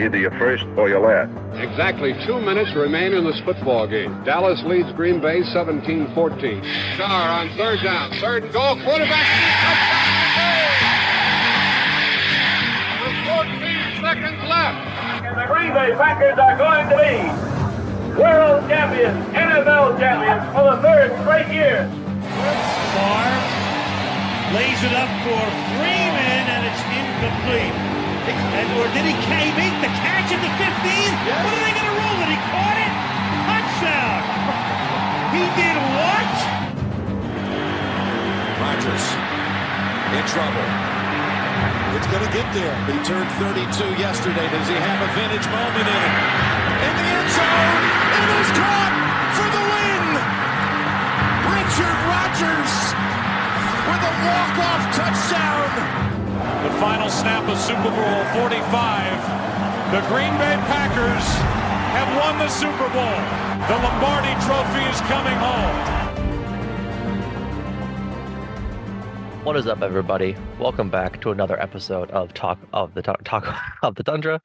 Either you're first or you're last. Exactly two minutes remain in this football game. Dallas leads Green Bay 17-14. Starr on third down. Third and goal. Quarterback. With 14 seconds left. And the Green Bay Packers are going to be world champions, NFL champions for the third straight year. Favre lays it up for Freeman, and it's incomplete. And, or did he, he make the catch at the 15? What are they going to rule it? He caught it? Touchdown! He did what? Rodgers in trouble. It's going to get there. He turned 32 yesterday. Does he have a vintage moment in it? In the end zone, it is caught for the win. Richard Rodgers with a walk-off touchdown. The final snap of Super Bowl 45. The Green Bay Packers have won the Super Bowl. The Lombardi Trophy is coming home. What is up, everybody? Welcome back to another episode of Talk of the Talk of the Tundra.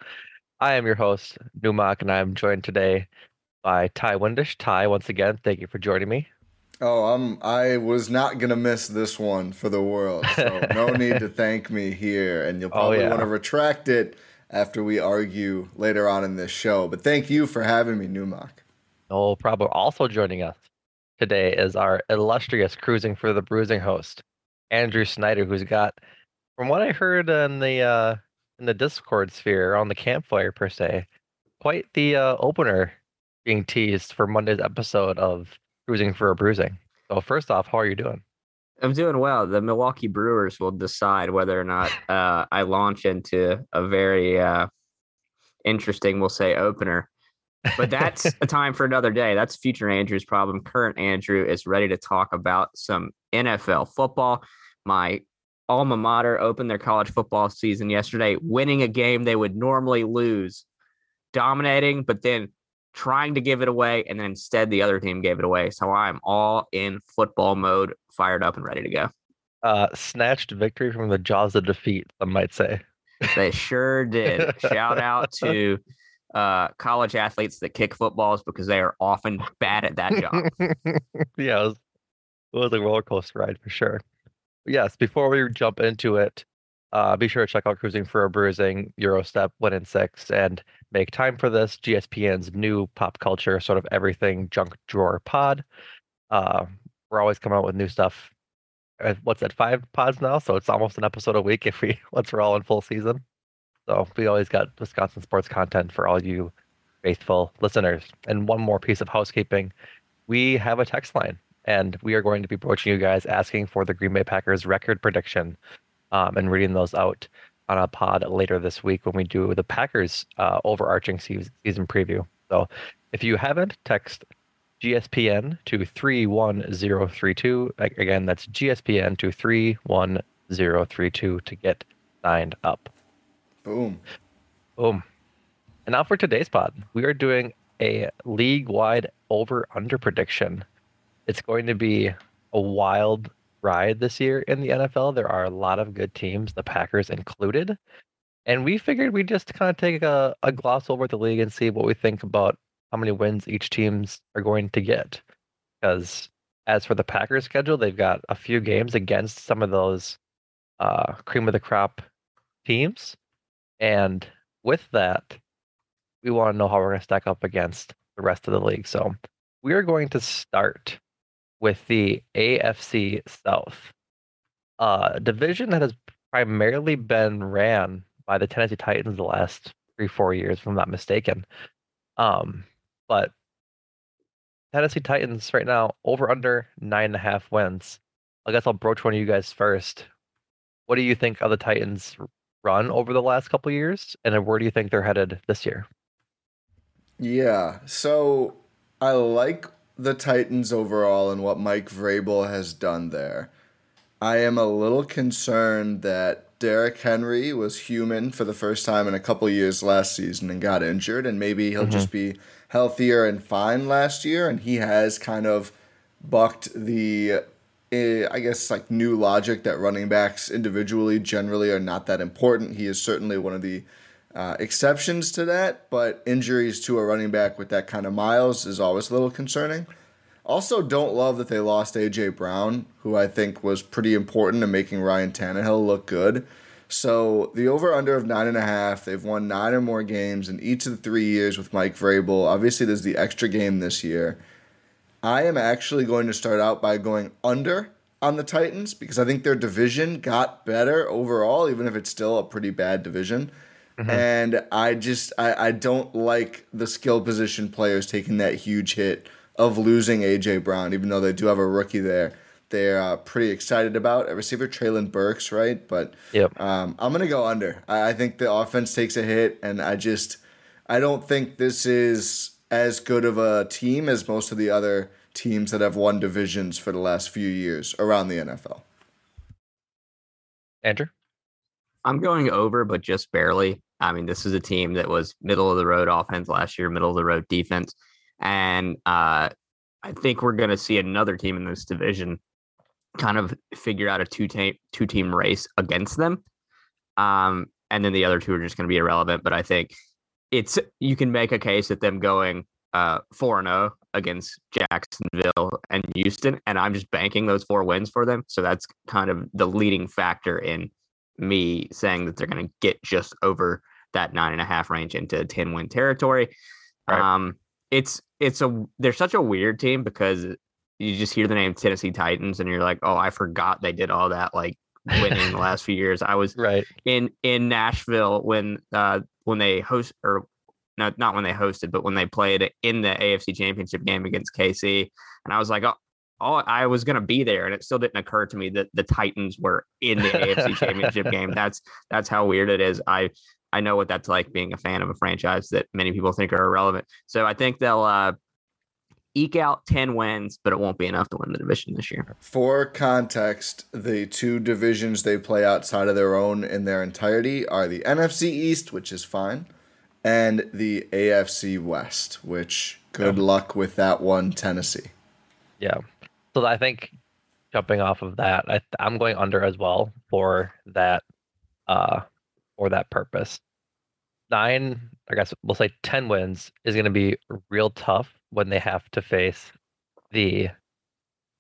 I am your host, Numac, and I am joined today by Ti Windish. Ti, once again, thank you for joining me. Oh, I'm I was not gonna miss this one for the world. So no need to thank me here. And you'll probably oh, yeah. want to retract it after we argue later on in this show. But thank you for having me, Numac. No problem. Also joining us today is our illustrious cruising for the bruising host, Andrew Snyder, who's got, from what I heard in the uh, in the Discord sphere on the campfire per se, quite the uh, opener being teased for Monday's episode of cruising for a bruising. So first off, how are you doing? I'm doing well. The Milwaukee Brewers will decide whether or not uh, I launch into a very uh, interesting, we'll say, opener. But that's a time for another day. That's future Andrew's problem. Current Andrew is ready to talk about some NFL football. My alma mater opened their college football season yesterday, winning a game they would normally lose, dominating, but then trying to give it away, and then instead the other team gave it away. So I'm all in football mode, fired up and ready to go. Uh, snatched victory from the jaws of defeat, I might say. They sure did. Shout out to uh, college athletes that kick footballs because they are often bad at that job. yeah, it was, it was a roller coaster ride for sure. But yes, before we jump into it, uh, be sure to check out Cruising for a Bruising, Eurostep, Win In 6, and make time for this. GSPN's new pop culture, sort of everything junk drawer pod. Uh, we're always coming out with new stuff. Uh, what's that? Five pods now, so it's almost an episode a week if we once we're all in full season. So we always got Wisconsin sports content for all you faithful listeners. And one more piece of housekeeping: we have a text line, and we are going to be approaching you guys asking for the Green Bay Packers record prediction um, and reading those out on a pod later this week when we do the Packers uh, overarching season preview. So if you haven't, text GSPN to 31032. Again, that's GSPN to 31032 to get signed up. Boom. Boom. And now for today's pod, we are doing a league wide over under prediction. It's going to be a wild ride this year in the NFL. There are a lot of good teams, the Packers included. And we figured we'd just kind of take a, a gloss over the league and see what we think about how many wins each teams are going to get. Because as for the Packers schedule, they've got a few games against some of those uh, cream of the crop teams. And with that, we want to know how we're going to stack up against the rest of the league. So we are going to start with the AFC South, a division that has primarily been ran by the Tennessee Titans the last three, four years, if I'm not mistaken. Um, but Tennessee Titans right now over under nine and a half wins. I guess I'll broach one of you guys first. What do you think of the Titans run over the last couple years, and where do you think they're headed this year? Yeah, so I like the Titans overall and what Mike Vrabel has done there. I am a little concerned that Derrick Henry was human for the first time in a couple years last season and got injured, and maybe he'll mm-hmm. just be healthier and fine last year, and he has kind of bucked the uh, I guess like new logic that running backs individually generally are not that important. He is certainly one of the uh, exceptions to that, but injuries to a running back with that kind of miles is always a little concerning. Also, don't love that they lost AJ Brown, who I think was pretty important in making Ryan Tannehill look good. So the over under of nine and a half, they've won nine or more games in each of the three years with Mike Vrabel. Obviously, there's the extra game this year. I am actually going to start out by going under on the Titans because I think their division got better overall, even if it's still a pretty bad division. Mm-hmm. And I just I, I don't like the skill position players taking that huge hit of losing AJ Brown, even though they do have a rookie there. They're uh, pretty excited about a receiver Treylon Burks, right? But yep. um, I'm gonna go under. I, I think the offense takes a hit, and I just I don't think this is as good of a team as most of the other teams that have won divisions for the last few years around the NFL. Andrew? I'm going over, but just barely. I mean, this is a team that was middle of the road offense last year, middle of the road defense. And uh, I think we're going to see another team in this division kind of figure out a two team two team race against them. Um, and then the other two are just going to be irrelevant. But I think it's you can make a case that them going uh, four and zero oh against Jacksonville and Houston, and I'm just banking those four wins for them. So that's kind of the leading factor in me saying that they're going to get just over that nine and a half range into 10 win territory. Right. Um, it's it's a they're such a weird team because you just hear the name Tennessee Titans and you're like, oh, I forgot they did all that like winning the last few years. I was right in in Nashville when uh when they host or not not when they hosted, but when they played in the AFC Championship game against KC, and I was like, oh, oh, I was gonna be there, and it still didn't occur to me that the Titans were in the AFC Championship game. That's that's how weird it is. I I know what that's like being a fan of a franchise that many people think are irrelevant. So I think they'll uh, eke out 10 wins, but it won't be enough to win the division this year. For context, the two divisions they play outside of their own in their entirety are the NFC East, which is fine, and the AFC West, which good yeah. luck with that one, Tennessee. Yeah. So I think jumping off of that, I, I'm going under as well for that uh for that purpose. Nine, I guess we'll say ten wins is going to be real tough when they have to face the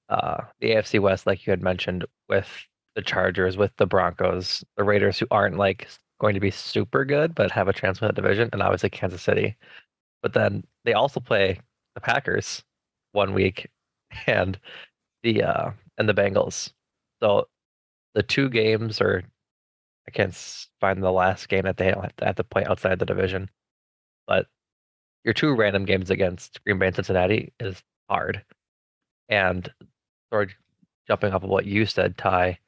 uh the AFC West, like you had mentioned, with the Chargers, with the Broncos, the Raiders, who aren't like going to be super good, but have a chance the division, and obviously Kansas City. But then they also play the Packers one week and the uh and the Bengals. So the two games or I can't find the last game that they have to play outside the division. But your two random games against Green Bay and Cincinnati is hard. And sort of jumping off of what you said, Ti,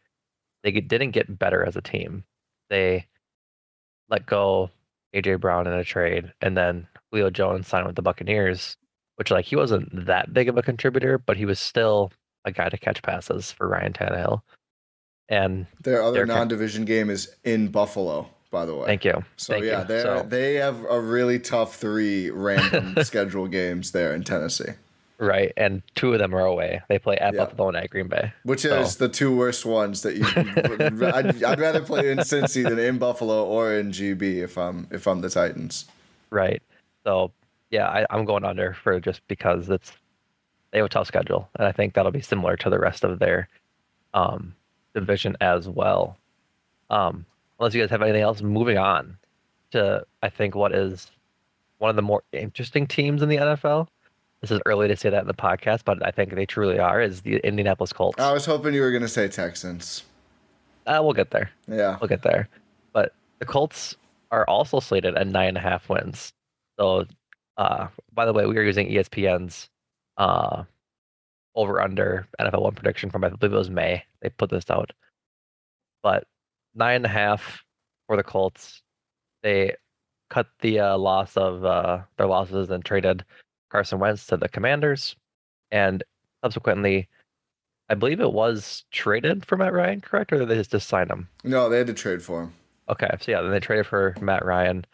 they didn't get better as a team. They let go AJ Brown in a trade, and then Julio Jones signed with the Buccaneers, which like he wasn't that big of a contributor, but he was still a guy to catch passes for Ryan Tannehill. And their other non-division game is in Buffalo, by the way. Thank you. So Thank yeah, they so. they have a really tough three random schedule games there in Tennessee. Right, and two of them are away. They play at yeah. Buffalo and at Green Bay, which so. is the two worst ones that you. I'd, I'd, rather play in Cincy than in Buffalo or in GB if I'm if I'm the Titans. Right. So yeah, I, I'm going under for just because it's they have a tough schedule, and I think that'll be similar to the rest of their um, division as well. Um, unless you guys have anything else, moving on to I think what is one of the more interesting teams in the NFL this is early to say that in the podcast, but I think they truly are. Is the Indianapolis Colts? I was hoping you were going to say Texans. Uh, we'll get there. Yeah, we'll get there. But the Colts are also slated at nine and a half wins. So, uh, by the way, we are using ESPN's uh, over under NFL one prediction from I believe it was May. They put this out, but nine and a half for the Colts. They cut the uh, loss of uh, their losses and traded Carson Wentz to the Commanders, and subsequently, I believe it was traded for Matt Ryan, correct, or did they just sign him? No, they had to trade for him. Okay, so yeah, then they traded for Matt Ryan,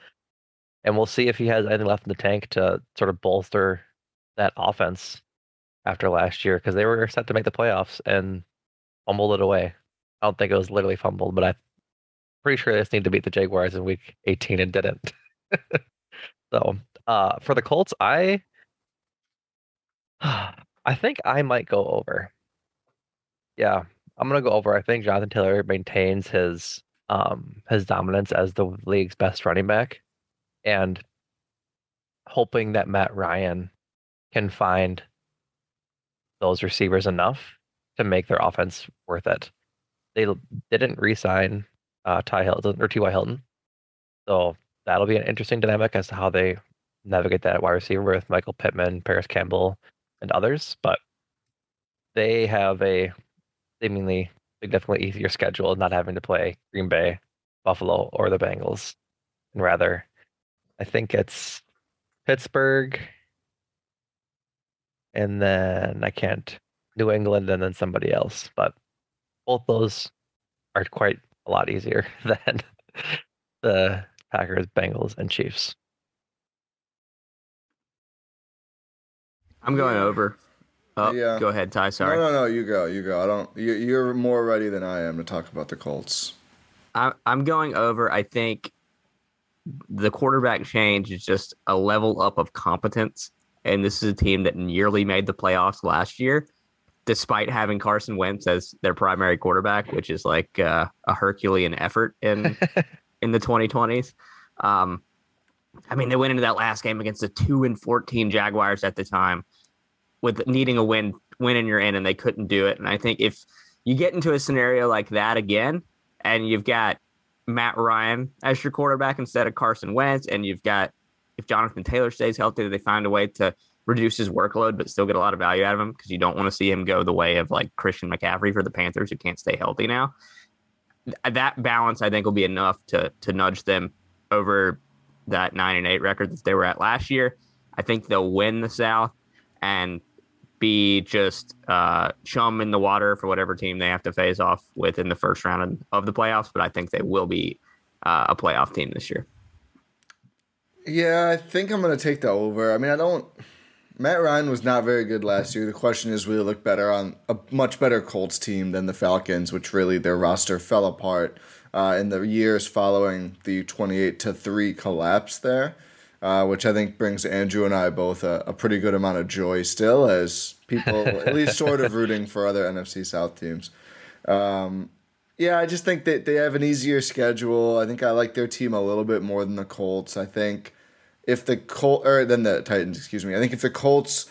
and we'll see if he has anything left in the tank to sort of bolster that offense after last year because they were set to make the playoffs and fumbled it away. I don't think it was literally fumbled, but I'm pretty sure they just need to beat the Jaguars in Week 18 and didn't. so uh, for the Colts, I I think I might go over. Yeah, I'm gonna go over. I think Jonathan Taylor maintains his um his dominance as the league's best running back, and hoping that Matt Ryan can find those receivers enough to make their offense worth it. They didn't re-sign uh, Ty Hilton or T.Y. Hilton, so that'll be an interesting dynamic as to how they navigate that wide receiver with Michael Pittman, Parris Campbell, and others, but they have a seemingly significantly easier schedule, not having to play Green Bay, Buffalo, or the Bengals, and rather, I think it's Pittsburgh, and then I can't New England, and then somebody else, but both those are quite a lot easier than the Packers, Bengals, and Chiefs. I'm going over. Oh, yeah. Go ahead, Ti. Sorry. No, no, no. You go. You go. I don't. You, you're more ready than I am to talk about the Colts. I, I'm going over. I think the quarterback change is just a level up of competence, and this is a team that nearly made the playoffs last year, despite having Carson Wentz as their primary quarterback, which is like uh, a Herculean effort in in the 2020s. Um, I mean, they went into that last game against the two and 14 Jaguars at the time with needing a win, win in your in, and they couldn't do it. And I think if you get into a scenario like that again, and you've got Matt Ryan as your quarterback instead of Carson Wentz, and you've got if Jonathan Taylor stays healthy, they find a way to reduce his workload but still get a lot of value out of him because you don't want to see him go the way of like Christian McCaffrey for the Panthers who can't stay healthy now. That balance I think will be enough to to nudge them over that nine and eight record that they were at last year. I think they'll win the South and be just uh, chum in the water for whatever team they have to face off with in the first round of the playoffs. But I think they will be uh, a playoff team this year. Yeah, I think I'm going to take the over. I mean, I don't. Matt Ryan was not very good last year. The question is, will he look better on a much better Colts team than the Falcons, which really their roster fell apart uh, in the years following the 28 to 3 collapse there uh, which I think brings Andrew and I both a, a pretty good amount of joy still, as people at least sort of rooting for other NFC South teams. Um, yeah, I just think that they have an easier schedule. I think I like their team a little bit more than the Colts. I think if the Colt or than the Titans, excuse me. I think if the Colts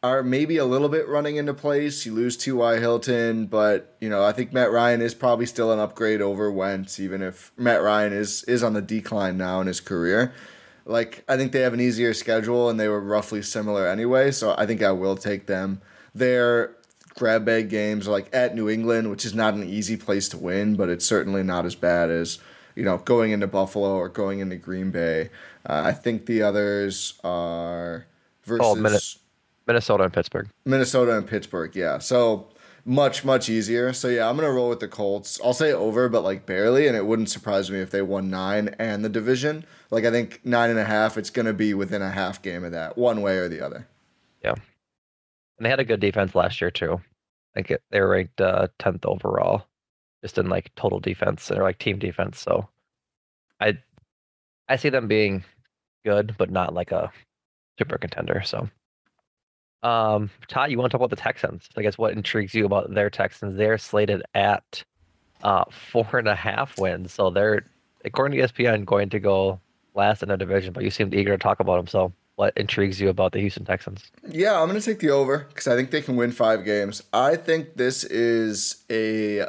are maybe a little bit running into place, you lose T.Y. Hilton, but you know I think Matt Ryan is probably still an upgrade over Wentz, even if Matt Ryan is is on the decline now in his career. Like I think they have an easier schedule and they were roughly similar anyway, so I think I will take them. Their grab bag games are like at New England, which is not an easy place to win, but it's certainly not as bad as you know going into Buffalo or going into Green Bay. Uh, I think the others are versus oh, Minnesota and Pittsburgh. Minnesota and Pittsburgh, yeah. So much much easier. So yeah, I'm gonna roll with the Colts. I'll say over, but like barely, and it wouldn't surprise me if they won nine and the division. Like I think nine and a half, it's gonna be within a half game of that, one way or the other. Yeah. And they had a good defense last year too. Think they were ranked uh, 10th overall, just in like total defense or like team defense. So I I see them being good, but not like a super contender. So um Todd, you want to talk about the Texans? I guess what intrigues you about their Texans? They're slated at uh four and a half wins. So they're according to ESPN going to go last in the division, but you seemed eager to talk about them. So what intrigues you about the Houston Texans? Yeah, I'm going to take the over because I think they can win five games. I think this is a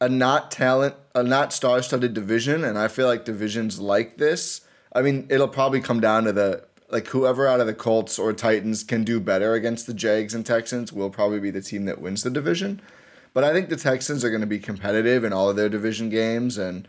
a not talent, a not star-studded division, and I feel like divisions like this. I mean, it'll probably come down to the like whoever out of the Colts or Titans can do better against the Jags and Texans will probably be the team that wins the division. But I think the Texans are going to be competitive in all of their division games, and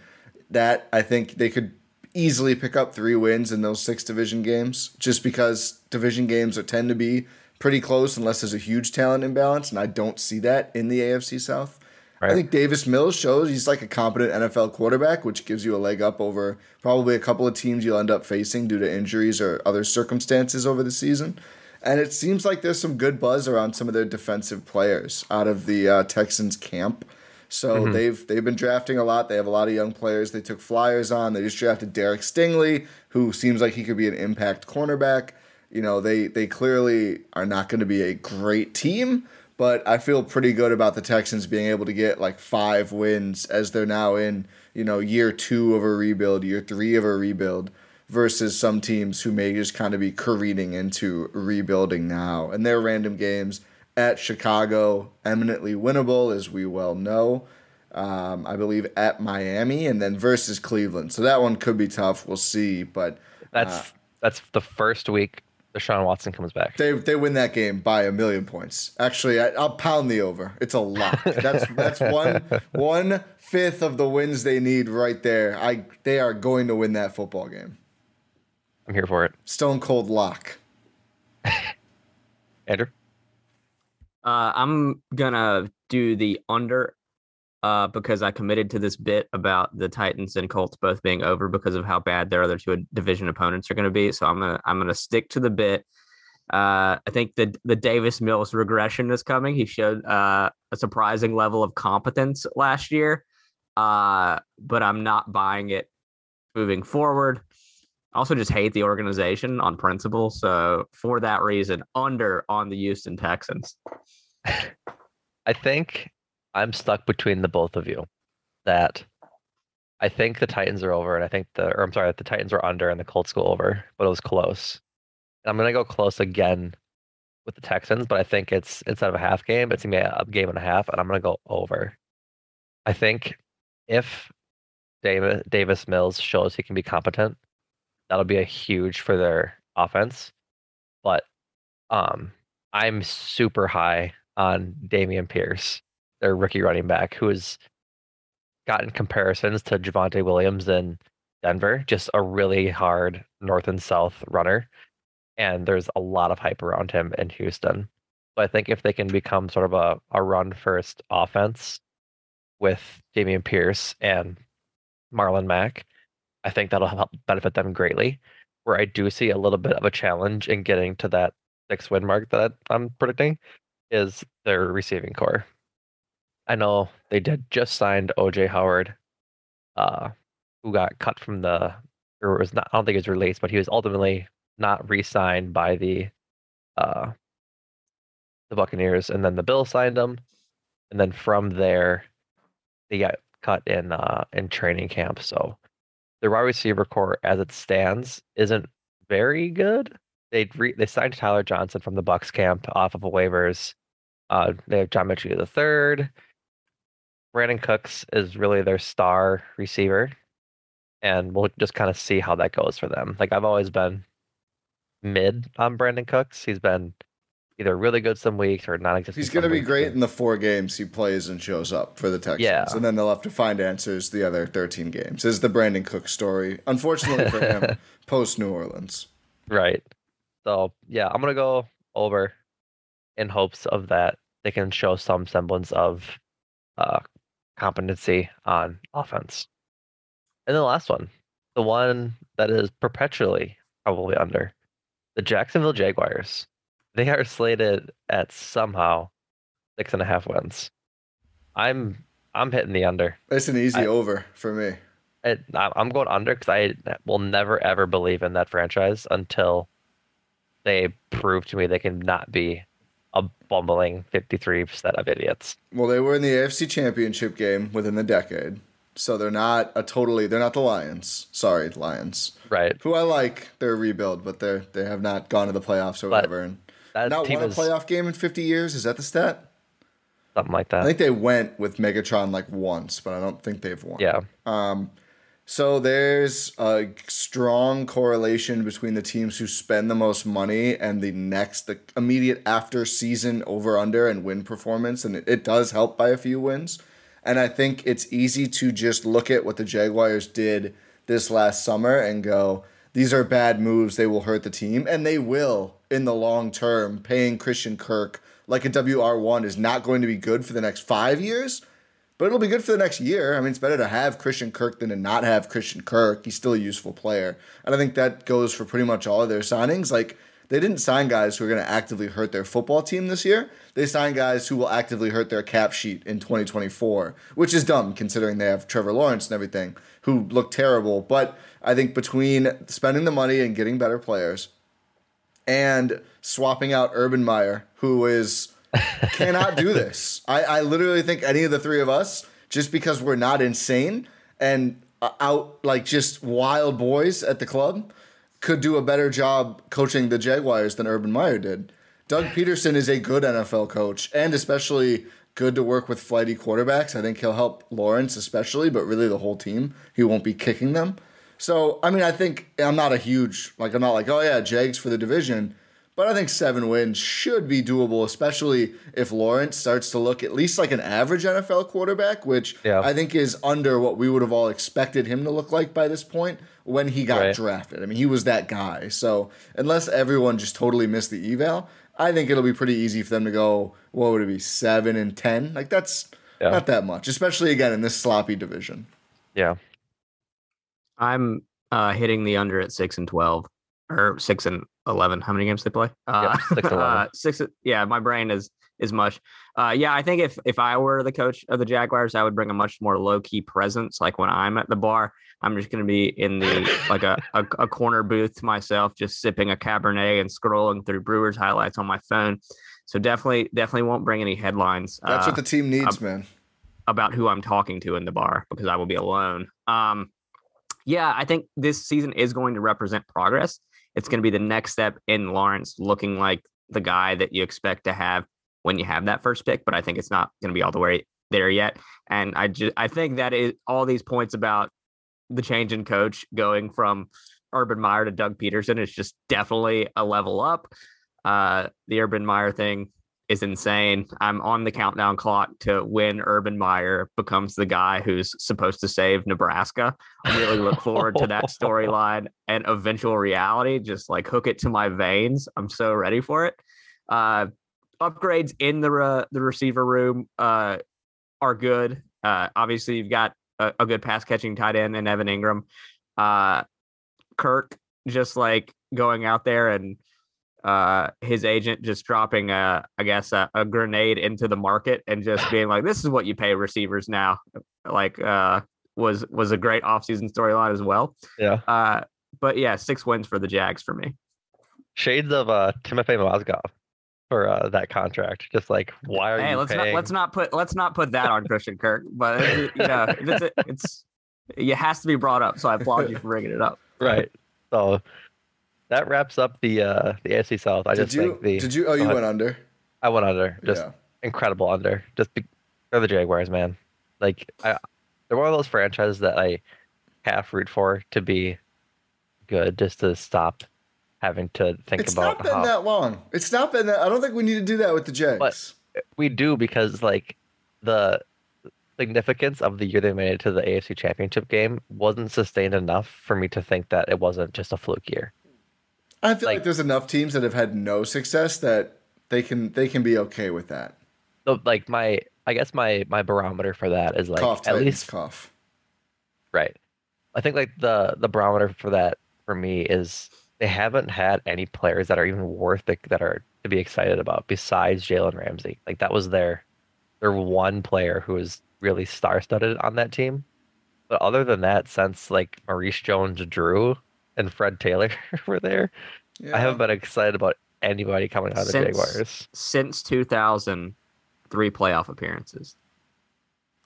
that I think they could easily pick up three wins in those six division games just because division games are, tend to be pretty close unless there's a huge talent imbalance, and I don't see that in the AFC South. Right. I think Davis Mills shows he's like a competent NFL quarterback, which gives you a leg up over probably a couple of teams you'll end up facing due to injuries or other circumstances over the season. And it seems like there's some good buzz around some of their defensive players out of the uh, Texans camp. So mm-hmm. they've they've been drafting a lot. They have a lot of young players. They took flyers on. They just drafted Derek Stingley, who seems like he could be an impact cornerback. You know, they they clearly are not going to be a great team, but I feel pretty good about the Texans being able to get like five wins as they're now in, you know, year 2 of a rebuild, year 3 of a rebuild versus some teams who may just kind of be careening into rebuilding now. And their random games at Chicago, eminently winnable, as we well know. Um, I believe at Miami, and then versus Cleveland. So that one could be tough. We'll see, but that's uh, that's the first week Deshaun Watson comes back. They they win that game by a million points. Actually, I, will pound the over. It's a lot. That's that's one one fifth of the wins they need right there. I they are going to win that football game. I'm here for it. Stone cold lock. Andrew. Uh, I'm gonna do the under uh, because I committed to this bit about the Titans and Colts both being over because of how bad their other two division opponents are going to be. So I'm gonna I'm gonna stick to the bit. Uh, I think the the Davis Mills regression is coming. He showed uh, a surprising level of competence last year, uh, but I'm not buying it moving forward. I also just hate the organization on principle. So for that reason, under on the Houston Texans. I think I'm stuck between the both of you. That I think the Titans are over, and I think the or I'm sorry, the Titans are under and the Colts go over, but it was close. I'm gonna go close again with the Texans, but I think it's instead of a half game, it's gonna be a game and a half, and I'm gonna go over. I think if Davis Davis Mills shows he can be competent, that'll be a huge for their offense. But um, I'm super high on Dameon Pierce, rookie running back, who has gotten comparisons to Javonte Williams in Denver, just a really hard north and south runner. And there's a lot of hype around him in Houston. So I think if they can become sort of a, a run first offense with Dameon Pierce and Marlon Mack, I think that'll help benefit them greatly. Where I do see a little bit of a challenge in getting to that six win mark that I'm predicting is their receiving core. I know they did just signed OJ Howard, uh, who got cut from the or was not I don't think he was released, but he was ultimately not re-signed by the uh the Buccaneers, and then the Bill signed him, and then from there they got cut in uh in training camp. So the wide receiver core as it stands isn't very good. They re- they signed Tyler Johnson from the Bucs camp off of waivers. Uh, they have John Metchie the third. Brandin Cooks is really their star receiver, and we'll just kind of see how that goes for them. Like I've always been mid on Brandin Cooks. He's been either really good some weeks or not existent. He's going to be great in the four games he plays and shows up for the Texans. Yeah. And then they'll have to find answers the other 13 games. Is the Brandin Cook story. Unfortunately for him, post New Orleans. Right. So, yeah, I'm going to go over in hopes of that they can show some semblance of uh, competency on offense. And the last one, the one that is perpetually probably under, the Jacksonville Jaguars. They are slated at somehow six and a half wins. I'm I'm hitting the under. It's an easy I, over for me. It, I'm going under because I will never ever believe in that franchise until they prove to me they can not be a bumbling 53 set of idiots. Well, they were in the AFC Championship game within the decade. So they're not a totally they're not the Lions. Sorry, Lions. Right. Who I like, they're a rebuild, but they're they have not gone to the playoffs or but whatever. And not won a playoff game in 50 years. Is that the stat? Something like that. I think they went with Megatron like once, but I don't think they've won. Yeah. Um, so there's a strong correlation between the teams who spend the most money and the next, the immediate after season over under and win performance, and it, it does help by a few wins. And I think it's easy to just look at what the Jaguars did this last summer and go, these are bad moves. They will hurt the team, and they will in the long term. Paying Christian Kirk like a WR1 is not going to be good for the next five years but it'll be good for the next year. I mean, it's better to have Christian Kirk than to not have Christian Kirk. He's still a useful player. And I think that goes for pretty much all of their signings. Like, they didn't sign guys who are going to actively hurt their football team this year. They signed guys who will actively hurt their cap sheet in 2024, which is dumb considering they have Trevor Lawrence and everything, who look terrible. But I think between spending the money and getting better players and swapping out Urban Meyer, who is cannot do this. I, I literally think any of the three of us, just because we're not insane and uh, out like just wild boys at the club, could do a better job coaching the Jaguars than Urban Meyer did. Doug Pederson is a good NFL coach and especially good to work with flighty quarterbacks. I think he'll help Lawrence especially, but really the whole team. He won't be kicking them. So, I mean, I think I'm not a huge like I'm not like, "Oh yeah, Jags for the division." But I think seven wins should be doable, especially if Lawrence starts to look at least like an average NFL quarterback, which yeah. I think is under what we would have all expected him to look like by this point when he got right. drafted. I mean, he was that guy. So unless everyone just totally missed the eval, I think it'll be pretty easy for them to go, what would it be, seven and 10? Like that's yeah. not that much, especially again in this sloppy division. Yeah. I'm uh, hitting the under at six and 12 or six and eleven. How many games they play? Uh, yeah, six, uh, six. Yeah, my brain is is mush. Uh, yeah, I think if if I were the coach of the Jaguars, I would bring a much more low key presence. Like when I'm at the bar, I'm just going to be in the like a, a, a corner booth to myself, just sipping a Cabernet and scrolling through Brewers highlights on my phone. So definitely, definitely won't bring any headlines. That's uh, what the team needs, man. About who I'm talking to in the bar because I will be alone. Um, yeah, I think this season is going to represent progress it's going to be the next step in Lawrence looking like the guy that you expect to have when you have that first pick. But I think it's not going to be all the way there yet. And I just I think that is all these points about the change in coach going from Urban Meyer to Doug Pederson is just definitely a level up. Uh, the Urban Meyer thing is insane. I'm on the countdown clock to when Urban Meyer becomes the guy who's supposed to save Nebraska. I really look forward to that storyline and eventual reality. Just like hook it to my veins. I'm so ready for it. Uh, upgrades in the re- the receiver room uh, are good. Uh, obviously, you've got a, a, good pass catching tight end in Evan Engram. Uh, Kirk just like going out there and uh, his agent just dropping a, I guess, a, a, grenade into the market and just being like, "This is what you pay receivers now." Like, uh, was was a great offseason storyline as well. Yeah. Uh, but yeah, six wins for the Jags for me. Shades of uh, Timofey Mozgov for uh, that contract. Just like, why are hey, you? let's paying... not let's not put let's not put that on Christian Kirk. But you know, it's, it's it has to be brought up. So I applaud you for bringing it up. Right. So that wraps up the uh the AFC South. I did just you, think the did you? Oh, you went under. I went under. Just yeah. incredible under. Just be, they're the Jaguars, man. Like I, they're one of those franchises that I half root for to be good, just to stop having to think it's about. It's not been how, that long. It's not been that. I don't think we need to do that with the Jags. But we do because like the significance of the year they made it to the AFC Championship game wasn't sustained enough for me to think that it wasn't just a fluke year. I feel like, like, there's enough teams that have had no success that they can they can be okay with that. So like my I guess my my barometer for that is like cough, at Titans, least cough. Right. I think like the the barometer for that for me is they haven't had any players that are even worth it that are to be excited about besides Jalen Ramsey. Like that was their their one player who was really star studded on that team. But other than that, since like Maurice Jones Drew and Fred Taylor were there, yeah. I haven't been excited about anybody coming out of the Jaguars. Since 2000, three playoff appearances.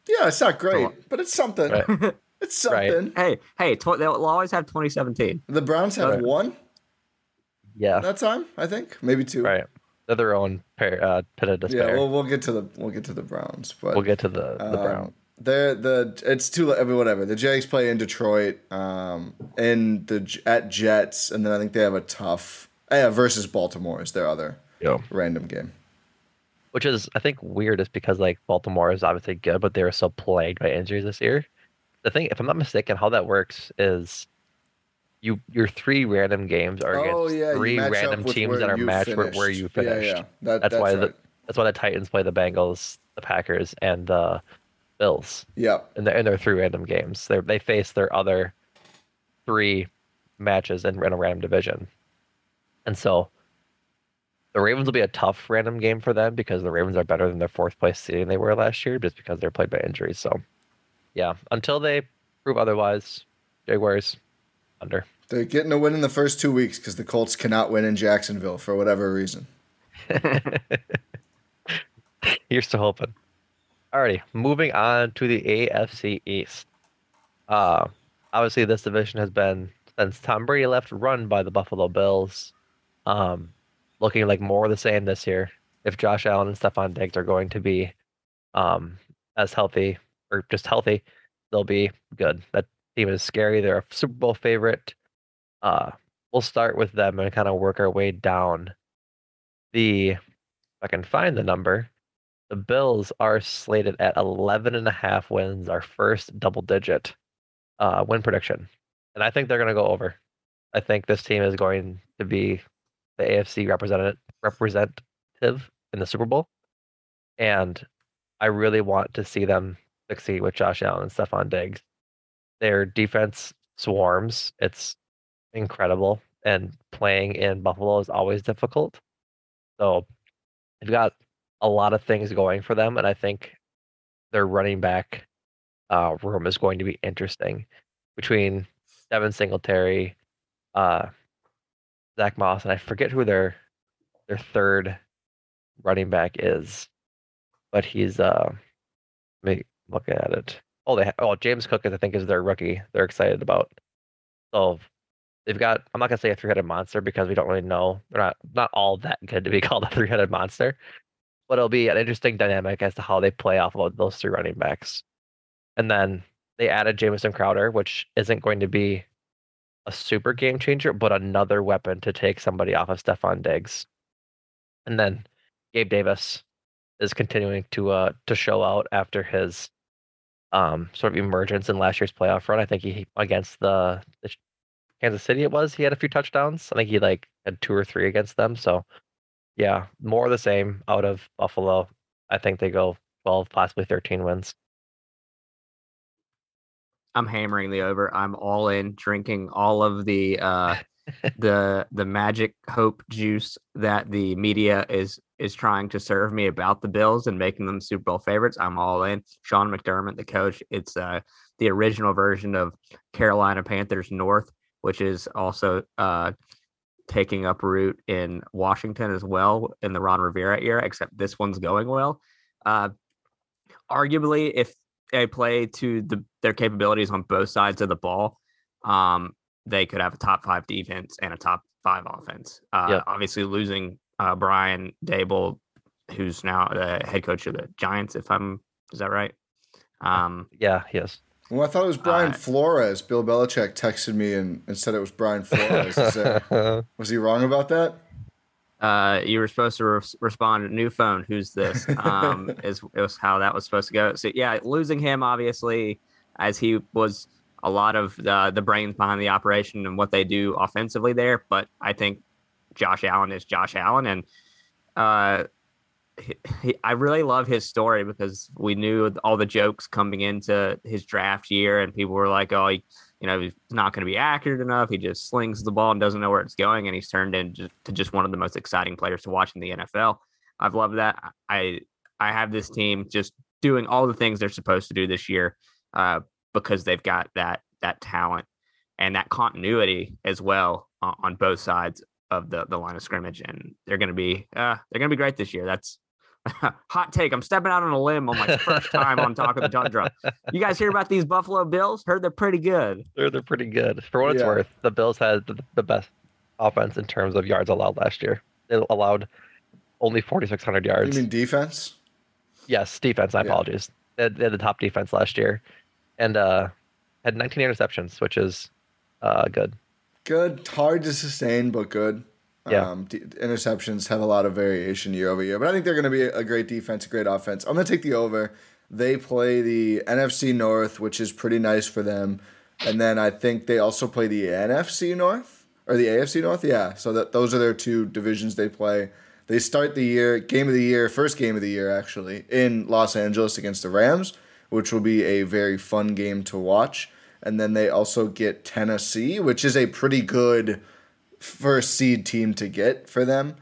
Yeah, it's not great, but it's something. Right. it's something. Right. Hey, hey, tw- they'll always have 2017. The Browns have right. one. Yeah, that time I think maybe two. Right, they're their own pair, uh, pit of despair. Yeah, well, we'll get to the we'll get to the Browns, but we'll get to the the um, Browns. They're the it's too whatever. The Jags play in Detroit, um, in the at Jets, and then I think they have a tough yeah versus Baltimore is their other yeah. random game. Which is I think weird is because like Baltimore is obviously good, but they were so plagued by injuries this year. The thing, if I'm not mistaken, how that works is you your three random games are against oh, yeah, three random teams that are matched where, where, you finished. Yeah, yeah. That, that's, that's, why right. the that's why the Titans play the Bengals, the Packers, and the Bills. Yeah. In their in their three random games. They they face their other three matches in, in a random division. And so the Ravens will be a tough random game for them because the Ravens are better than their fourth place seeding they were last year just because they're played by injuries. So yeah, until they prove otherwise, Jaguars under. They're getting a win in the first two weeks because the Colts cannot win in Jacksonville for whatever reason. You're still hoping. Alrighty, moving on to the AFC East. Uh, obviously, this division has been since Tom Brady left, run by the Buffalo Bills. Um, looking like more of the same this year. If Josh Allen and Stefon Diggs are going to be um, as healthy or just healthy, they'll be good. That team is scary. They're a Super Bowl favorite. Uh, we'll start with them and kind of work our way down. The if I can find the number, the Bills are slated at 11 and a half wins, our first double digit uh, win prediction. And I think they're going to go over. I think this team is going to be the AFC representative representative in the Super Bowl. And I really want to see them succeed with Josh Allen and Stefon Diggs. Their defense swarms. It's incredible. And playing in Buffalo is always difficult. So they've got a lot of things going for them. And I think their running back uh, room is going to be interesting between Devin Singletary, uh, Zach Moss, and I forget who their their third running back is, but he's uh, let me look at it. Oh, they ha- oh James Cook is I think is their rookie. They're excited about. So they've got. I'm not gonna say a three headed monster because we don't really know. They're not not all that good to be called a three headed monster, but it'll be an interesting dynamic as to how they play off of those three running backs. And then they added Jamison Crowder, which isn't going to be a super game changer, but another weapon to take somebody off of Stefon Diggs. And then Gabe Davis is continuing to uh to show out after his um sort of emergence in last year's playoff run. I think he against the, the Kansas City it was, he had a few touchdowns. I think he like had two or three against them. So yeah, more of the same out of Buffalo. I think they go 12, possibly 13 wins. I'm hammering the over. I'm all in, drinking all of the uh, the the magic hope juice that the media is is trying to serve me about the Bills and making them Super Bowl favorites. I'm all in. Sean McDermott, the coach, it's uh, the original version of Carolina Panthers North, which is also uh, taking up root in Washington as well in the Ron Rivera era, except this one's going well. Uh, arguably, if they play to the, their capabilities on both sides of the ball, um, they could have a top five defense and a top five offense. Uh. Obviously, losing uh, Brian Daboll, who's now the head coach of the Giants, if I'm is that right? Um, yeah, yes. Well, I thought it was Brian uh, Flores. Bill Belichick texted me and, and said it was Brian Flores. that, was he wrong about that? uh, you were supposed to re- respond new phone who's this um is was how that was supposed to go so yeah losing him obviously as he was a lot of the the brains behind the operation and what they do offensively there but i think josh allen is josh allen and uh he, I really love his story because we knew all the jokes coming into his draft year, and people were like, "Oh, he, you know, he's not going to be accurate enough. He just slings the ball and doesn't know where it's going." And he's turned into just one of the most exciting players to watch in the NFL. I've loved that. I I have this team just doing all the things they're supposed to do this year uh, because they've got that that talent and that continuity as well on, on both sides of the the line of scrimmage, and they're going to be uh, they're going to be great this year. That's hot take. I'm stepping out on a limb on my first time on Talk of the Tundra. You guys hear about these Buffalo Bills? Heard they're pretty good. They're they're pretty good. For what it's worth, the Bills had the, the best offense in terms of yards allowed last year. They allowed only 4,600 yards. You mean defense? Yes, defense. My yeah. apologies. They had, they had, the top defense last year, and uh, had 19 interceptions, which is uh, good. Good. Hard to sustain, but good. Yeah. Um, d- interceptions have a lot of variation year over year, but I think they're going to be a great defense, a great offense. I'm going to take the over. They play the NFC North, which is pretty nice for them, and then I think they also play the NFC North or the AFC North. Yeah, so that those are their two divisions they play. They start the year game of the year, first game of the year actually in Los Angeles against the Rams, which will be a very fun game to watch. And then they also get Tennessee, which is a pretty good first seed team to get for them.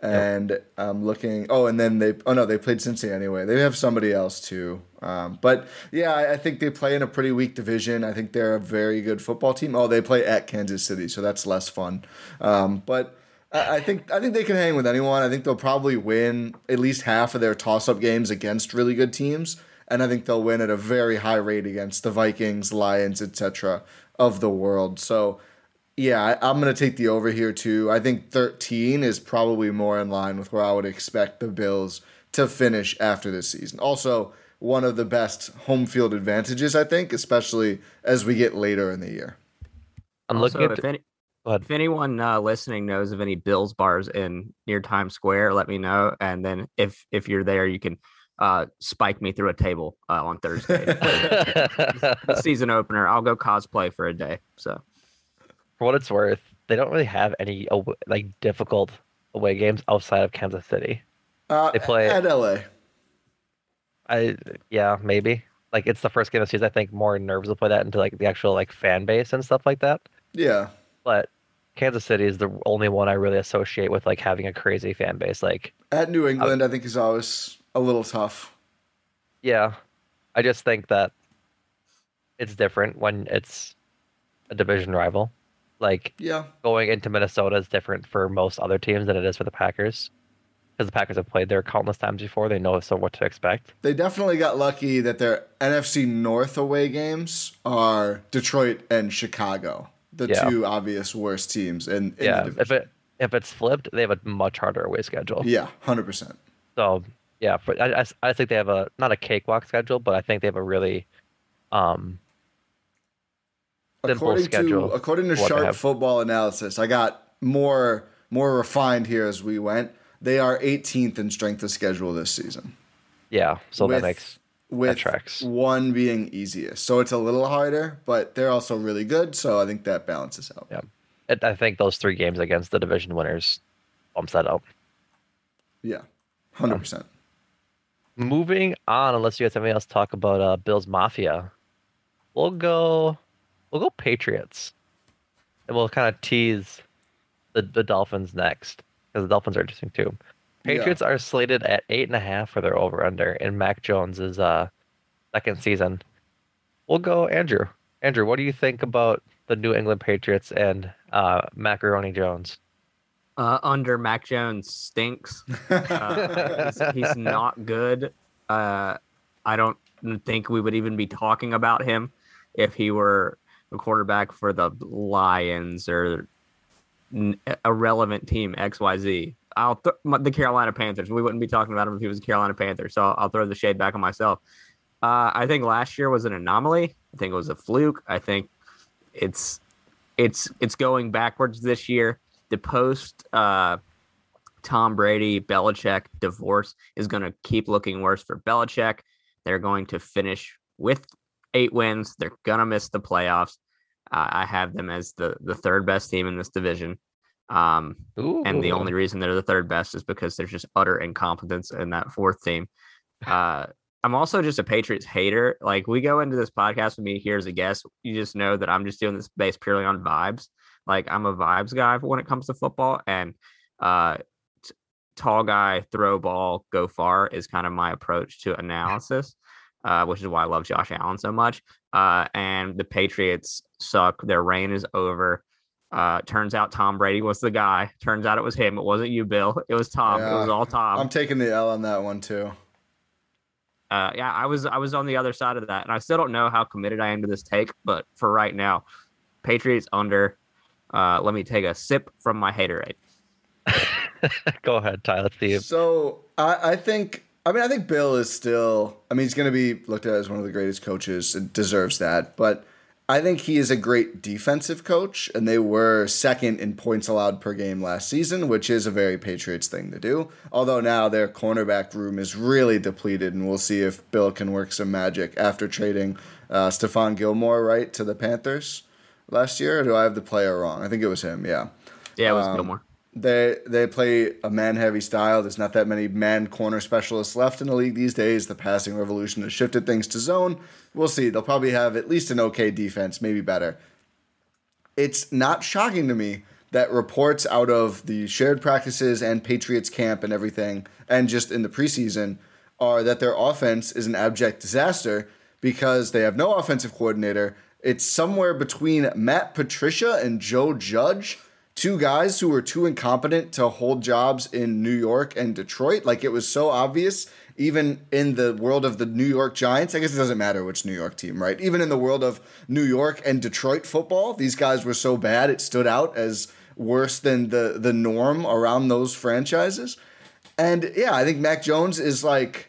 And yep. I'm looking. Oh, and then they. Oh no, they played Cincinnati anyway. They have somebody else too. Um, but yeah, I, I, think they play in a pretty weak division. I think they're a very good football team. Oh, they play at Kansas City, so that's less fun. Um, but I, I think I think they can hang with anyone. I think they'll probably win at least half of their toss-up games against really good teams and I think they'll win at a very high rate against the Vikings, Lions, etc. of the world. So, yeah, I, am going to take the over here too. I think 13 is probably more in line with where I would expect the Bills to finish after this season. Also, one of the best home field advantages, I think, especially as we get later in the year. I'm looking at. If, any, if anyone uh, listening knows of any Bills bars in near Times Square, let me know. And then if if you're there, you can uh, spike me through a table uh, on Thursday. season opener. I'll go cosplay for a day. So, for what it's worth, they don't really have any like difficult away games outside of Kansas City. Uh, they play at LA. I yeah maybe like it's the first game of the season. I think more nerves will play that into like the actual like fan base and stuff like that. Yeah, but Kansas City is the only one I really associate with like having a crazy fan base. Like at New England, I, I think is always a little tough. Yeah. I just think that it's different when it's a division rival. Like yeah. going into Minnesota is different for most other teams than it is for the Packers. Because the Packers have played there countless times before. They know so what to expect. They definitely got lucky that their NFC North away games are Detroit and Chicago, the yeah. two obvious worst teams in, in yeah. If it if it's flipped, they have a much harder away schedule. Yeah, hundred percent. So yeah, for, I, I think they have a not a cakewalk schedule, but I think they have a really um according schedule. To, according to Sharp Football Analysis, I got more more refined here as we went. They are 18th in strength of schedule this season. Yeah, so with, that makes with that tracks. one being easiest. So it's a little harder, but they're also really good. So I think that balances out. Yeah, I think those three games against the division winners bumps that up. Yeah, hundred percent moving on, unless you guys have anything else to talk about uh, Bills Mafia, we'll go we'll go Patriots, and we'll kind of tease the the Dolphins next because the Dolphins are interesting too. Patriots yeah. are slated at eight and a half for their over under in Mac Jones's uh, second season. We'll go Andrew. Andrew, what do you think about the New England Patriots and uh, Macaroni Jones? uh, under Mac Jones stinks. Uh, he's, he's, not good. Uh, I don't think we would even be talking about him if he were a quarterback for the Lions or a relevant team XYZ. I'll th- the Carolina Panthers. We wouldn't be talking about him if he was a Carolina Panther. So I'll, throw the shade back on myself. Uh, I think last year was an anomaly. I think it was a fluke. I think it's it's it's going backwards this year the post uh, Tom Brady Belichick divorce is going to keep looking worse for Belichick. They're going to finish with eight wins. They're going to miss the playoffs. Uh, I have them as the the third best team in this division. Um, and the only reason they're the third best is because there's just utter incompetence in that fourth team. Uh, I'm also just a Patriots hater. Like we go into this podcast with me here as a guest, you just know that I'm just doing this based purely on vibes. Like I'm a vibes guy when it comes to football, and uh, t- tall guy, throw ball, go far is kind of my approach to analysis, uh, which is why I love Josh Allen so much. Uh, and the Patriots suck. Their reign is over. Uh, turns out Tom Brady was the guy. Turns out it was him. It wasn't you, Bill. It was Tom. Yeah, it was all Tom. I'm taking the L on that one too uh, yeah, I was I was on the other side of that, and I still don't know how committed I am to this take, but for right now, Patriots under. Uh, let me take a sip from my haterade. Go ahead, Tyler. See So I, I think I mean I think Bill is still I mean he's going to be looked at as one of the greatest coaches and deserves that, but I think he is a great defensive coach, and they were second in points allowed per game last season, which is a very Patriots thing to do. Although now their cornerback room is really depleted, and we'll see if Bill can work some magic after trading uh, Stephon Gilmore right to the Panthers last year. Or do I have the player wrong? I think it was him. Yeah. Yeah, it was um, Gilmore. They they play a man heavy style. There's not that many man corner specialists left in the league these days. The passing revolution has shifted things to zone. We'll see. They'll probably have at least an okay defense, maybe better. It's not shocking to me that reports out of the shared practices and Patriots camp and everything, and just in the preseason, are that their offense is an abject disaster because they have no offensive coordinator. It's somewhere between Matt Patricia and Joe Judge two guys who were too incompetent to hold jobs in New York and Detroit. Like it was so obvious, even in the world of the New York Giants. I guess it doesn't matter which New York team, right? Even in the world of New York and Detroit football, these guys were so bad it stood out as worse than the the norm around those franchises. And yeah, I think Mac Jones is like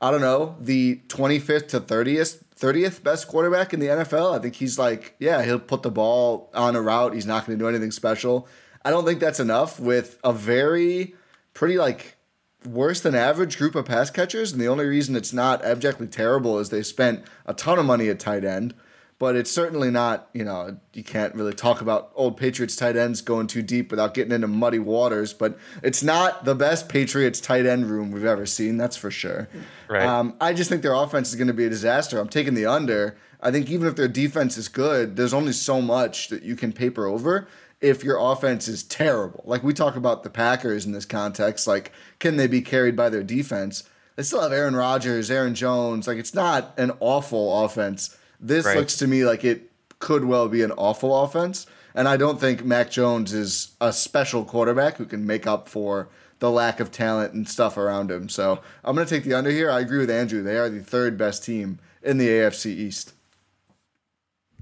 I don't know, the 25th to 30th 30th best quarterback in the NFL. I think he's like, yeah, he'll put the ball on a route. He's not going to do anything special. I don't think that's enough with a very pretty like worse than average group of pass catchers. And the only reason it's not abjectly terrible is they spent a ton of money at tight end but it's certainly not, you know, you can't really talk about old Patriots tight ends going too deep without getting into muddy waters, but it's not the best Patriots tight end room we've ever seen, that's for sure. Right. Um, I just think their offense is going to be a disaster. I'm taking the under. I think even if their defense is good, there's only so much that you can paper over if your offense is terrible. Like we talk about the Packers in this context, like can they be carried by their defense? They still have Aaron Rodgers, Aaron Jones. Like it's not an awful offense this right. looks to me like it could well be an awful offense. And I don't think Mac Jones is a special quarterback who can make up for the lack of talent and stuff around him. So I'm going to take the under here. I agree with Andrew. They are the third best team in the AFC East.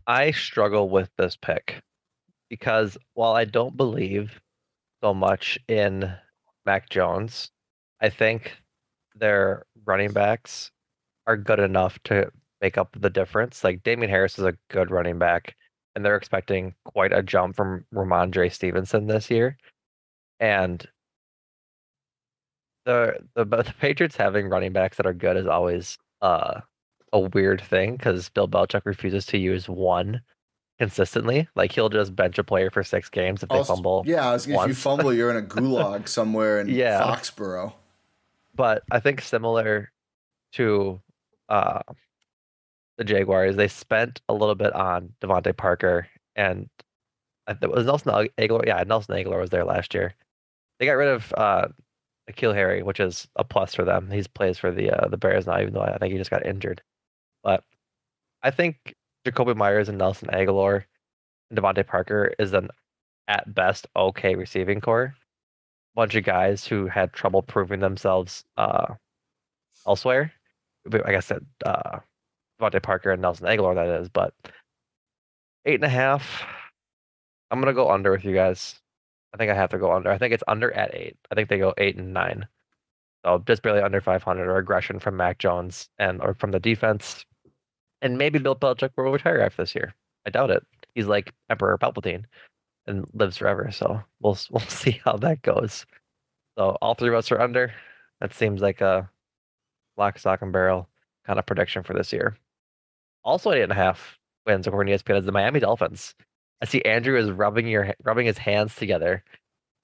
I struggle with this pick because while I don't believe so much in Mac Jones, I think their running backs are good enough to make up the difference. Like Damien Harris is a good running back, and they're expecting quite a jump from Rhamondre Stevenson this year. And the the the Patriots having running backs that are good is always uh, a weird thing because Bill Belichick refuses to use one consistently. Like he'll just bench a player for six games if they fumble. Yeah, if you fumble, you're in a gulag somewhere in yeah. Foxborough. But I think similar to uh, the Jaguars, they spent a little bit on DeVante Parker and it was Nelson Agholor. Yeah, Nelson Agholor was there last year. They got rid of uh, N'Keal Harry, which is a plus for them. He plays for the uh, the Bears now, even though I think he just got injured. But I think Jakobi Myers and Nelson Agholor and DeVante Parker is an at best okay receiving corps. Bunch of guys who had trouble proving themselves uh, elsewhere. I guess that uh, DeVante Parker and Nelson Agholor, that is. But eight and a half. I'm gonna go under with you guys. I think I have to go under. I think it's under at eight. I think they go eight and nine. So just barely under 500 or aggression from Mac Jones and or from the defense. And maybe Bill Belichick will retire after this year. I doubt it. He's like Emperor Palpatine and lives forever. So we'll we'll see how that goes. So all three of us are under. That seems like a lock, stock, and barrel kind of prediction for this year also eight and a half wins according to ESPN is the Miami Dolphins. I see Andrew is rubbing your rubbing his hands together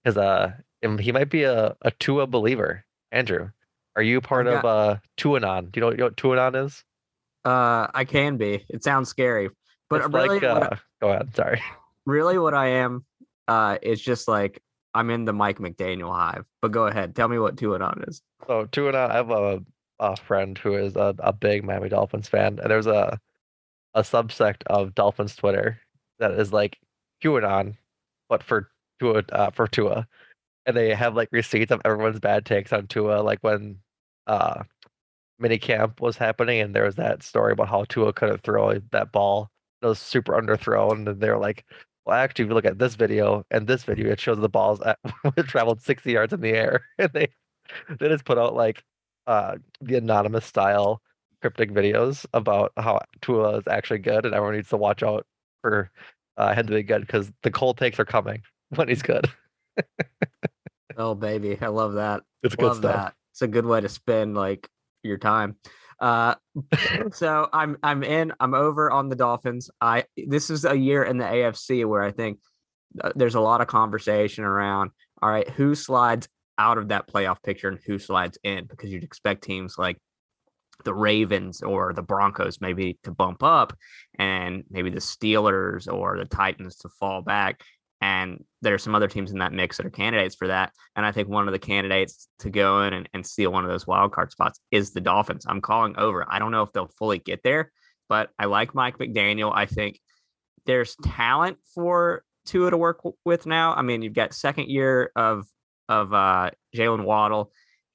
because uh he might be a a Tua believer. Andrew, are you part got, of uh Tuanon? Do you know, you know what Tuanon is? Uh, I can be. It sounds scary, but it's really, like, uh, I, go ahead. Sorry. Really, what I am, uh, is just like I'm in the Mike McDaniel hive. But go ahead, tell me what Tuanon is. So Tuanon, I have a a friend who is a, a big Miami Dolphins fan, and there's a a subsect of Dolphins Twitter that is like QAnon, but for Tua uh, for Tua, and they have like receipts of everyone's bad takes on Tua, like when uh mini camp was happening, and there was that story about how Tua couldn't throw that ball, it was super underthrown, and they're like, well, actually, if you look at this video and this video, it shows the balls at, traveled 60 yards in the air, and they they just put out like uh the anonymous style cryptic videos about how Tua is actually good, and everyone needs to watch out for uh, him to be good because the cold takes are coming when he's good. oh baby, I love that. It's love good stuff. That. It's a good way to spend like your time. Uh, so I'm I'm in. I'm over on the Dolphins. I this is a year in the AFC where I think uh, there's a lot of conversation around. All right, who slides out of that playoff picture and who slides in? Because you'd expect teams like the Ravens or the Broncos maybe to bump up, and maybe the Steelers or the Titans to fall back. And there are some other teams in that mix that are candidates for that. And I think one of the candidates to go in and, and steal one of those wild card spots is the Dolphins. I'm calling over. I don't know if they'll fully get there, but I like Mike McDaniel. I think there's talent for Tua to work with now. I mean, you've got second year of of uh, Jaylen Waddle,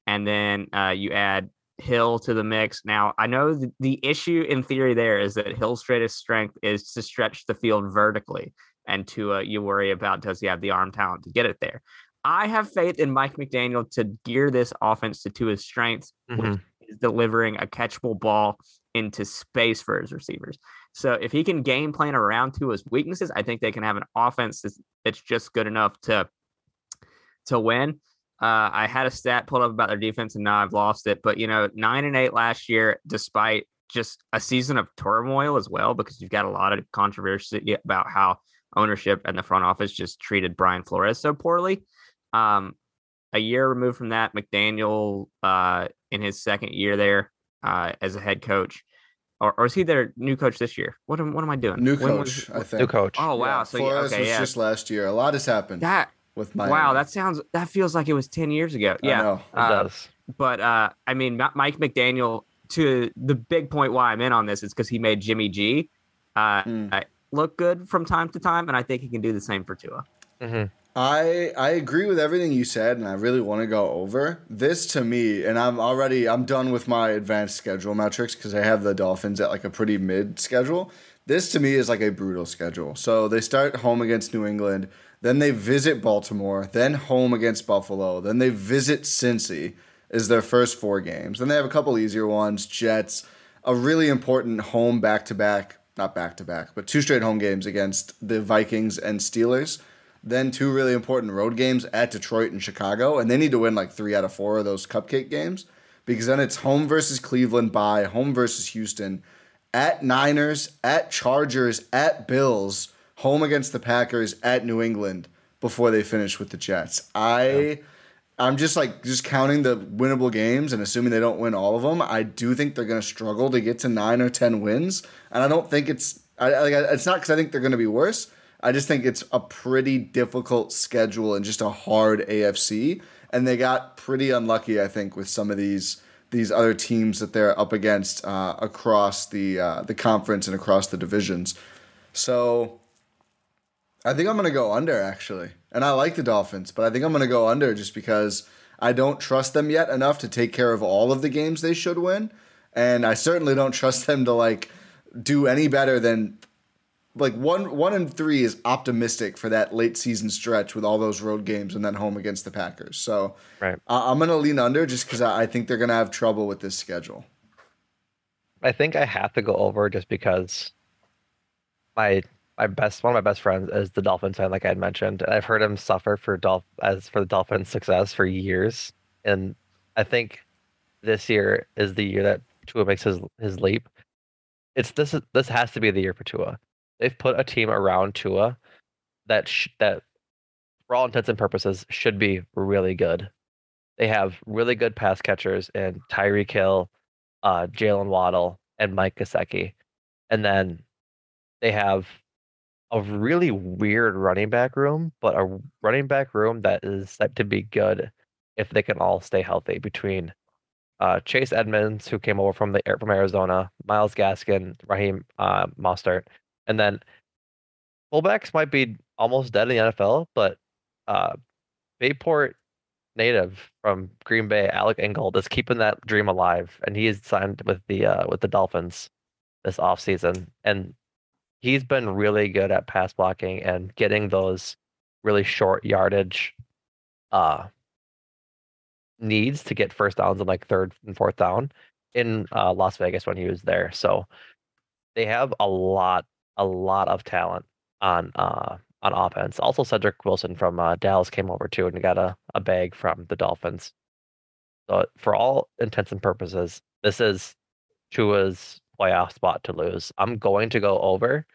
and then uh, you add Hill to the mix. Now, I know the, the issue in theory there is that Hill's greatest strength is to stretch the field vertically and to uh, you worry about does he have the arm talent to get it there. I have faith in Mike McDaniel to gear this offense to his strengths, mm-hmm. which is delivering a catchable ball into space for his receivers. So if he can game plan around to his weaknesses, I think they can have an offense that's, that's just good enough to to win. Uh, I had a stat pulled up about their defense, and now I've lost it. But you know, nine and eight last year, despite just a season of turmoil as well, because you've got a lot of controversy about how ownership and the front office just treated Brian Flores so poorly. Um, a year removed from that, McDaniel, uh, in his second year there uh, as a head coach, or, or is he their new coach this year? What am what am I doing? New coach, I think. New coach. Oh wow! Yeah, so Flores okay, was yeah. just last year. A lot has happened. That with my wow, that sounds that feels like it was ten years ago. Yeah, it uh, does. But uh, I mean, Mike McDaniel. To the big point why I'm in on this is because he made Jimmy G. Uh, mm look good from time to time, and I think he can do the same for Tua. Mm-hmm. I I agree with everything you said, and I really want to go over this to me. And I'm already I'm done with my advanced schedule metrics because I have the Dolphins at like a pretty mid schedule. This to me is like a brutal schedule. So they start home against New England, then they visit Baltimore, then home against Buffalo, then they visit Cincy is their first four games. Then they have a couple easier ones, Jets, a really important home back to back not back to back, but two straight home games against the Vikings and Steelers. Then two really important road games at Detroit and Chicago, and they need to win like three out of four of those cupcake games because then it's home versus Cleveland by home versus Houston, at Niners, at Chargers, at Bills, home against the Packers, at New England before they finish with the Jets. I yeah. I'm just like just counting the winnable games and assuming they don't win all of them. I do think they're going to struggle to get to nine or ten wins, and I don't think it's. I, like it's not because I think they're going to be worse. I just think it's a pretty difficult schedule and just a hard AFC, and they got pretty unlucky, I think, with some of these these other teams that they're up against uh, across the uh, the conference and across the divisions. So I think I'm going to go under actually. And I like the Dolphins, but I think I'm going to go under just because I don't trust them yet enough to take care of all of the games they should win. And I certainly don't trust them to like do any better than like one one and three is optimistic for that late season stretch with all those road games and then home against the Packers. So right. I'm gonna lean under just because I think they're gonna have trouble with this schedule. I think I have to go over just because my my best one of my best friends is the Dolphins fan, like I had mentioned. I've heard him suffer for Dolph as for the Dolphins' success for years, and I think this year is the year that Tua makes his his leap. It's this this has to be the year for Tua. They've put a team around Tua that sh- that for all intents and purposes, should be really good. They have really good pass catchers in Tyreek Hill, uh, Jaylen Waddle, and Mike Gesicki. And then they have a really weird running back room, but a running back room that is set to be good if they can all stay healthy between uh, Chase Edmonds, who came over from the from Arizona, Myles Gaskin, Raheem uh, Mostert, and then fullbacks might be almost dead in the NFL, but uh, Bayport native from Green Bay, Alec Ingold, is keeping that dream alive, and he is signed with the uh, with the Dolphins this offseason. and he's been really good at pass blocking and getting those really short yardage uh needs to get first downs on like third and fourth down in uh, Las Vegas when he was there. So they have a lot, a lot of talent on uh, on offense. Also, Cedric Wilson from uh, Dallas came over too and got a, a bag from the Dolphins. So for all intents and purposes, this is Tua's playoff spot to lose. I'm going to go over.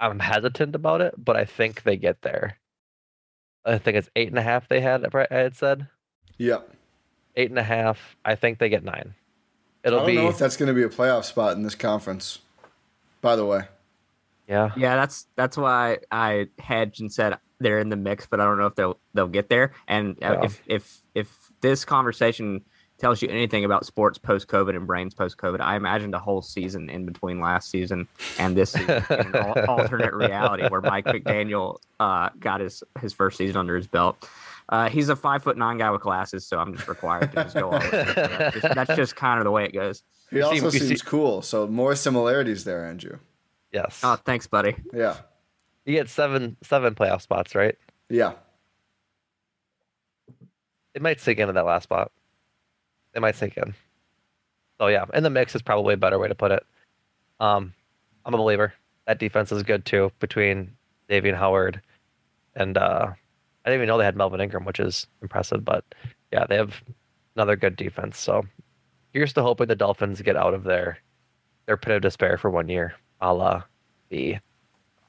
I'm hesitant about it, but I think they get there. I think it's eight and a half. They had I had said. Yep. Eight and a half. I think they get nine. It'll I don't be, know if that's going to be a playoff spot in this conference. By the way. Yeah. Yeah, that's that's why I hedged and said they're in the mix, but I don't know if they'll they'll get there. And uh, yeah. if if if this conversation tells you anything about sports post COVID and brains post COVID, I imagined a whole season in between last season and this season an alternate reality where Mike McDaniel uh, got his his first season under his belt. Uh, he's a five foot nine guy with glasses, so I'm just required to just go on. That's just, that's just kind of the way it goes. He also seems see, cool, so more similarities there, Andrew. Yes. Oh, thanks, buddy. Yeah. You get seven seven playoff spots, right? Yeah. It might sink into that last spot. It might sink in. So yeah, in the mix is probably a better way to put it. Um, I'm a believer. That defense is good too between Xavier Howard and uh, I didn't even know they had Melvin Ingram, which is impressive. But yeah, they have another good defense. So here's to hoping the Dolphins get out of their their pit of despair for one year, a la the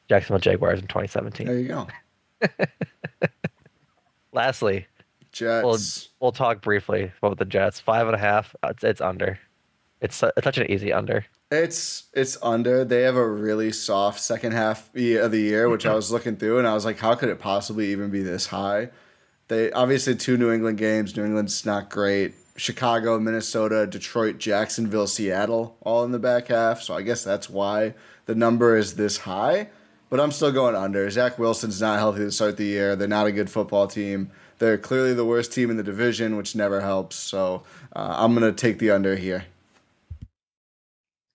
Jacksonville Jaguars in 2017. There you go. Lastly, Jets. We'll, we'll talk briefly about the Jets. Five and a half. It's, it's under. It's, it's such an easy under. It's it's under. They have a really soft second half of the year, which I was looking through, and I was like, how could it possibly even be this high? They obviously two New England games. New England's not great. Chicago, Minnesota, Detroit, Jacksonville, Seattle, all in the back half. So I guess that's why the number is this high. But I'm still going under. Zach Wilson's not healthy to start the year. They're not a good football team. They're clearly the worst team in the division, which never helps. So uh, I'm going to take the under here.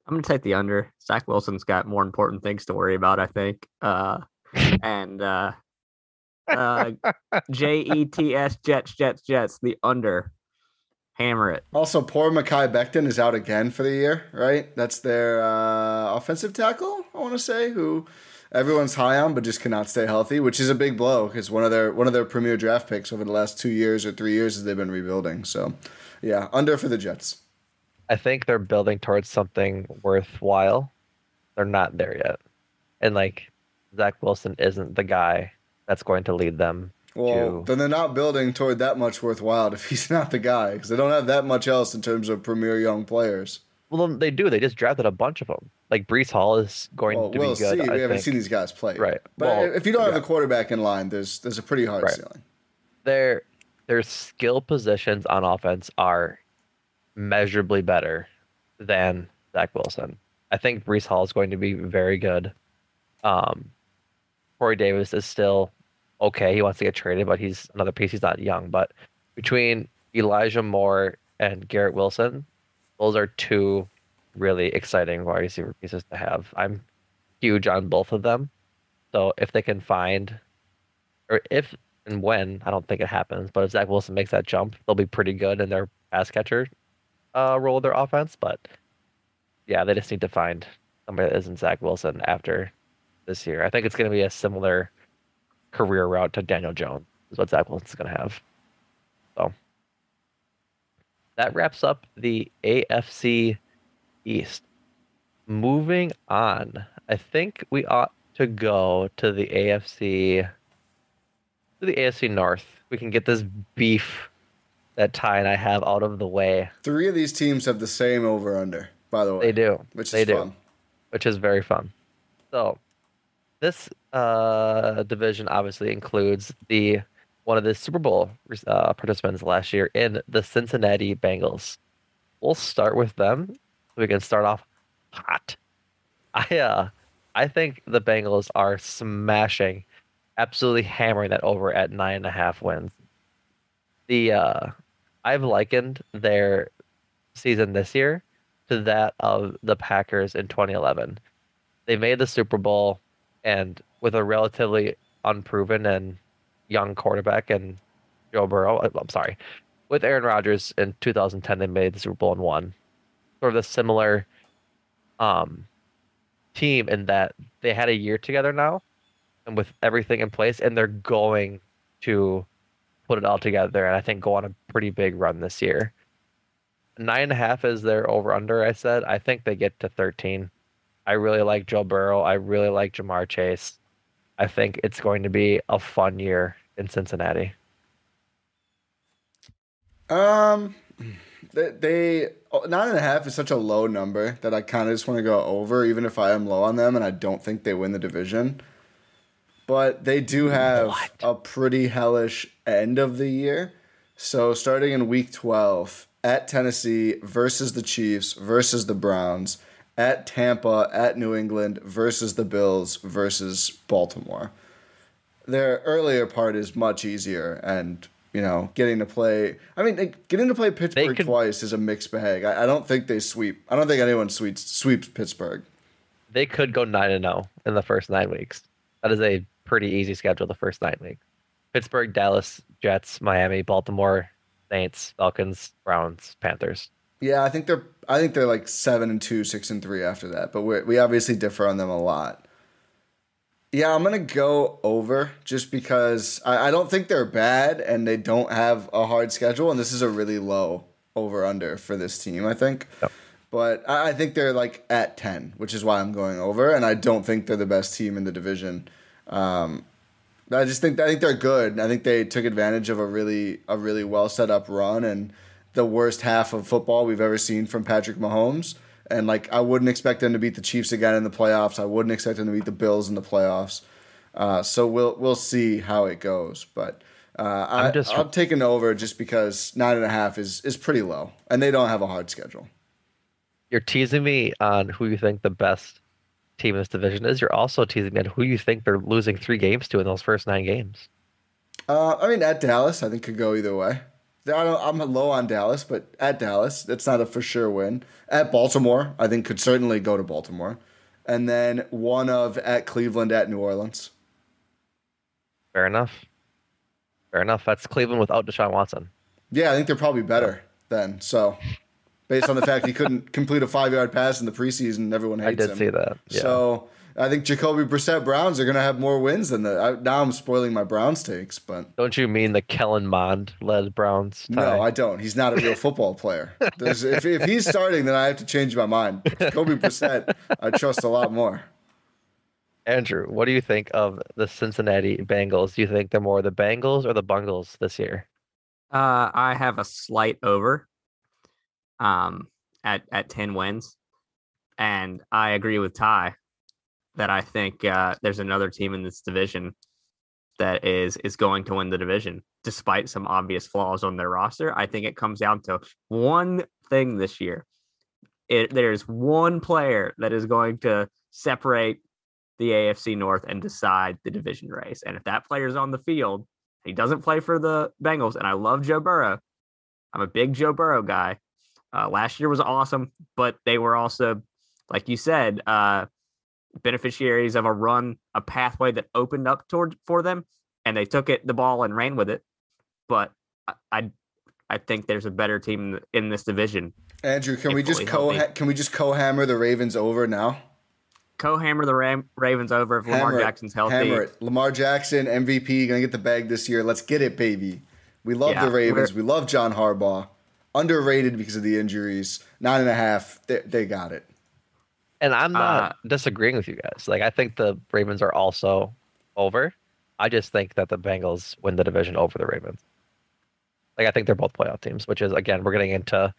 I'm gonna take the under. Zach Wilson's got more important things to worry about, I think. Uh, and uh, uh, J E T S Jets Jets Jets the under. Hammer it. Also, poor Mekhi Becton is out again for the year, right? That's their uh, offensive tackle, I want to say, who everyone's high on but just cannot stay healthy, which is a big blow because one of their one of their premier draft picks over the last two years or three years as they've been rebuilding. So, yeah, under for the Jets. I think they're building towards something worthwhile. They're not there yet. And like Zach Wilson isn't the guy that's going to lead them. Well, to... then they're not building toward that much worthwhile if he's not the guy because they don't have that much else in terms of premier young players. Well, they do. They just drafted a bunch of them. Like Breece Hall is going well, to we'll be good. See. I we haven't think. seen these guys play, right? But well, if you don't have a quarterback in line, there's there's a pretty hard right. ceiling. Their their skill positions on offense are measurably better than Zach Wilson. I think Breece Hall is going to be very good. Um, Corey Davis is still okay. He wants to get traded, but he's another piece. He's not young. But between Elijah Moore and Garrett Wilson, those are two really exciting wide receiver pieces to have. I'm huge on both of them. So if they can find, or if and when, I don't think it happens, but if Zach Wilson makes that jump, they'll be pretty good in their pass catcher uh, role of their offense. But yeah, they just need to find somebody that isn't Zach Wilson after this year. I think it's going to be a similar career route to Daniel Jones, is what Zach Wilson's going to have. So that wraps up the AFC East. Moving on, I think we ought to go to the AFC to the AFC North. We can get this beef that Ti and I have out of the way. Three of these teams have the same over under, by the way. They do. Which they is do. fun. Which is very fun. So this uh, division obviously includes the one of the Super Bowl uh, participants last year in the Cincinnati Bengals. We'll start with them. We can start off hot. I uh, I think the Bengals are smashing, absolutely hammering that over at nine and a half wins. The uh, I've likened their season this year to that of the Packers in 2011. They made the Super Bowl, and with a relatively unproven and young quarterback and Joe Burrow, uh, I'm sorry, with Aaron Rodgers in 2010, they made the Super Bowl and won. Sort of a similar um, team in that they had a year together now, and with everything in place, and they're going to put it all together, and I think go on a pretty big run this year. Nine and a half is their over under. I said I think they get to 13. I really like Joe Burrow. I really like Ja'Marr Chase. I think it's going to be a fun year in Cincinnati. Um, they, they oh, nine and a half is such a low number that I kind of just want to go over, even if I am low on them and I don't think they win the division. But they do have what? a pretty hellish end of the year. So starting in week twelve at Tennessee versus the Chiefs versus the Browns at Tampa, at New England versus the Bills versus Baltimore. Their earlier part is much easier, and you know, getting to play. I mean, getting to play Pittsburgh could, twice is a mixed bag. I, I, don't think they sweep. I don't think anyone sweeps sweeps Pittsburgh. They could go nine and zero oh in the first nine weeks. That is a pretty easy schedule. The first nine weeks: Pittsburgh, Dallas, Jets, Miami, Baltimore, Saints, Falcons, Browns, Panthers. Yeah, I think they're I think they're like seven and two, six and three after that. But we we obviously differ on them a lot. Yeah, I'm gonna go over just because I, I don't think they're bad and they don't have a hard schedule, and this is a really low over under for this team. I think. Yep. But I, I think they're like at ten, which is why I'm going over, and I don't think they're the best team in the division. Um, I just think I think they're good. I think they took advantage of a really a really well set up run and the worst half of football we've ever seen from Patrick Mahomes. And like, I wouldn't expect them to beat the Chiefs again in the playoffs. I wouldn't expect them to beat the Bills in the playoffs. Uh, so we'll we'll see how it goes. But uh, I, just, I'm taking over just because nine and a half is is pretty low, and they don't have a hard schedule. You're teasing me on who you think the best team in this division is. You're also teasing me on who you think they're losing three games to in those first nine games. Uh, I mean, at Dallas, I think could go either way. I'm low on Dallas, but at Dallas, that's not a for sure win. At Baltimore, I think could certainly go to Baltimore, and then one of at Cleveland, at New Orleans. Fair enough. Fair enough. That's Cleveland without Deshaun Watson. Yeah, I think they're probably better then. So, based on the fact he couldn't complete a five yard pass in the preseason, everyone hates him. I did him. see that. Yeah. So I think Jacoby Brissett Browns are going to have more wins than the. I, now I'm spoiling my Browns takes, but don't you mean the Kellen Mond led Browns? Ti? No, I don't. He's not a real football player. if, if he's starting, then I have to change my mind. Jacoby Brissett, I trust a lot more. Andrew, what do you think of the Cincinnati Bengals? Do you think they're more the Bengals or the Bungles this year? Uh, I have a slight over, um, at at ten wins, and I agree with Ti that I think uh, there's another team in this division that is is going to win the division despite some obvious flaws on their roster. I think it comes down to one thing this year. It, there's one player that is going to separate the AFC North and decide the division race. And if that player is on the field, he doesn't play for the Bengals. And I love Joe Burrow. I'm a big Joe Burrow guy. Uh, last year was awesome, but they were also, like you said, uh, beneficiaries of a run, a pathway that opened up toward for them, and they took it the ball and ran with it. But I, I, I think there's a better team in this division. Andrew, can we just co can we just co hammer the Ravens over now? Co hammer the Ram- Ravens over if Lamar Jackson's healthy. Hammer it. Lamar Jackson MVP gonna get the bag this year. Let's get it, baby. We love yeah, the Ravens. We love John Harbaugh. Underrated because of the injuries. Nine and a half. They, they got it. And I'm not uh, disagreeing with you guys. Like I think the Ravens are also over. I just think that the Bengals win the division over the Ravens. Like I think they're both playoff teams, which is again we're getting into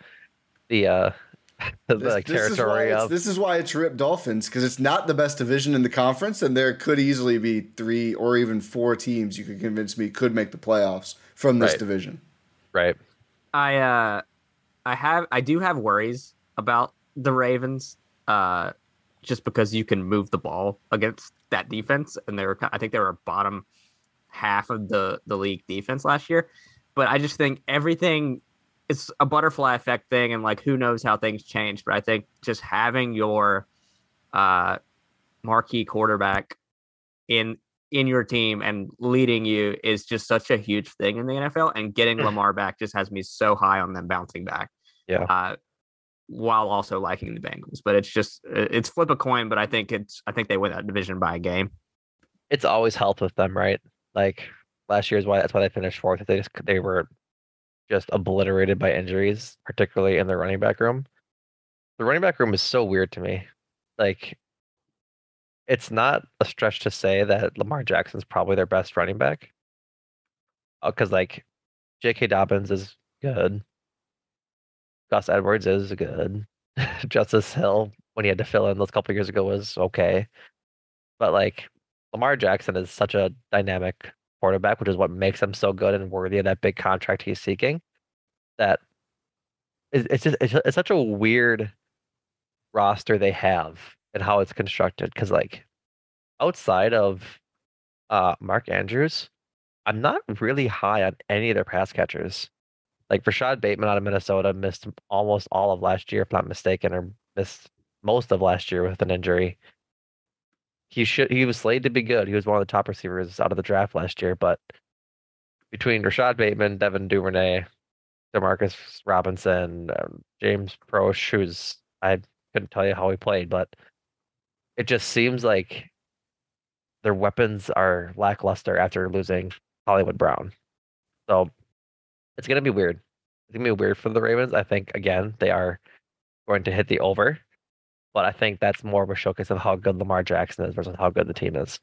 the uh the this, like, territory this of this is why it's ripped Dolphins because it's not the best division in the conference, and there could easily be three or even four teams you could convince me could make the playoffs from this right. division. Right. I uh I have I do have worries about the Ravens. Uh just because you can move the ball against that defense, and they were I think they were bottom half of the the league defense last year. But I just think everything it's a butterfly effect thing, and like who knows how things change. But I think just having your uh, marquee quarterback in in your team and leading you is just such a huge thing in the NFL. And getting Lamar back just has me so high on them bouncing back. Yeah. Uh, while also liking the Bengals. But it's just it's flip a coin, but I think it's I think they win that division by a game. It's always helped with them, right? Like last year's why that's why they finished fourth. They just they were just obliterated by injuries, particularly in the running back room. The running back room is so weird to me. Like it's not a stretch to say that Lamar Jackson's probably their best running back. Because uh, like J.K. Dobbins is good. Gus Edwards is good. Justice Hill, when he had to fill in those couple years ago, was okay. But like Lamar Jackson is such a dynamic quarterback, which is what makes him so good and worthy of that big contract he's seeking. That it's just it's, it's such a weird roster they have and how it's constructed. Because like outside of uh, Mark Andrews, I'm not really high on any of their pass catchers. Like Rashod Bateman out of Minnesota missed almost all of last year, if not mistaken, or missed most of last year with an injury. He should he was slated to be good. He was one of the top receivers out of the draft last year, but between Rashod Bateman, Devin Duvernay, Demarcus Robinson, um, James Proche, who's I couldn't tell you how he played, but it just seems like their weapons are lackluster after losing Hollywood Brown. So it's to be weird. It's to be weird for the Ravens. I think, again, they are going to hit the over, but I think that's more of a showcase of how good Lamar Jackson is versus how good the team is.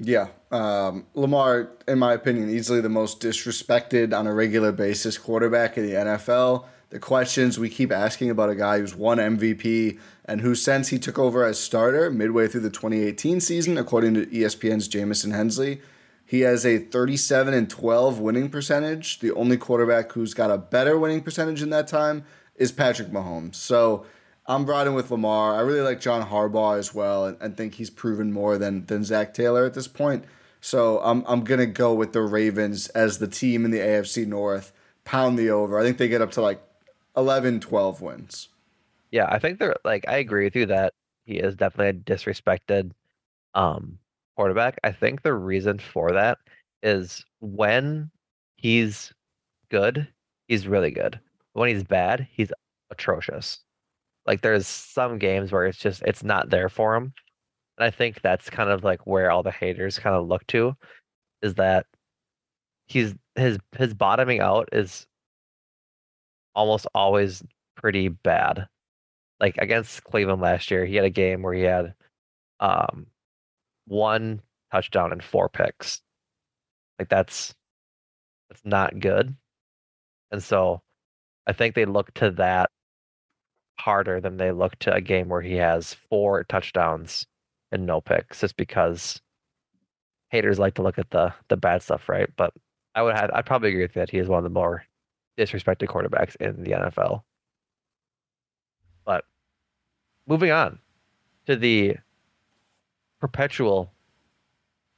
Yeah. Um, Lamar, in my opinion, easily the most disrespected on a regular basis quarterback in the NFL. The questions we keep asking about a guy who's won MVP and who, since he took over as starter midway through the 2018 season, according to ESPN's Jamison Hensley, he has a 37 and 12 winning percentage. The only quarterback who's got a better winning percentage in that time is Patrick Mahomes. So I'm riding with Lamar. I really like John Harbaugh as well, and, and think he's proven more than than Zac Taylor at this point. So I'm I'm gonna go with the Ravens as the team in the AFC North. Pound the over. I think they get up to like 11, 12 wins. Yeah, I think they're like I agree with you that he is definitely a disrespected um quarterback. I think the reason for that is when he's good, he's really good. When he's bad, he's atrocious. Like there's some games where it's just it's not there for him. And I think that's kind of like where all the haters kind of look to is that he's his his bottoming out is almost always pretty bad. Like against Cleveland last year, he had a game where he had um one touchdown and four picks. Like that's that's not good. And so I think they look to that harder than they look to a game where he has four touchdowns and no picks just because haters like to look at the the bad stuff, right? But I would have I'd probably agree with that. He is one of the more disrespected quarterbacks in the NFL. But moving on to the perpetual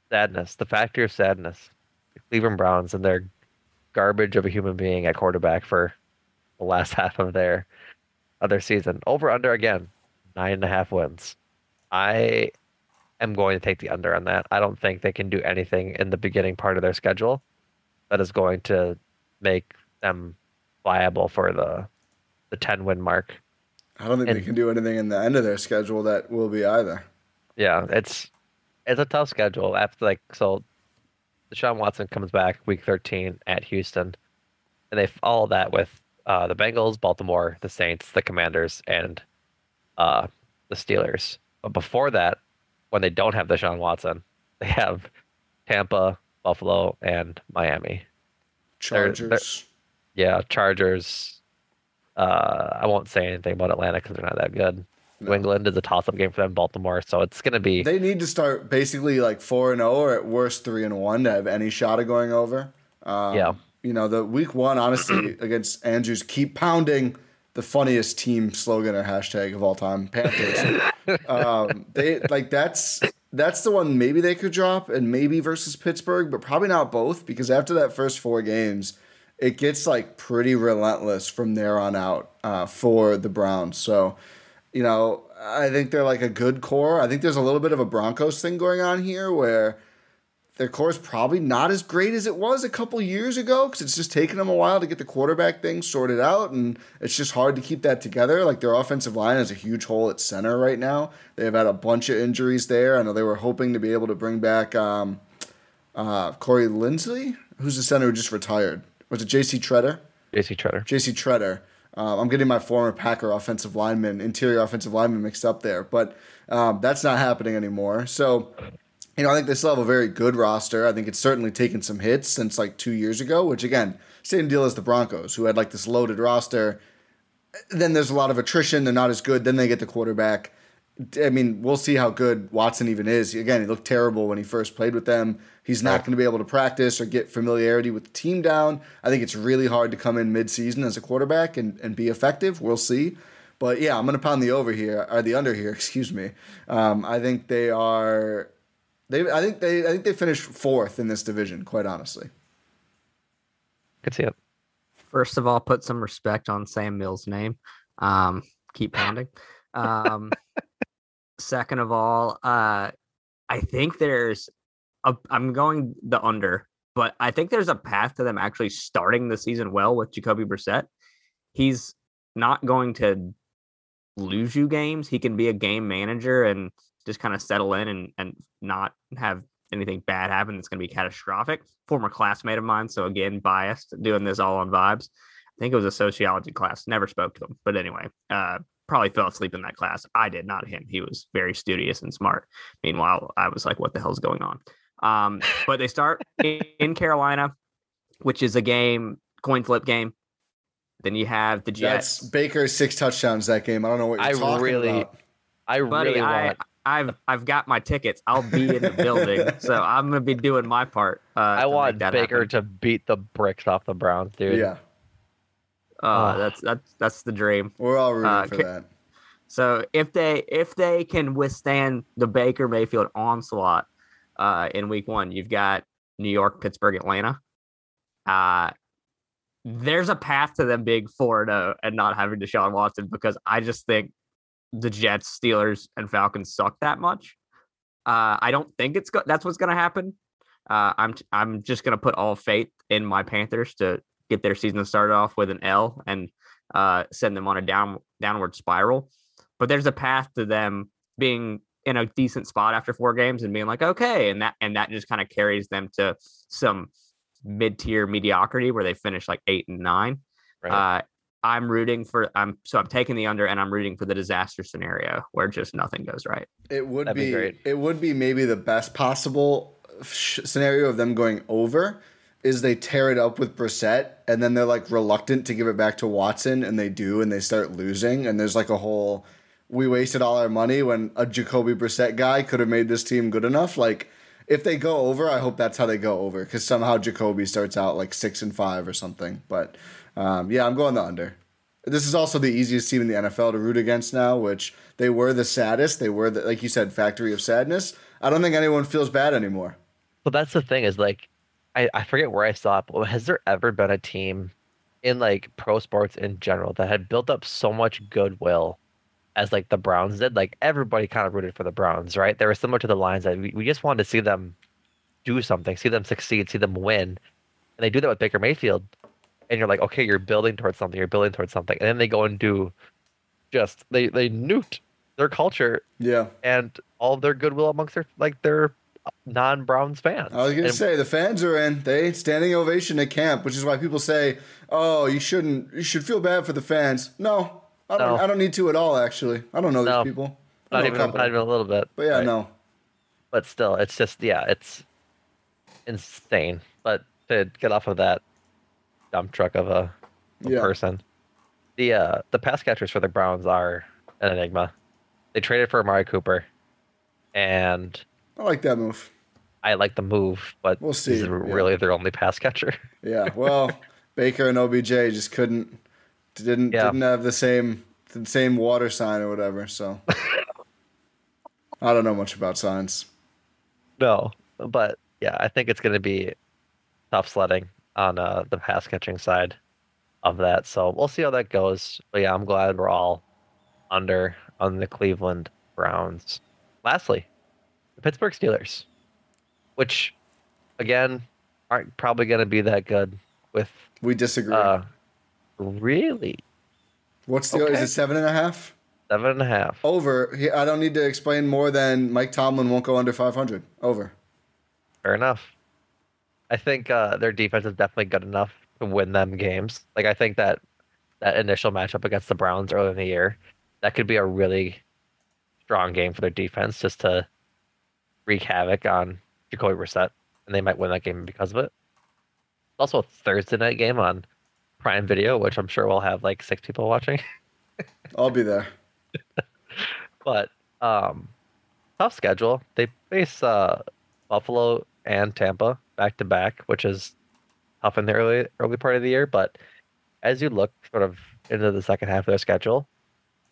sadness, the factor of sadness. The Cleveland Browns and their garbage of a human being at quarterback for the last half of their other season. Over under again, nine and a half wins. I am going to take the under on that. I don't think they can do anything in the beginning part of their schedule that is going to make them viable for the the ten win mark. I don't think and, they can do anything in the end of their schedule that will be either. Yeah, it's it's a tough schedule. After like so, Deshaun Watson comes back week 13 at Houston, and they follow that with uh, the Bengals, Baltimore, the Saints, the Commanders, and uh, the Steelers. But before that, when they don't have Deshaun Watson, they have Tampa, Buffalo, and Miami. Chargers. They're, they're, yeah, Chargers. Uh, I won't say anything about Atlanta because they're not that good. No. New England is a toss-up game for them. Baltimore, so it's going to be. They need to start basically like four and zero, oh or at worst three and one to have any shot of going over. Um, yeah. You know, the week one, honestly, against Andrews, keep pounding the funniest team slogan or hashtag of all time, Panthers. um, they like that's that's the one maybe they could drop, and maybe versus Pittsburgh, but probably not both because after that first four games, it gets like pretty relentless from there on out uh, for the Browns. So, you know, I think they're like a good core. I think there's a little bit of a Broncos thing going on here where their core is probably not as great as it was a couple years ago because it's just taken them a while to get the quarterback thing sorted out, and it's just hard to keep that together. Like their offensive line has a huge hole at center right now. They've had a bunch of injuries there. I know they were hoping to be able to bring back um, uh, Corey Linsley, who's the center who just retired. Was it J.C. Tretter? J.C. Tretter. J.C. Tretter. Um, I'm getting my former Packer offensive lineman, interior offensive lineman mixed up there, but um, that's not happening anymore. So you know, I think they still have a very good roster. I think it's certainly taken some hits since like two years ago, which again, same deal as the Broncos, who had like this loaded roster. Then there's a lot of attrition. They're not as good. Then they get the quarterback. I mean, we'll see how good Watson even is. Again, he looked terrible when he first played with them. He's not going to be able to practice or get familiarity with the team down. I think it's really hard to come in midseason as a quarterback and, and be effective. We'll see. But yeah, I'm going to pound the over here, or the under here, excuse me. Um, I think they are they, I think they, I think they finished fourth in this division. Quite honestly, could see it. First of all, put some respect on Sam Mills' name. Um, keep pounding. Um, second of all, uh, I think there's I'm going the under, but I think there's a path to them actually starting the season well with Jacoby Brissett. He's not going to lose you games. He can be a game manager and just kind of settle in and and not have anything bad happen that's going to be catastrophic. Former classmate of mine, so again biased, doing this all on vibes. I think it was a sociology class. Never spoke to him, but anyway, uh, probably fell asleep in that class. I did, not him. He was very studious and smart. Meanwhile, I was like, "What the hell's going on?" Um, but they start in Carolina, which is a game coin flip game. Then you have the Jets. That's Baker six touchdowns that game. I don't know what you're I talking really, about. I Buddy, really I, want. I've I've got my tickets. I'll be in the building, so I'm gonna be doing my part. Uh, I want Baker happen. to beat the bricks off the Browns, dude. Yeah. Uh, that's that's that's the dream. We're all rooting uh, for that. So if they if they can withstand the Baker Mayfield onslaught uh, in Week One, you've got New York, Pittsburgh, Atlanta. Uh, there's a path to them being four zero oh and not having Deshaun Watson because I just think the Jets, Steelers, and Falcons suck that much. Uh, I don't think it's go- that's what's going to happen. Uh, I'm t- I'm just going to put all faith in my Panthers to get their season started off with an L and uh, send them on a down downward spiral. But there's a path to them being in a decent spot after four games and being like, okay, and that and that just kind of carries them to some mid tier mediocrity where they finish like eight and nine. Right. Uh, I'm rooting for I'm so I'm taking the under and I'm rooting for the disaster scenario where just nothing goes right. It would That'd be, be it would be maybe the best possible sh- scenario of them going over is they tear it up with Brissett and then they're like reluctant to give it back to Watson and they do and they start losing and there's like a whole we wasted all our money when a Jacoby Brissett guy could have made this team good enough like if they go over, I hope that's how they go over because somehow Jacoby starts out like six and five or something. But um, yeah, I'm going the under. This is also the easiest team in the NFL to root against now, which they were the saddest. They were, the, like you said, factory of sadness. I don't think anyone feels bad anymore. But that's the thing is like, I, I forget where I saw it, but has there ever been a team in like pro sports in general that had built up so much goodwill as like the Browns did? Like everybody kind of rooted for the Browns, right? They were similar to the Lions that we, we just wanted to see them do something, see them succeed, see them win. And they do that with Baker Mayfield and you're like, okay, you're building towards something, you're building towards something, and then they go and do just they they nuked their culture, yeah, and all of their goodwill amongst their like their non-Browns fans. I was gonna and, say the fans are in. They standing ovation at camp, which is why people say, "Oh, you shouldn't. You should feel bad for the fans." No, I don't. No. I don't need to at all. Actually, I don't know no, these people. Not even, not even a little bit. But yeah, right. no. But still, it's just yeah, it's insane. But to get off of that dump truck of a, a yeah. person, the uh, the pass catchers for the Browns are an enigma. They traded for Amari Cooper, and I like that move. I like the move, but we'll see. He's really their only pass catcher. yeah, well, Baker and OBJ just couldn't didn't yeah. didn't have the same the same water sign or whatever. So I don't know much about science. No, but yeah, I think it's going to be tough sledding on uh, the pass catching side of that. So we'll see how that goes. But yeah, I'm glad we're all under on the Cleveland Browns. Lastly, the Pittsburgh Steelers, which again aren't probably going to be that good. With we disagree. Uh, really? What's the okay. is it seven and a half? Seven and a half. Over. I don't need to explain more than Mike Tomlin won't go under 500. Over. Fair enough. I think uh, their defense is definitely good enough to win them games. Like I think that that initial matchup against the Browns early in the year, that could be a really strong game for their defense just to wreak havoc on Jacoby Brissett, and they might win that game because of it. Also, a Thursday night game on Prime Video, which I'm sure we'll have like six people watching. I'll be there. but um, tough schedule. They face uh, Buffalo and Tampa back to back, which is tough in the early early part of the year. But as you look sort of into the second half of their schedule,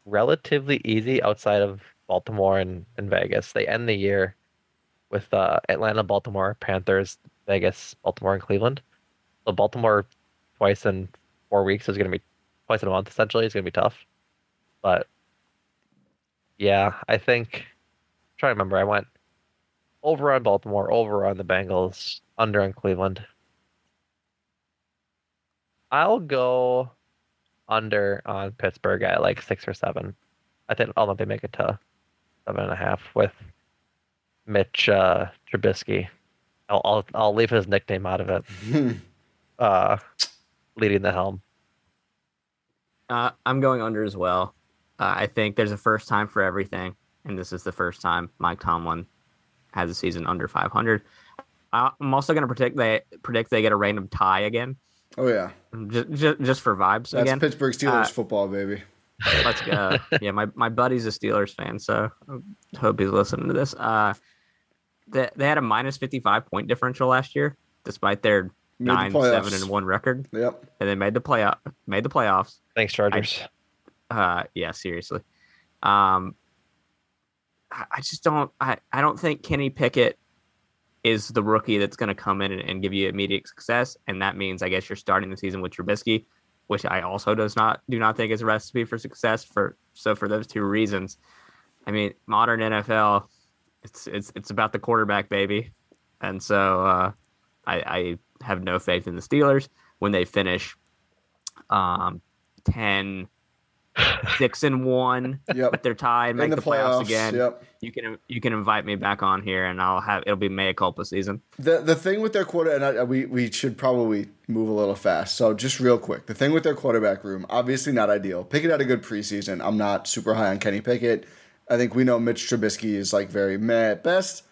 relatively easy outside of Baltimore and, and Vegas. They end the year with uh, Atlanta, Baltimore, Panthers, Vegas, Baltimore, and Cleveland. So Baltimore twice in four weeks is going to be twice in a month. Essentially, it's going to be tough. But yeah, I think. I'm trying to remember, I went over on Baltimore, over on the Bengals, under on Cleveland. I'll go under on Pittsburgh at like six or seven. I think I'll let they make it to seven and a half with Mitch uh, Trubisky. I'll, I'll I'll leave his nickname out of it. uh, leading the helm. Uh, I'm going under as well. Uh, I think there's a first time for everything, and this is the first time Mike Tomlin has a season under 500. Uh, I'm also going to predict they predict they get a random tie again. Oh yeah, just just, just for vibes. That's again. Pittsburgh Steelers uh, football, baby. Let's go. yeah, my, my buddy's a Steelers fan, so I hope he's listening to this. Uh, they, they had a minus 55 point differential last year, despite their made nine, seven, and one record. Yep. And they made the playoff, made the playoffs. Thanks, Chargers. I, uh, yeah, seriously. Um, I, I just don't. I, I don't think Kenny Pickett is the rookie that's going to come in and, and, give you immediate success, and that means I guess you're starting the season with Trubisky, which I also does not do not think is a recipe for success. For so for those two reasons, I mean, modern NFL, it's it's it's about the quarterback, baby, and so uh, I, I have no faith in the Steelers when they finish um, 10, six and one, yep. but they're tied, make the, the, playoffs, playoffs again. Yep. You can you can invite me back on here, and I'll have it'll be Mea culpa season. The the thing with their quarter, and I, we we should probably move a little fast. So just real quick, the thing with their quarterback room, obviously not ideal. Pickett had a good preseason. I'm not super high on Kenny Pickett. I think we know Mitch Trubisky is like very meh at best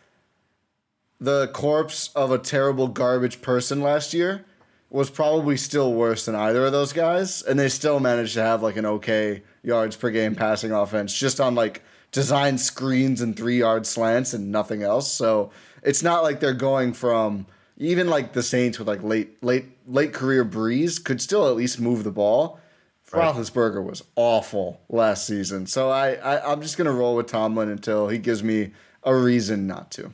the corpse of a terrible garbage person last year was probably still worse than either of those guys, and they still managed to have like an okay yards per game passing offense just on like design screens and three yard slants and nothing else. So it's not like they're going from even like the Saints with like late late late career Brees could still at least move the ball. Right. Roethlisberger was awful last season, so I, I I'm just gonna roll with Tomlin until he gives me a reason not to.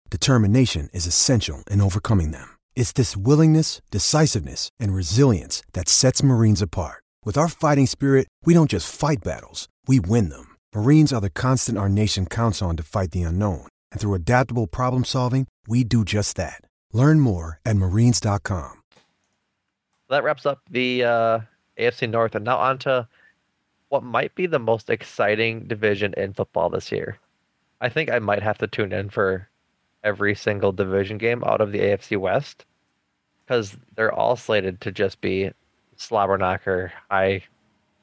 determination is essential in overcoming them. It's this willingness, decisiveness, and resilience that sets Marines apart. With our fighting spirit, we don't just fight battles, we win them. Marines are the constant our nation counts on to fight the unknown. And through adaptable problem solving, we do just that. Learn more at marines.com. That wraps up the uh, AFC North, and now on to what might be the most exciting division in football this year. I think I might have to tune in for every single division game out of the AFC West because they're all slated to just be slobber knocker, high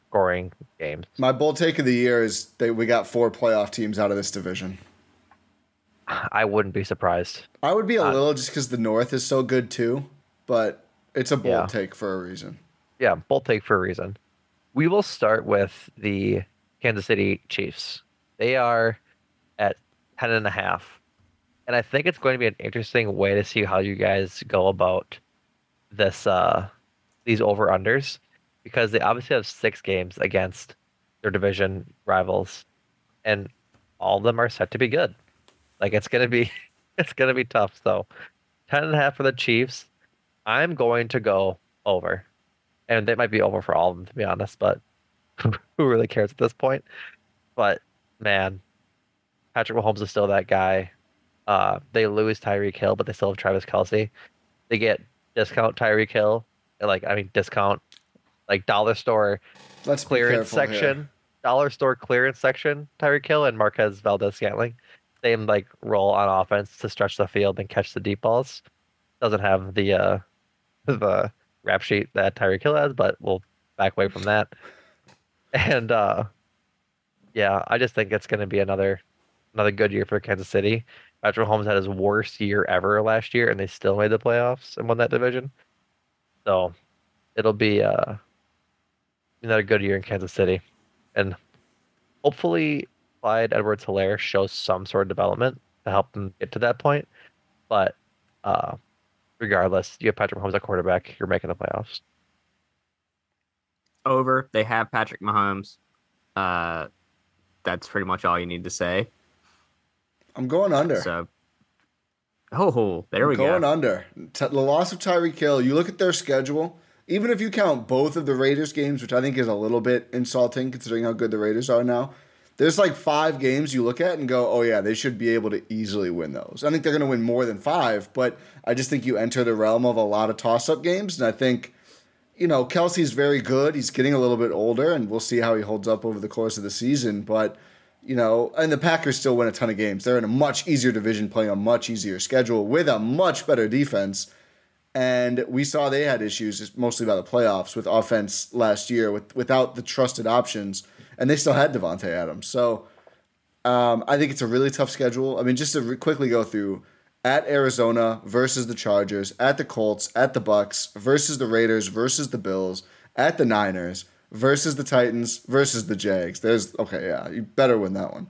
scoring games. My bold take of the year is that we got four playoff teams out of this division. I wouldn't be surprised. I would be a uh, little just because the North is so good too, but it's a bold yeah. take for a reason. Yeah, bold take for a reason. We will start with the Kansas City Chiefs. They are at 10 and a half. And I think it's going to be an interesting way to see how you guys go about this uh these over unders because they obviously have six games against their division rivals and all of them are set to be good. Like it's gonna be it's gonna be tough. So ten and a half for the Chiefs. I'm going to go over. And they might be over for all of them to be honest, but who really cares at this point? But man, Patrick Mahomes is still that guy. Uh, they lose Tyreek Hill, but they still have Travis Kelce. They get discount Tyreek Hill, like I mean discount, like dollar store Let's clearance section, here. dollar store clearance section. Tyreek Hill and Marquez Valdes-Scantling same like role on offense to stretch the field and catch the deep balls. Doesn't have the uh the rap sheet that Tyreek Hill has, but we'll back away from that. And uh yeah, I just think it's gonna be another another good year for Kansas City. Patrick Mahomes had his worst year ever last year and they still made the playoffs and won that division. So it'll be uh another good year in Kansas City. And hopefully Clyde Edwards Helaire shows some sort of development to help them get to that point. But uh, regardless, you have Patrick Mahomes at quarterback, you're making the playoffs. Over. They have Patrick Mahomes. Uh, that's pretty much all you need to say. I'm going under. So, oh, there I'm we going go. Going under. the loss of Tyreek Hill. You look at their schedule. Even if you count both of the Raiders games, which I think is a little bit insulting considering how good the Raiders are now, there's like five games you look at and go, oh yeah, they should be able to easily win those. I think they're going to win more than five, but I just think you enter the realm of a lot of toss up games. And I think, you know, Kelce's very good. He's getting a little bit older, and we'll see how he holds up over the course of the season. But, you know, and the Packers still win a ton of games. They're in a much easier division, playing a much easier schedule with a much better defense. And we saw they had issues, mostly about the playoffs, with offense last year, with without the trusted options and they still had Davante Adams. So um, I think it's a really tough schedule. I mean, just to re- quickly go through at Arizona versus the Chargers, at the Colts, at the Bucs versus the Raiders versus the Bills, at the Niners versus the Titans versus the Jags. There's okay, yeah, you better win that one.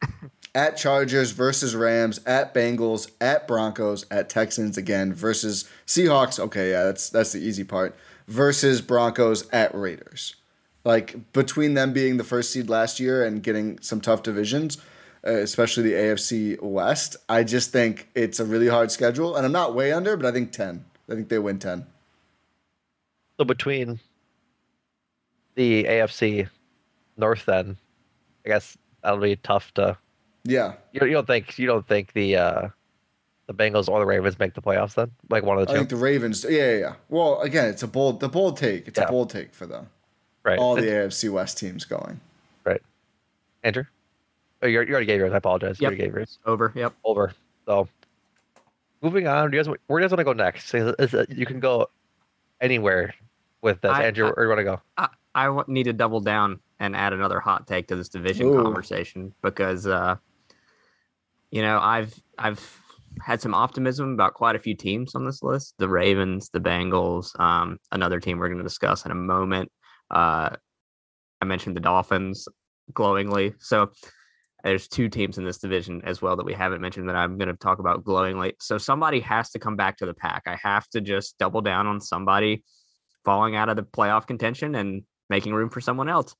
at Chargers versus Rams, at Bengals, at Broncos, at Texans again versus Seahawks. Okay, yeah, that's that's the easy part. Versus Broncos at Raiders. Like between them being the first seed last year and getting some tough divisions, uh, especially the AFC West, I just think it's a really hard schedule. And I'm not way under, but I think 10. I think they win 10. So between the AFC North, then I guess that'll be tough to. Yeah. You, you don't think you don't think the uh, the Bengals or the Ravens make the playoffs then? Like one of the two. I think the Ravens. Yeah, yeah. yeah. Well, again, it's a bold the bold take. It's yeah. a bold take for them right. all the AFC West teams going. Right. Andrew? Oh, you already gave yours. I apologize. You already gave yours. Over. Yep. Over. So, moving on. Do you guys, where do you guys want to go next? Is, is, you can go anywhere with this. I, Andrew, I, where do you want to go? I, I need to double down and add another hot take to this division Ooh. conversation because, uh, you know, I've I've had some optimism about quite a few teams on this list: the Ravens, the Bengals, um, another team we're going to discuss in a moment. Uh, I mentioned the Dolphins glowingly, so there's two teams in this division as well that we haven't mentioned that I'm going to talk about glowingly. So somebody has to come back to the pack. I have to just double down on somebody falling out of the playoff contention and making room for someone else.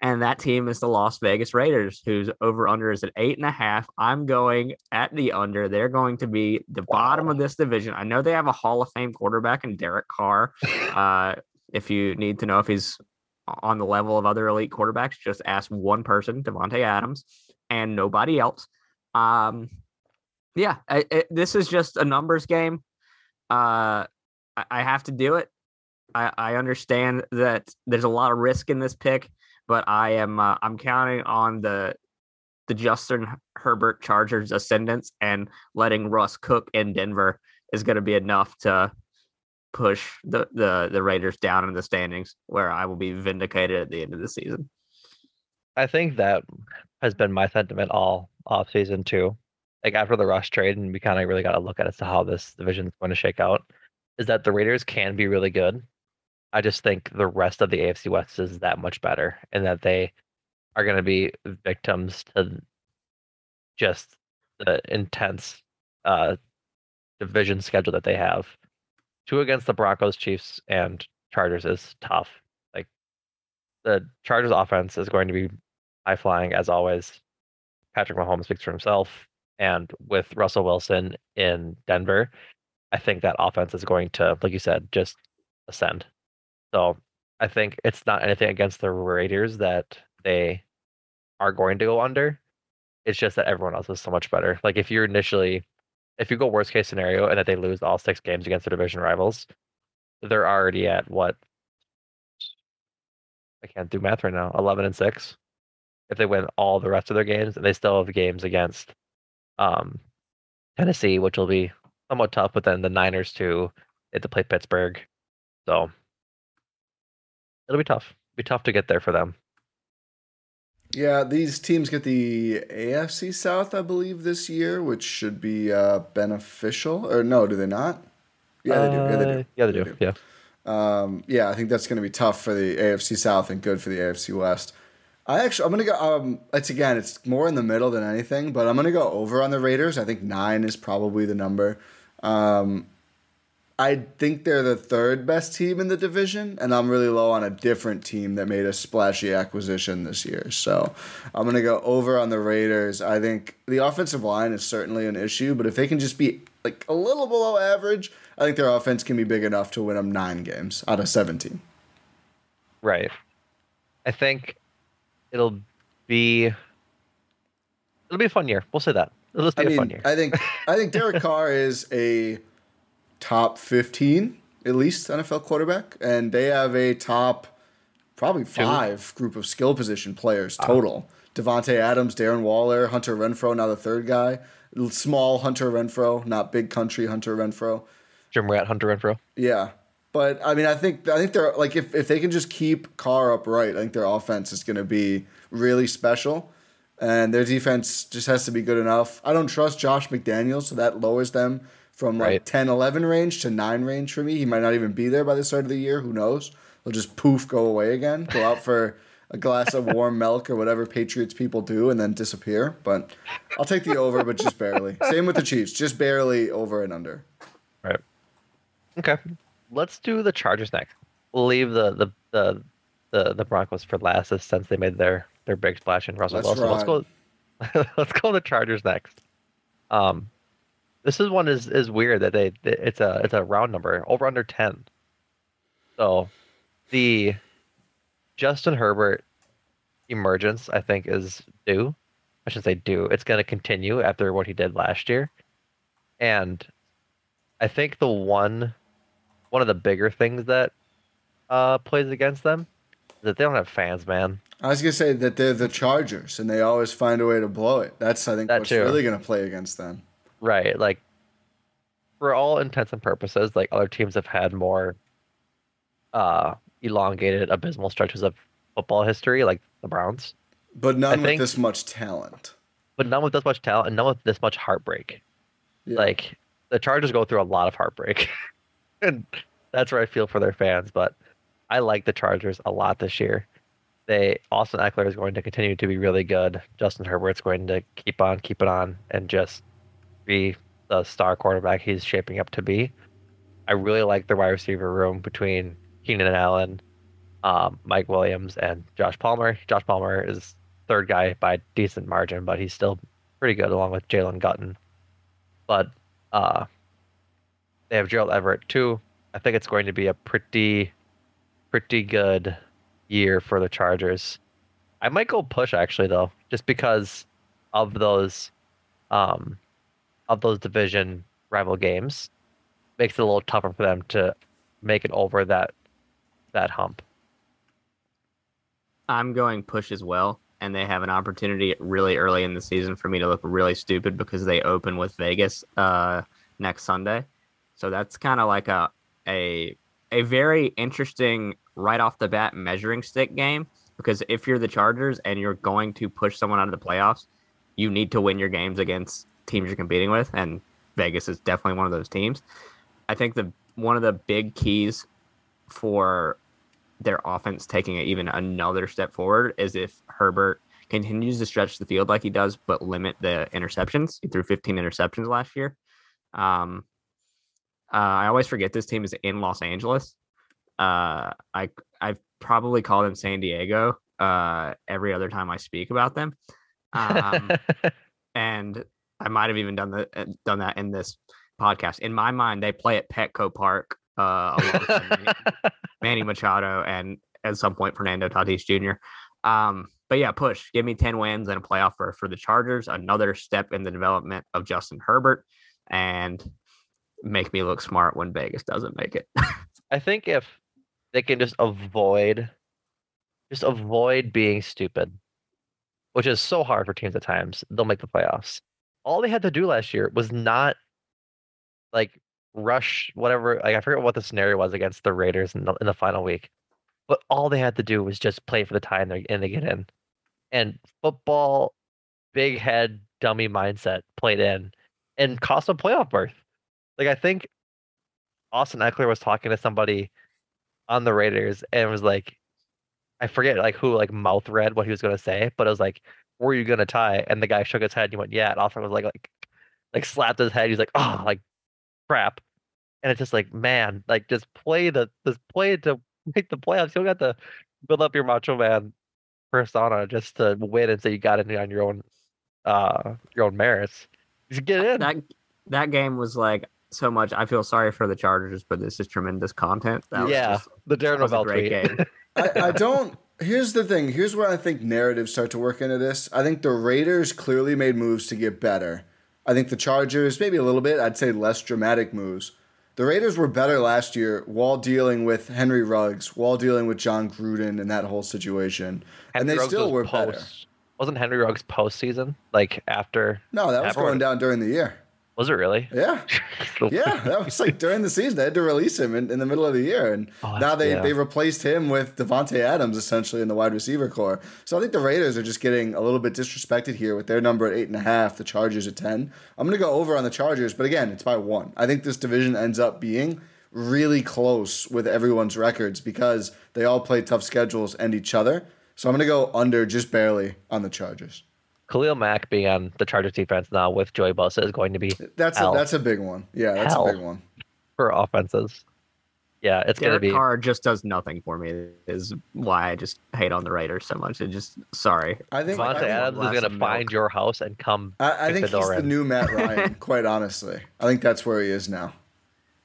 And that team is the Las Vegas Raiders, whose over under is at eight and a half. I'm going at the under. They're going to be the bottom of this division. I know they have a Hall of Fame quarterback in Derek Carr. Uh, if you need to know if he's on the level of other elite quarterbacks, just ask one person, Davante Adams, and nobody else. Um, yeah, it, this is just a numbers game. Uh, I, I have to do it. I, I understand that there's a lot of risk in this pick, but I am uh, I'm counting on the the Justin Herbert Chargers ascendance and letting Russ cook in Denver is going to be enough to push the, the the Raiders down in the standings where I will be vindicated at the end of the season. I think that has been my sentiment all off season too. Like after the Russ trade, and we kind of really got to look at as to how this division is going to shake out. Is that the Raiders can be really good, I just think the rest of the AFC West is that much better, and that they are going to be victims to just the intense uh, division schedule that they have. Two against the Broncos, Chiefs, and Chargers is tough. Like the Chargers offense is going to be high flying as always. Patrick Mahomes speaks for himself, and with Russell Wilson in Denver, I think that offense is going to, like you said, just ascend. So I think it's not anything against the Raiders that they are going to go under. It's just that everyone else is so much better. Like if you're initially, if you go worst case scenario and that they lose all six games against their division rivals, they're already at what? I can't do math right now. Eleven and six. If they win all the rest of their games, and they still have games against um, Tennessee, which will be somewhat tough. But then the Niners too. They have to play Pittsburgh. So it'll be tough. It'll be tough to get there for them. Yeah, these teams get the AFC South, I believe, this year, which should be uh, beneficial. Or no, do they not? Yeah, they do. Yeah, they do. Uh, yeah, they, they do. do. Yeah. Um, yeah, I think that's going to be tough for the AFC South and good for the AFC West. I actually, I'm going to go. Um, it's again, it's more in the middle than anything, but I'm going to go over on the Raiders. I think nine is probably the number. Um, I think they're the third best team in the division, and I'm really low on a different team that made a splashy acquisition this year. So I'm going to go over on the Raiders. I think the offensive line is certainly an issue, but if they can just be like a little below average, I think their offense can be big enough to win them nine games out of 17. Right. I think it'll be it'll be a fun year. We'll say that. It'll just be I a mean, fun year. I think I think Derek Carr is a top 15 at least NFL quarterback, and they have a top probably five group of skill position players total. Uh, Davante Adams, Darren Waller, Hunter Renfrow, now the third guy. Small Hunter Renfrow, not big country Hunter Renfrow. Gym Rat Hunter Renfrow. Yeah. But I mean I think I think they're like if, if they can just keep Carr upright, I think their offense is gonna be really special. And their defense just has to be good enough. I don't trust Josh McDaniels, so that lowers them from like right. 10, 11 range to 9 range for me. He might not even be there by the start of the year. Who knows? He'll just poof, go away again, go out for a glass of warm milk or whatever Patriots people do and then disappear. But I'll take the over, but just barely. Same with the Chiefs, just barely over and under. Right. Okay. Let's do the Chargers next. We'll leave the the the the, the Broncos for last since they made their their big splash in Russell Wilson. Let's go. let's go the Chargers next. Um, this is one is is weird that they it's a it's a round number over under ten. So, the Justin Herbert emergence I think is due. I should say due. It's going to continue after what he did last year, and I think the one one of the bigger things that uh, plays against them is that they don't have fans, man. I was gonna say that they're the Chargers and they always find a way to blow it. That's I think that what's too. really gonna play against them. Right. Like for all intents and purposes, like other teams have had more uh elongated, abysmal stretches of football history, like the Browns. But none I with think, this much talent. But none with this much talent and none with this much heartbreak. Yeah. Like the Chargers go through a lot of heartbreak. and that's where I feel for their fans. But I like the Chargers a lot this year. They Austin Ekeler is going to continue to be really good. Justin Herbert's going to keep on keep it on and just be the star quarterback he's shaping up to be. I really like the wide receiver room between Keenan Allen, um, Mike Williams, and Josh Palmer. Josh Palmer is third guy by a decent margin, but he's still pretty good along with Jalen Guyton. But uh, they have Gerald Everett too. I think it's going to be a pretty, pretty good year for the Chargers. I might go push actually though, just because of those, um, of those division rival games, makes it a little tougher for them to make it over that that hump. I'm going push as well, and they have an opportunity really early in the season for me to look really stupid because they open with Vegas uh, next Sunday. So that's kind of like a a a very interesting right off the bat measuring stick game because if you're the Chargers and you're going to push someone out of the playoffs, you need to win your games against teams you're competing with, and Vegas is definitely one of those teams. I think the one of the big keys for their offense taking even another step forward is if Herbert continues to stretch the field like he does, but limit the interceptions. He threw 15 interceptions last year. Um, uh, I always forget this team is in Los Angeles. Uh, I I've probably called them San Diego uh, every other time I speak about them, um, and I might have even done that uh, done that in this podcast. In my mind, they play at Petco Park uh, Manny, Manny Machado and at some point Fernando Tatis Jr. Um, but yeah, push. Give me 10 wins and a playoff for, for the Chargers. Another step in the development of Justin Herbert and make me look smart when Vegas doesn't make it. I think if they can just avoid just avoid being stupid, which is so hard for teams at times, they'll make the playoffs. All they had to do last year was not like rush whatever. Like I forget what the scenario was against the Raiders in the, in the final week, but all they had to do was just play for the tie and they, and they get in. And football, big head dummy mindset played in and cost them playoff berth. Like I think Austin Ekeler was talking to somebody on the Raiders and was like, I forget like who like mouth read what he was gonna say, but it was like, "Were you gonna tie?" And the guy shook his head and he went, "Yeah." And Austin was like, like, like slapped his head. He's like, "Oh, like crap." And it's just like, man, like just play the just play it to make the playoffs. You don't got to build up your Macho Man persona just to win and say you got it on your own uh your own merits. Just get in. That that game was like so much. I feel sorry for the Chargers, but this is tremendous content. That yeah, just, the Darren Rovell great game. I, I don't. Here's the thing. Here's where I think narratives start to work into this. I think the Raiders clearly made moves to get better. I think the Chargers, maybe a little bit, I'd say less dramatic moves. The Raiders were better last year while dealing with Henry Ruggs, while dealing with Jon Gruden and that whole situation. Henry and they Ruggs still were post, better. Wasn't Henry Ruggs postseason? Like after? No, that was going down during the year. Was it really? Yeah. yeah, that was like during the season. They had to release him in, in the middle of the year. And oh, now they, yeah. they replaced him with Davante Adams essentially in the wide receiver corps. So I think the Raiders are just getting a little bit disrespected here with their number at eight and a half, the Chargers at 10. I'm going to go over on the Chargers, but again, it's by one. I think this division ends up being really close with everyone's records because they all play tough schedules and each other. So I'm going to go under just barely on the Chargers. Khalil Mack being on the Chargers defense now with Joey Bosa is going to be that's a, that's a big one. Yeah, that's a big one for offenses. Yeah, it's going to be. Carr just does nothing for me. Is why I just hate on the Raiders so much. It just sorry. I think Davante Adams is going to find your house and come. I, I think the he's the new Matt Ryan. quite honestly, I think that's where he is now.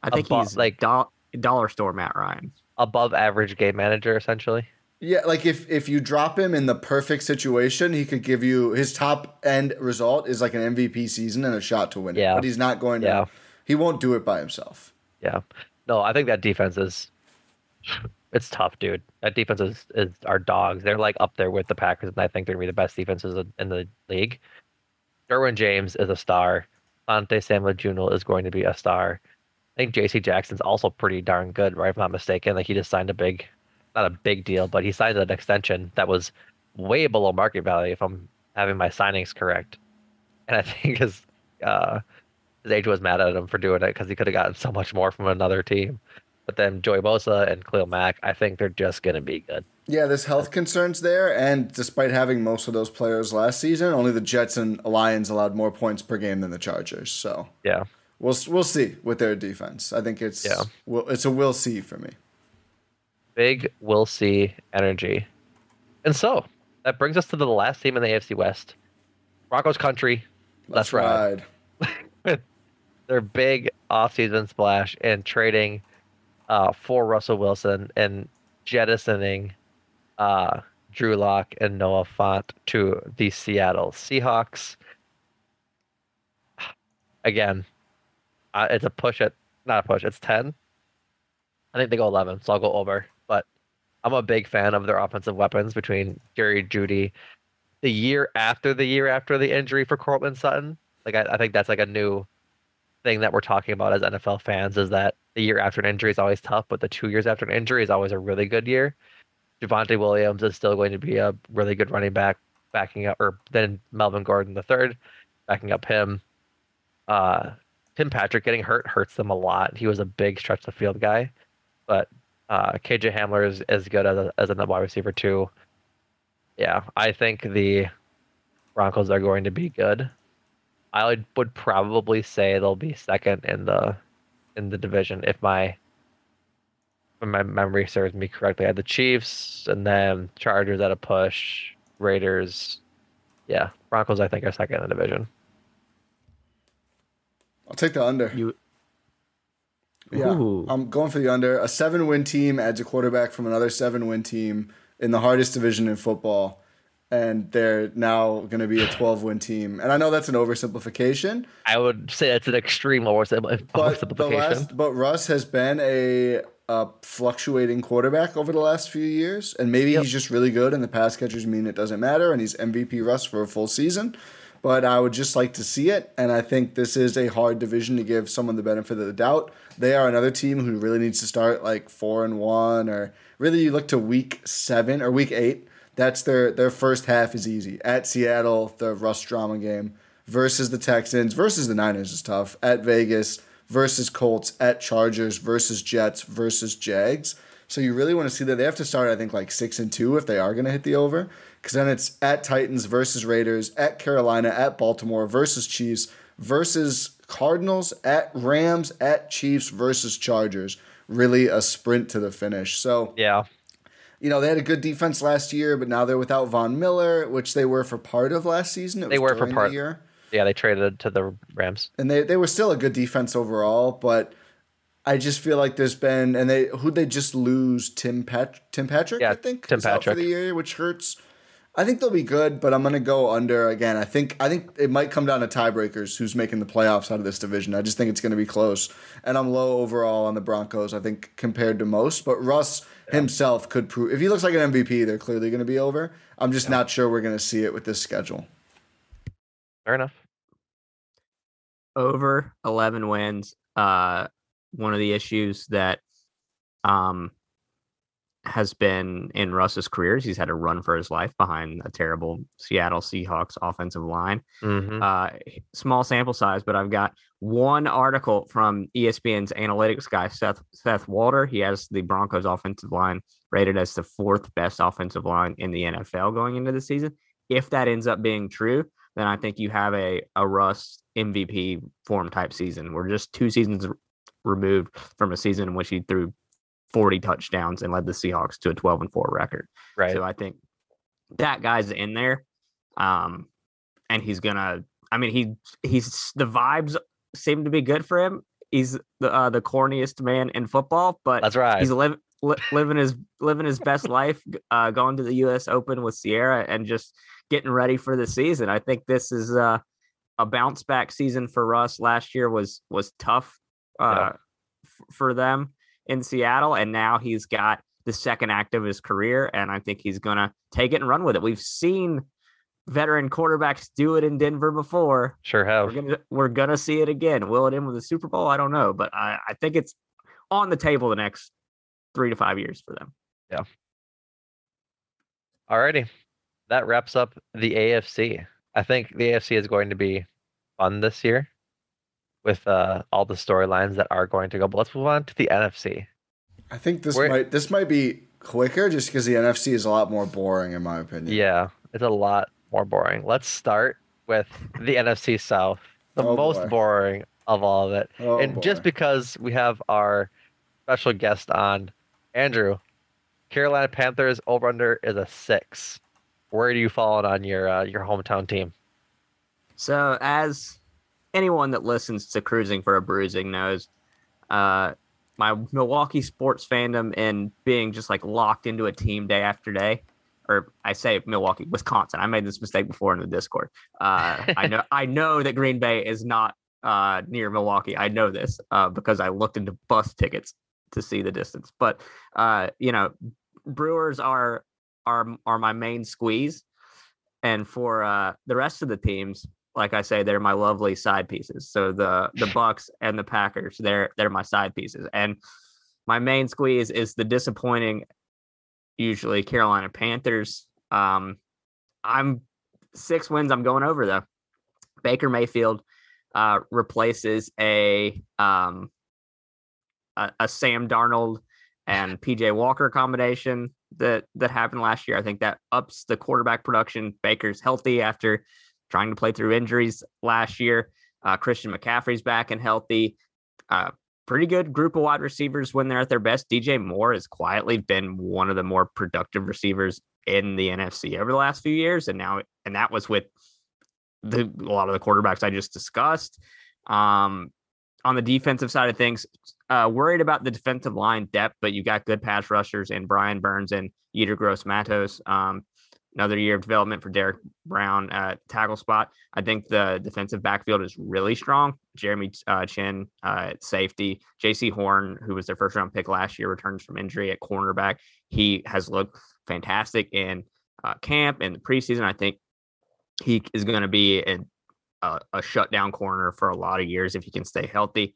I think Above, he's like do- dollar store Matt Ryan, above average game manager essentially. Yeah, like if if you drop him in the perfect situation, he could give you his top end result is like an MVP season and a shot to win. Yeah, but he's not going to. Yeah. He won't do it by himself. Yeah, no, I think that defense is. It's tough, dude. That defense is, is our dogs. They're like up there with the Packers, and I think they're gonna be the best defenses in the league. Derwin James is a star. Asante Samuel is going to be a star. I think J.C. Jackson's also pretty darn good, right? If I'm not mistaken. Like he just signed a big not a big deal, but he signed an extension that was way below market value if I'm having my signings correct. And I think his uh, his agent was mad at him for doing it because he could have gotten so much more from another team. But then Joey Bosa and Khalil Mack, I think they're just going to be good. Yeah, there's health concerns there, and despite having most of those players last season, only the Jets and Lions allowed more points per game than the Chargers. So yeah, we'll we'll see with their defense. I think it's yeah. We'll, it's a we'll see for me. Big we'll see energy, and so that brings us to the last team in the AFC West, Broncos country. Let's, Let's ride. ride. Their big offseason splash and trading uh, for Russell Wilson and jettisoning uh, Drew Lock and Noah Fant to the Seattle Seahawks. Again, uh, it's a push at not a push. It's ten. I think they go eleven, so I'll go over. I'm a big fan of their offensive weapons between Jerry Jeudy. The year after the year after the injury for Courtland Sutton, like I, I think that's like a new thing that we're talking about as NFL fans is that the year after an injury is always tough, but the two years after an injury is always a really good year. Javonte Williams is still going to be a really good running back, backing up, or then Melvin Gordon the third, backing up him. Uh, Tim Patrick getting hurt hurts them a lot. He was a big stretch the field guy, but uh, KJ Hamler is as good as a, as a wide receiver too. Yeah, I think the Broncos are going to be good. I would, would probably say they'll be second in the in the division if my if my memory serves me correctly. I had the Chiefs and then Chargers at a push, Raiders. Yeah, Broncos I think are second in the division. I'll take the under. You yeah, Ooh. I'm going for the under. A seven win team adds a quarterback from another seven win team in the hardest division in football and they're now going to be a 12 win team. And I know that's an oversimplification. I would say that's an extreme oversimplification. But, the last, but Russ has been a, a, fluctuating quarterback over the last few years, and maybe yep. he's just really good, and the pass catchers mean it doesn't matter, and he's MVP Russ for a full season. But I would just like to see it, and I think this is a hard division to give someone the benefit of the doubt. They are another team who really needs to start like four and one, or really you look to week seven or week eight that's their their first half is easy. At Seattle, the Russ drama game versus the Texans versus the Niners is tough. At Vegas versus Colts, at Chargers versus Jets versus Jags. So you really want to see that they have to start I think like 6 and 2 if they are going to hit the over cuz then it's at Titans versus Raiders, at Carolina, at Baltimore versus Chiefs versus Cardinals, at Rams, at Chiefs versus Chargers. Really a sprint to the finish. So Yeah you know, they had a good defense last year, but now they're without Von Miller, which they were for part of last season. they were for part. Of the year. Yeah, they traded to the Rams, and they they were still a good defense overall. But I just feel like there's been and they who they just lose Tim Pat Tim Patrick. Yeah, I think Tim Patrick for the year, which hurts. I think they'll be good, but I'm gonna go under again. I think I think it might come down to tiebreakers who's making the playoffs out of this division. I just think it's gonna be close. And I'm low overall on the Broncos, I think, compared to most. But Russ yeah. himself could prove if he looks like an MVP, they're clearly gonna be over. I'm just yeah. not sure we're gonna see it with this schedule. Fair enough. Over eleven wins. Uh one of the issues that um has been in Russ's careers. He's had to run for his life behind a terrible Seattle Seahawks offensive line. Mm-hmm. Uh, small sample size, but I've got one article from ESPN's analytics guy, Seth Seth Walder. He has the Broncos offensive line rated as the fourth best offensive line in the NFL going into the season. If that ends up being true, then I think you have a a Russ MVP form type season. We're just two seasons removed from a season in which he threw 40 touchdowns and led the Seahawks to a 12 and 4 record. Right. So I think that guy's in there. Um, and he's gonna I mean he he's the vibes seem to be good for him. He's the uh, the corniest man in football, but that's right. He's li- li- living his living his best life, uh, going to the U.S. Open with Ciara and just getting ready for the season. I think this is uh, a bounce back season for Russ. Last year was was tough uh, yeah. f- for them in Seattle, and now he's got the second act of his career, and I think he's gonna take it and run with it. We've seen veteran quarterbacks do it in Denver before. Sure have. We're gonna, we're gonna see it again. Will it end with the Super Bowl? I don't know, but I, I think it's on the table the next three to five years for them. Yeah. Alrighty. That wraps up the AFC. I think the AFC is going to be fun this year with uh, all the storylines that are going to go. But let's move on to the NFC. I think this We're, might this might be quicker just because the NFC is a lot more boring in my opinion. Yeah, it's a lot more boring. Let's start with the NFC South, the oh most boy. boring of all of it. Oh and boy. just because we have our special guest on, Andrew, Carolina Panthers over under is a six. Where do you fall on your uh, your hometown team? So, as anyone that listens to Cruising for a Bruising knows, uh, my Milwaukee sports fandom and being just like locked into a team day after day, or I say Milwaukee, Wisconsin. I made this mistake before in the Discord. Uh, I know I know that Green Bay is not uh, near Milwaukee. I know this uh, because I looked into bus tickets to see the distance. But uh, you know, Brewers are are are my main squeeze, and for uh, the rest of the teams, like I say, they're my lovely side pieces. So the the Bucks and the Packers, they're they're my side pieces, and my main squeeze is the disappointing, usually Carolina Panthers. Um, I'm six wins. I'm going over though. Baker Mayfield uh, replaces a um, a, a Sam Darnold and PJ Walker combination that that happened last year. I think that ups the quarterback production. Baker's healthy after trying to play through injuries last year. Uh, Christian McCaffrey's back and healthy. Uh, pretty good group of wide receivers when they're at their best. DJ Moore has quietly been one of the more productive receivers in the NFC over the last few years, and now and that was with the a lot of the quarterbacks I just discussed. Um, on the defensive side of things, uh, worried about the defensive line depth, but you got good pass rushers in Brian Burns and Yetur Gross Matos. Um, another year of development for Derrick Brown at tackle spot. I think the defensive backfield is really strong. Jeremy uh, Chinn uh, at safety, Jaycee Horn, who was their first round pick last year, returns from injury at cornerback. He has looked fantastic in uh, camp and the preseason. I think he is going to be a, a, a shutdown corner for a lot of years if he can stay healthy.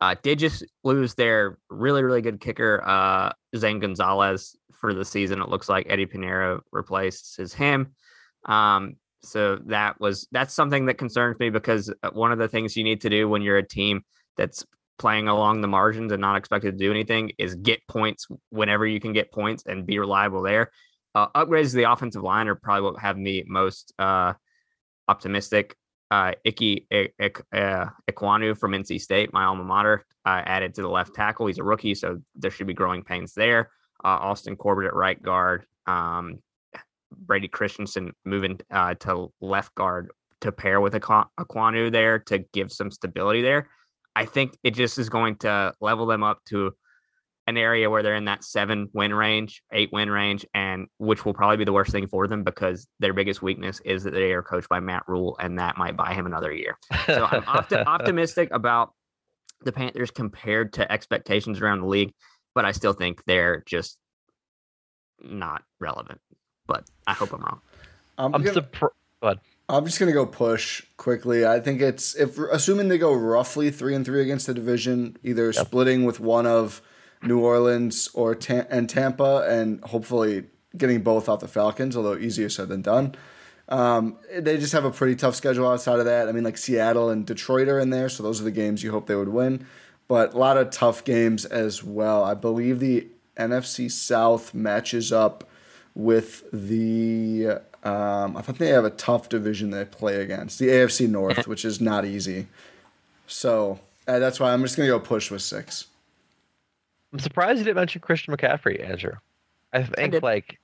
Uh, did just lose their really, really good kicker, uh, Zane Gonzalez, for the season. It looks like Eddie Piñeiro replaces him. Um, so that was that's something that concerns me because uh, one of the things you need to do when you're a team that's playing along the margins and not expected to do anything is get points whenever you can get points and be reliable there. Uh, upgrades to the offensive line are probably what have me most uh, optimistic uh, Ickey uh, Ekwonu from NC State, my alma mater, uh, added to the left tackle. He's a rookie, so there should be growing pains there. Uh, Austin Corbett at right guard. Um, Brady Christensen moving uh, to left guard to pair with Ekwonu there to give some stability there. I think it just is going to level them up to an area where they're in that seven win range, eight win range, and which will probably be the worst thing for them because their biggest weakness is that they are coached by Matt Rhule, and that might buy him another year. So I'm opti- optimistic about the Panthers compared to expectations around the league, but I still think they're just not relevant. But I hope I'm wrong. I'm, I'm surprised. I'm just gonna go push quickly. I think it's if assuming they go roughly three and three against the division, either yep. splitting with one of New Orleans or and Tampa, and hopefully getting both off the Falcons, although easier said than done. Um, they just have a pretty tough schedule outside of that. I mean, like Seattle and Detroit are in there, so those are the games you hope they would win. But a lot of tough games as well. I believe the NFC South matches up with the. Um, I think they have a tough division they play against the AFC North, which is not easy. So uh, that's why I'm just gonna go push with six. I'm surprised you didn't mention Christian McCaffrey, Andrew. I think I like,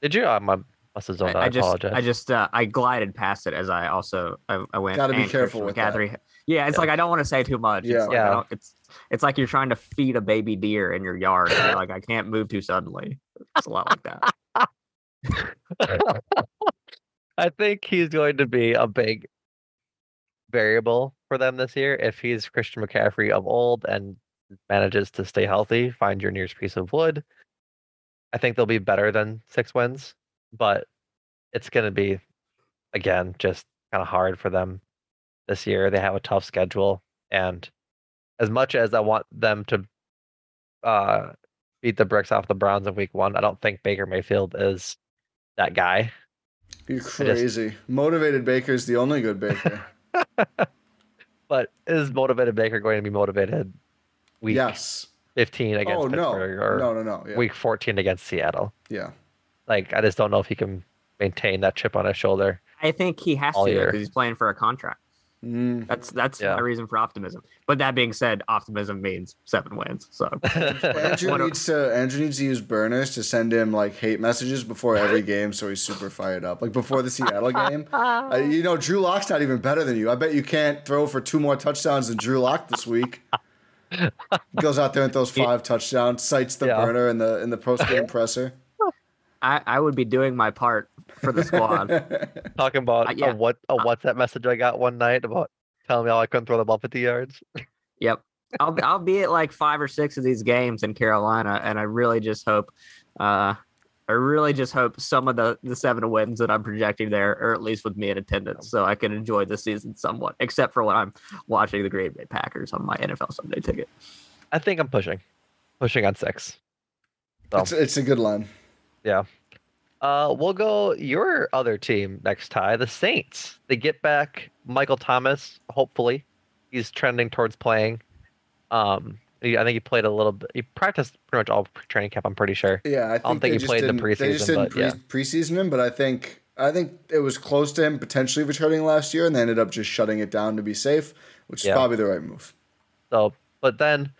did you? I must have zoned I, I, just, apologize. I just, uh, I glided past it as I also I, I went. Got to be careful with McCaffrey. That. Yeah, it's yeah. like I don't want to say too much. Yeah, it's like, yeah. it's it's like you're trying to feed a baby deer in your yard. you're like I can't move too suddenly. It's a lot like that. I think he's going to be a big variable for them this year if he's Christian McCaffrey of old and manages to stay healthy, find your nearest piece of wood. I think they'll be better than six wins, but it's going to be, again, just kind of hard for them this year. They have a tough schedule. And as much as I want them to uh, beat the bricks off the Browns in week one, I don't think Baker Mayfield is that guy. You're crazy. Just... Motivated Baker is the only good Baker. but is motivated Baker going to be motivated week yes. 15 against oh, Pittsburgh no. or no, no, no. Yeah. week 14 against Seattle? Yeah. Like, I just don't know if he can maintain that chip on his shoulder. I think he has to because he's playing for a contract. Mm. That's that's yeah. my reason for optimism. But that being said, optimism means seven wins. So Andrew needs to Andrew needs to use burners to send him like hate messages before every game, so he's super fired up. Like before the Seattle game, uh, you know Drew Lock's not even better than you. I bet you can't throw for two more touchdowns than Drew Lock this week. Goes out there and throws five touchdowns, cites the yeah. burner in the in the post game presser. I, I would be doing my part for the squad. Talking about uh, yeah. a what a uh, WhatsApp message I got one night about telling me how I couldn't throw the ball 50 yards. Yep. I'll I'll be at like five or six of these games in Carolina, and I really just hope, uh, I really just hope some of the the seven wins that I'm projecting there are at least with me in attendance, so I can enjoy the season somewhat. Except for when I'm watching the Green Bay Packers on my NFL Sunday ticket. I think I'm pushing, pushing on six. So. It's, it's a good line. Yeah. Uh, we'll go your other team next, Ti, the Saints. They get back Michael Thomas. Hopefully, he's trending towards playing. Um, he, I think he played a little bit. He practiced pretty much all training camp. I'm pretty sure. Yeah, I, I don't think he played the preseason. They just didn't but, yeah. preseason him, but I think I think it was close to him potentially returning last year, and they ended up just shutting it down to be safe, which is yeah. probably the right move. So, but then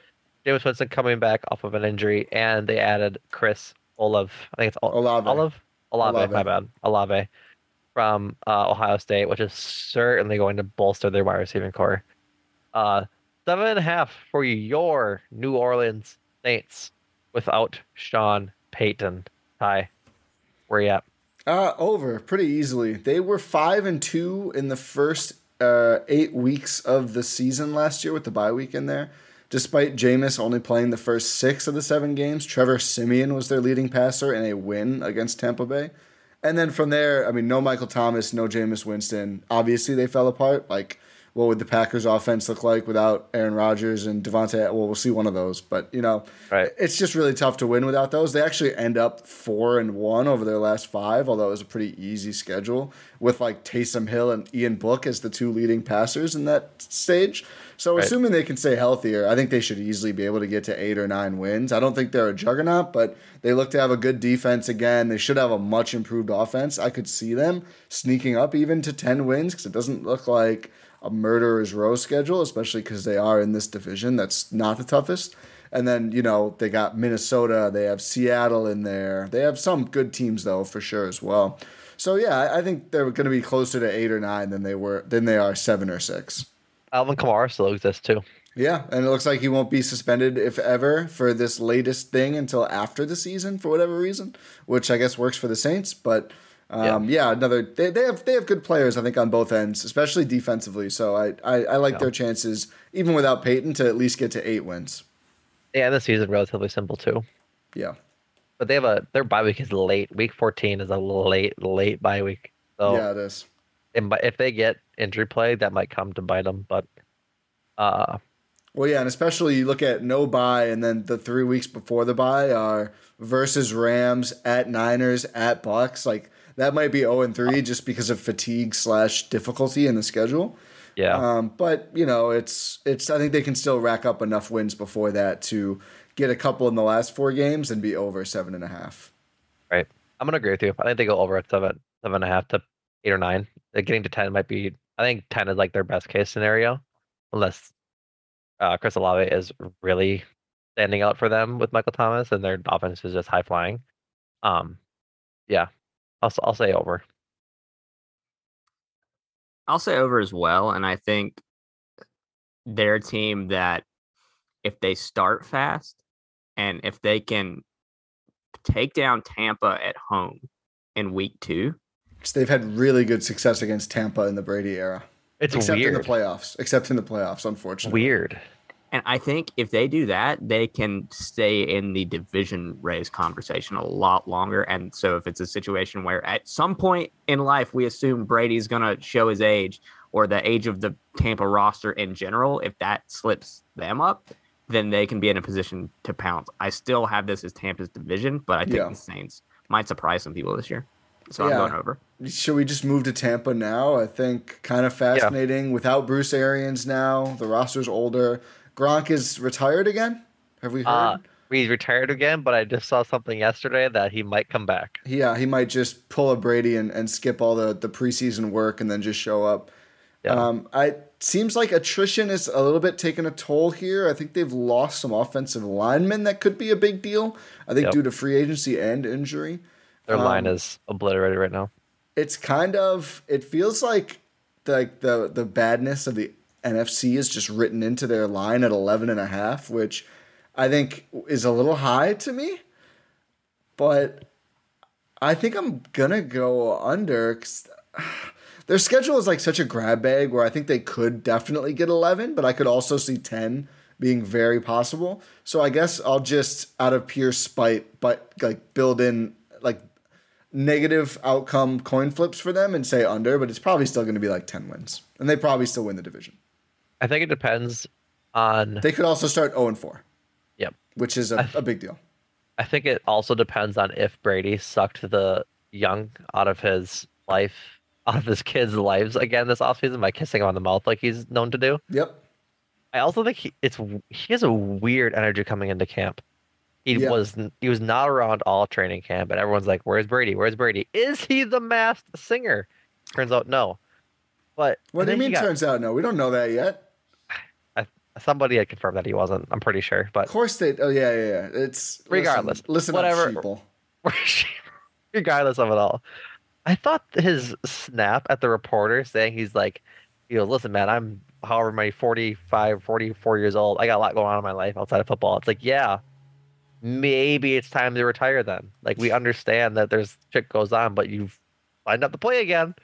Jameis Winston coming back off of an injury, and they added Chris Olave. I think it's Olave. Olave. Olave, Olave. my bad. Olave from uh, Ohio State, which is certainly going to bolster their wide receiving corps. Uh, seven and a half for your New Orleans Saints without Sean Payton. Hi, where are you at? Uh, over pretty easily. They were five and two in the first uh, eight weeks of the season last year with the bye week in there. Despite Jameis only playing the first six of the seven games, Trevor Siemian was their leading passer in a win against Tampa Bay. And then from there, I mean, no Michael Thomas, no Jameis Winston. Obviously, they fell apart. Like, what would the Packers offense look like without Aaron Rodgers and Davante? Well, we'll see one of those, but you know, right. it's just really tough to win without those. They actually end up four and one over their last five, although it was a pretty easy schedule with like Taysom Hill and Ian Book as the two leading passers in that stage. So right. assuming they can stay healthier, I think they should easily be able to get to eight or nine wins. I don't think they're a juggernaut, but they look to have a good defense again. They should have a much improved offense. I could see them sneaking up even to ten wins because it doesn't look like a murderer's row schedule, especially because they are in this division that's not the toughest. And then, you know, they got Minnesota, they have Seattle in there. They have some good teams though, for sure as well. So yeah, I think they're going to be closer to eight or nine than they were than they are seven or six. Alvin Kamara still exists too. Yeah, and it looks like he won't be suspended if ever for this latest thing until after the season for whatever reason, which I guess works for the Saints. But um, yeah. yeah. another they, they have they have good players I think on both ends, especially defensively. So I I, I like yeah. their chances even without Payton to at least get to eight wins. Yeah, the season relatively simple too. Yeah, but they have a their bye week is late. Week fourteen is a late late bye week. So yeah, it is. And If they get injury play, that might come to bite them. But uh, well, yeah, and especially you look at no bye, and then the three weeks before the bye are versus Rams at Niners at Bucks. Like that might be 0 and 3 just because of fatigue slash difficulty in the schedule. Yeah. Um, but you know, it's it's I think they can still rack up enough wins before that to get a couple in the last four games and be over seven and a half. Right. I'm gonna agree with you. I think they go over at seven seven and a half to eight or nine. Getting to ten might be I think ten is like their best case scenario. Unless uh, Chris Olave is really standing out for them with Michael Thomas and their offense is just high flying. Um yeah, I'll I'll say over. I'll say over as well, and I think they're a team that if they start fast and if they can take down Tampa at home in week two. They've had really good success against Tampa in the Brady era. It's except weird. in the playoffs. Except in the playoffs, unfortunately. Weird. And I think if they do that, they can stay in the division race conversation a lot longer. And so if it's a situation where at some point in life we assume Brady's going to show his age or the age of the Tampa roster in general, if that slips them up, then they can be in a position to pounce. I still have this as Tampa's division, but I think yeah. the Saints might surprise some people this year. So yeah. I'm going over. Should we just move to Tampa now? I think kind of fascinating. Yeah. Without Bruce Arians now, the roster's older. Gronk is retired again. Have we heard? Uh, he's retired again, but I just saw something yesterday that he might come back. Yeah, he might just pull a Brady and, and skip all the, the preseason work and then just show up. Yeah. Um, I seems like attrition is a little bit taking a toll here. I think they've lost some offensive linemen that could be a big deal. I think yep. due to free agency and injury. Their um, line is obliterated right now. It's kind of it feels like like the the badness of the NFC is just written into their line at 11 and a half, which I think is a little high to me. But I think I'm gonna go under because their schedule is like such a grab bag where I think they could definitely get 11, but I could also see 10 being very possible. So I guess I'll just out of pure spite, but like build in like negative outcome coin flips for them and say under, but it's probably still going to be like 10 wins. And they probably still win the division. I think it depends on. They could also start 0 and 4. Yep. Which is a, th- a big deal. I think it also depends on if Brady sucked the young out of his life, out of his kids' lives again this offseason by kissing him on the mouth like he's known to do. Yep. I also think he, it's he has a weird energy coming into camp. He yeah. was he was not around all training camp, and everyone's like, "Where's Brady? Where's Brady? Is he the masked singer?" Turns out, no. But what do you mean? Got, turns out, no. We don't know that yet somebody had confirmed that he wasn't. I'm pretty sure, but of course they. Oh yeah, yeah, yeah. It's regardless. Listen, listen whatever. regardless of it all, I thought his snap at the reporter saying he's like, you know, listen, man, I'm however many 45, 44 years old. I got a lot going on in my life outside of football. It's like, yeah, maybe it's time to retire then. Like we understand that there's shit goes on, but you've signed up to play again,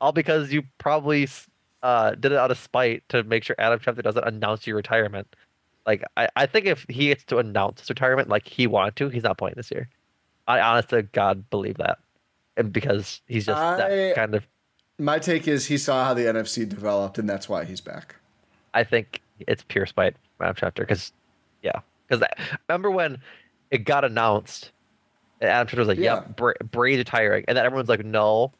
all because you probably uh, did it out of spite to make sure Adam Schefter doesn't announce your retirement. Like I, I think if he gets to announce his retirement like he wanted to, he's not playing this year. I honestly God believe that, and because he's just I, that kind of. My take is he saw how the NFC developed, and that's why he's back. I think it's pure spite, Adam Schefter, because yeah, because remember when it got announced, and Adam Schefter was like, "Yeah, yeah Bra- Brady's retiring," and then everyone's like, "No,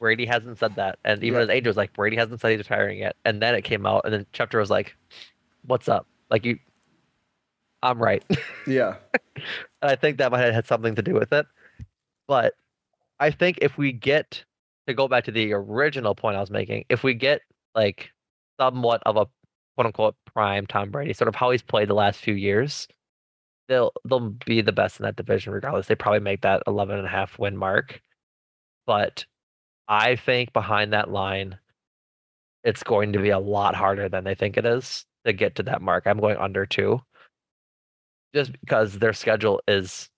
Brady hasn't said that. And even yeah. as Angel was like, Brady hasn't said he's retiring yet. And then it came out, and then Schefter was like, What's up? Like you I'm right. Yeah. and I think that might have had something to do with it. But I think if we get to go back to the original point I was making, if we get like somewhat of a quote unquote prime Tom Brady, sort of how he's played the last few years, they'll they'll be the best in that division regardless. They probably make that 11 and a half win mark. But I think behind that line, it's going to be a lot harder than they think it is to get to that mark. I'm going under two, just because their schedule is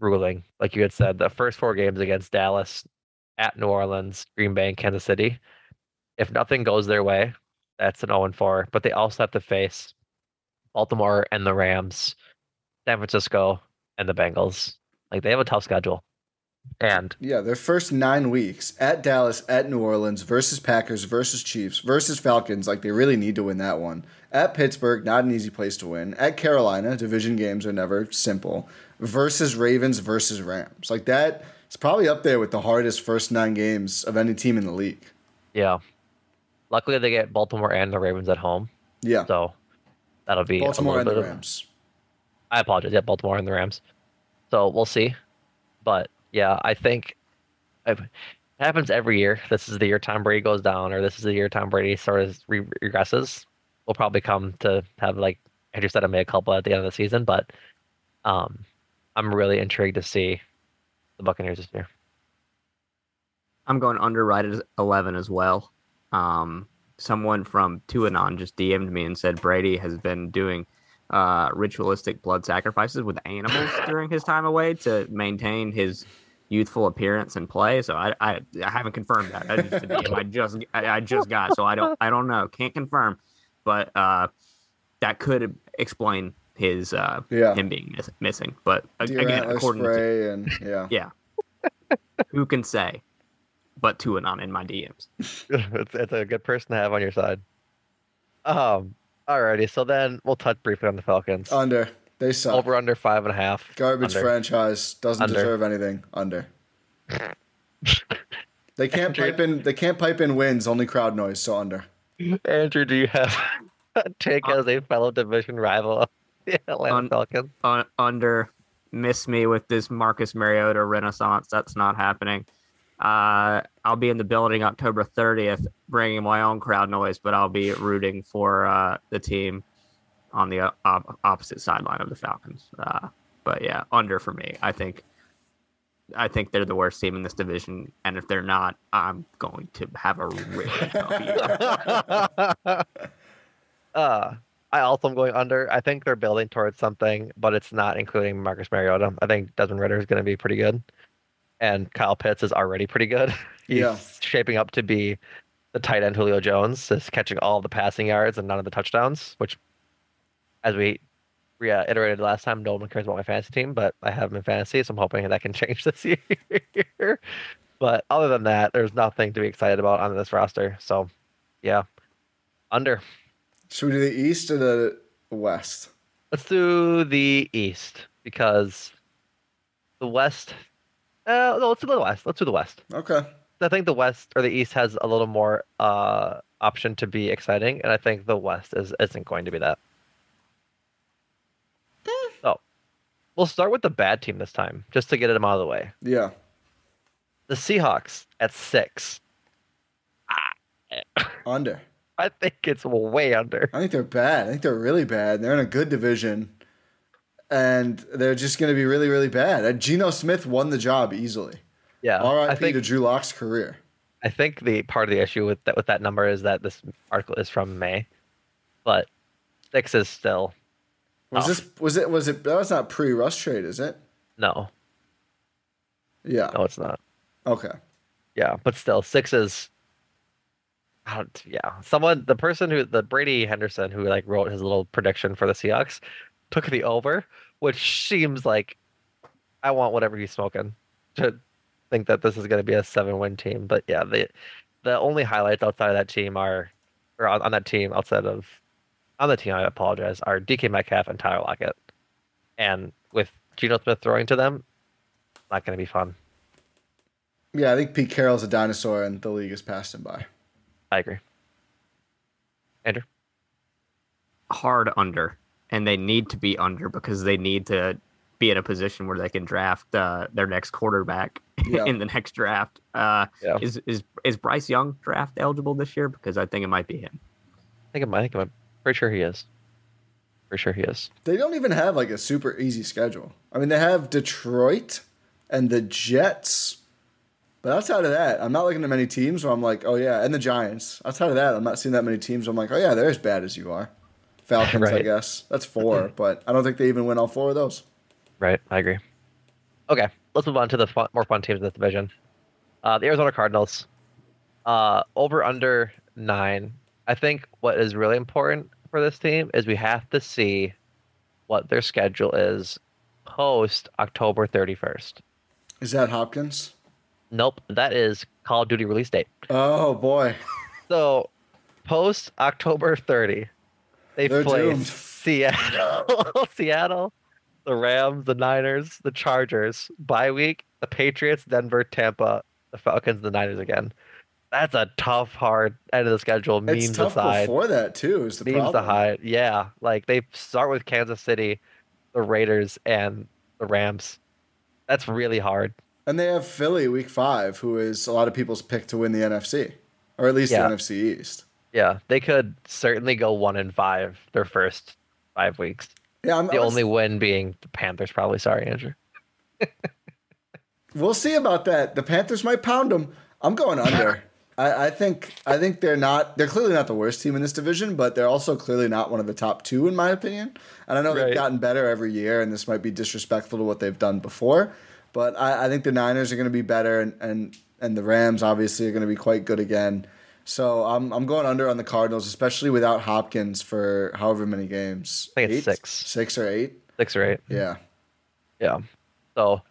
ruling. Like you had said, the first four games against Dallas, at New Orleans, Green Bay, and Kansas City. If nothing goes their way, that's an 0 4. But they also have to face Baltimore and the Rams, San Francisco, and the Bengals. Like they have a tough schedule. And yeah, their first nine weeks at Dallas, at New Orleans, versus Packers, versus Chiefs, versus Falcons, like they really need to win that one. At Pittsburgh, not an easy place to win. At Carolina, division games are never simple. Versus Ravens, versus Rams. Like that is probably up there with the hardest first nine games of any team in the league. Yeah. Luckily, they get Baltimore and the Ravens at home. Yeah. So that'll be Baltimore and the Rams. Of, I apologize. Yeah, Baltimore and the Rams. So we'll see. But yeah, I think it happens every year. This is the year Tom Brady goes down, or this is the year Tom Brady sort of re- regresses. We'll probably come to have like Andrew said, I made a couple at the end of the season, but um, I'm really intrigued to see the Buccaneers this year. I'm going under underrated 11 as well. Um, someone from Tuanon just DM'd me and said Brady has been doing uh, ritualistic blood sacrifices with animals during his time away to maintain his youthful appearance and play. So I I, I haven't confirmed that. I just, I just I, I, just got so I don't I don't know. Can't confirm, but uh, that could explain his uh yeah. him being miss, missing. But again, according to and yeah yeah, who can say? But Tuanon in my DMs. it's, it's a good person to have on your side. Um. Alrighty, so then we'll touch briefly on the Falcons. Under. They suck. Over under five and a half. Garbage under. franchise. Doesn't under. deserve anything. Under. They can't Andrew, pipe in. They can't pipe in wins. Only crowd noise. So under. Andrew, do you have a take as a fellow division rival? Yeah, Atlanta un, Falcons. Un, under miss me with this Marcus Mariota renaissance. That's not happening. Uh, I'll be in the building October 30th, bringing my own crowd noise, but I'll be rooting for uh, the team on the op- opposite sideline of the Falcons. Uh, but yeah, under for me. I think I think they're the worst team in this division, and if they're not, I'm going to have a really tough year. uh, I also am going under. I think they're building towards something, but it's not including Marcus Mariota. I think Desmond Ridder is going to be pretty good, and Kyle Pitts is already pretty good. He's yeah. shaping up to be the tight end Julio Jones, is catching all the passing yards and none of the touchdowns. Which, as we reiterated last time, no one cares about my fantasy team, but I have them in fantasy, so I'm hoping that can change this year. but other than that, there's nothing to be excited about on this roster. So, yeah, under. Should we do the East or the West? Let's do the East because the West. Uh, no, let's do the West. Let's do the West. Okay. I think the West or the East has a little more uh, option to be exciting, and I think the West is isn't going to be that. Mm. So, we'll start with the bad team this time, just to get them out of the way. Yeah. The Seahawks at six. Ah. Under. I think it's way under. I think they're bad. I think they're really bad. They're in a good division, and they're just going to be really, really bad. Geno Smith won the job easily. Yeah. R.I.P. to Drew Lock's career. I think the part of the issue with that with that number is that this article is from May, but six is still. Was this oh. was it was it that was not pre Russ trade, is it? No. Yeah. No, it's not. Okay. Yeah, but still, six is yeah, someone, the person who, the Brady Henderson, who like wrote his little prediction for the Seahawks, took the over, which seems like I want whatever he's smoking to think that this is going to be a seven-win team. But yeah, the the only highlights outside of that team are, or on, on that team outside of, on the team, I apologize, are DK Metcalf and Tyler Lockett, and with Geno Smith throwing to them, not going to be fun. Yeah, I think Pete Carroll's a dinosaur, and the league has passed him by. I agree. Andrew? Hard under. And they need to be under because they need to be in a position where they can draft uh, their next quarterback yeah. in the next draft. Uh, yeah. Is is is Bryce Young draft eligible this year? Because I think it might be him. I think it might. I think I'm pretty sure he is. For sure he is. They don't even have like a super easy schedule. I mean, they have Detroit and the Jets but outside of that, I'm not looking at many teams where I'm like, oh yeah, and the Giants. Outside of that, I'm not seeing that many teams. Where I'm like, oh yeah, they're as bad as you are. Falcons, right. I guess that's four, but I don't think they even win all four of those. Right, I agree. Okay, let's move on to the fun, more fun teams in this division. Uh, the Arizona Cardinals, uh, over under nine. I think what is really important for this team is we have to see what their schedule is post October 31st. Is that Hopkins? Nope, that is Call of Duty release date. Oh boy. So post October 30, they They're play doomed. Seattle, Seattle, the Rams, the Niners, the Chargers. Bye week, the Patriots, Denver, Tampa, the Falcons, the Niners again. That's a tough, hard end of the schedule. Means it's tough aside. before that too. Is the means problem. the high, yeah. Like they start with Kansas City, the Raiders, and the Rams. That's really hard. And they have Philly week five, who is a lot of people's pick to win the NFC, or at least yeah. the NFC East. Yeah, they could certainly go one and five their first five weeks. Yeah, I'm, the was, only win being the Panthers. Probably sorry, Andrew. we'll see about that. The Panthers might pound them. I'm going under. I, I, think I think they're not. They're clearly not the worst team in this division, but they're also clearly not one of the top two in my opinion. And I know right. they've gotten better every year, and this might be disrespectful to what they've done before. But I, I think the Niners are going to be better, and, and and the Rams obviously are going to be quite good again. So I'm I'm going under on the Cardinals, especially without Hopkins for however many games. I think it's eight? six, six or eight, six or eight. Yeah, yeah. So,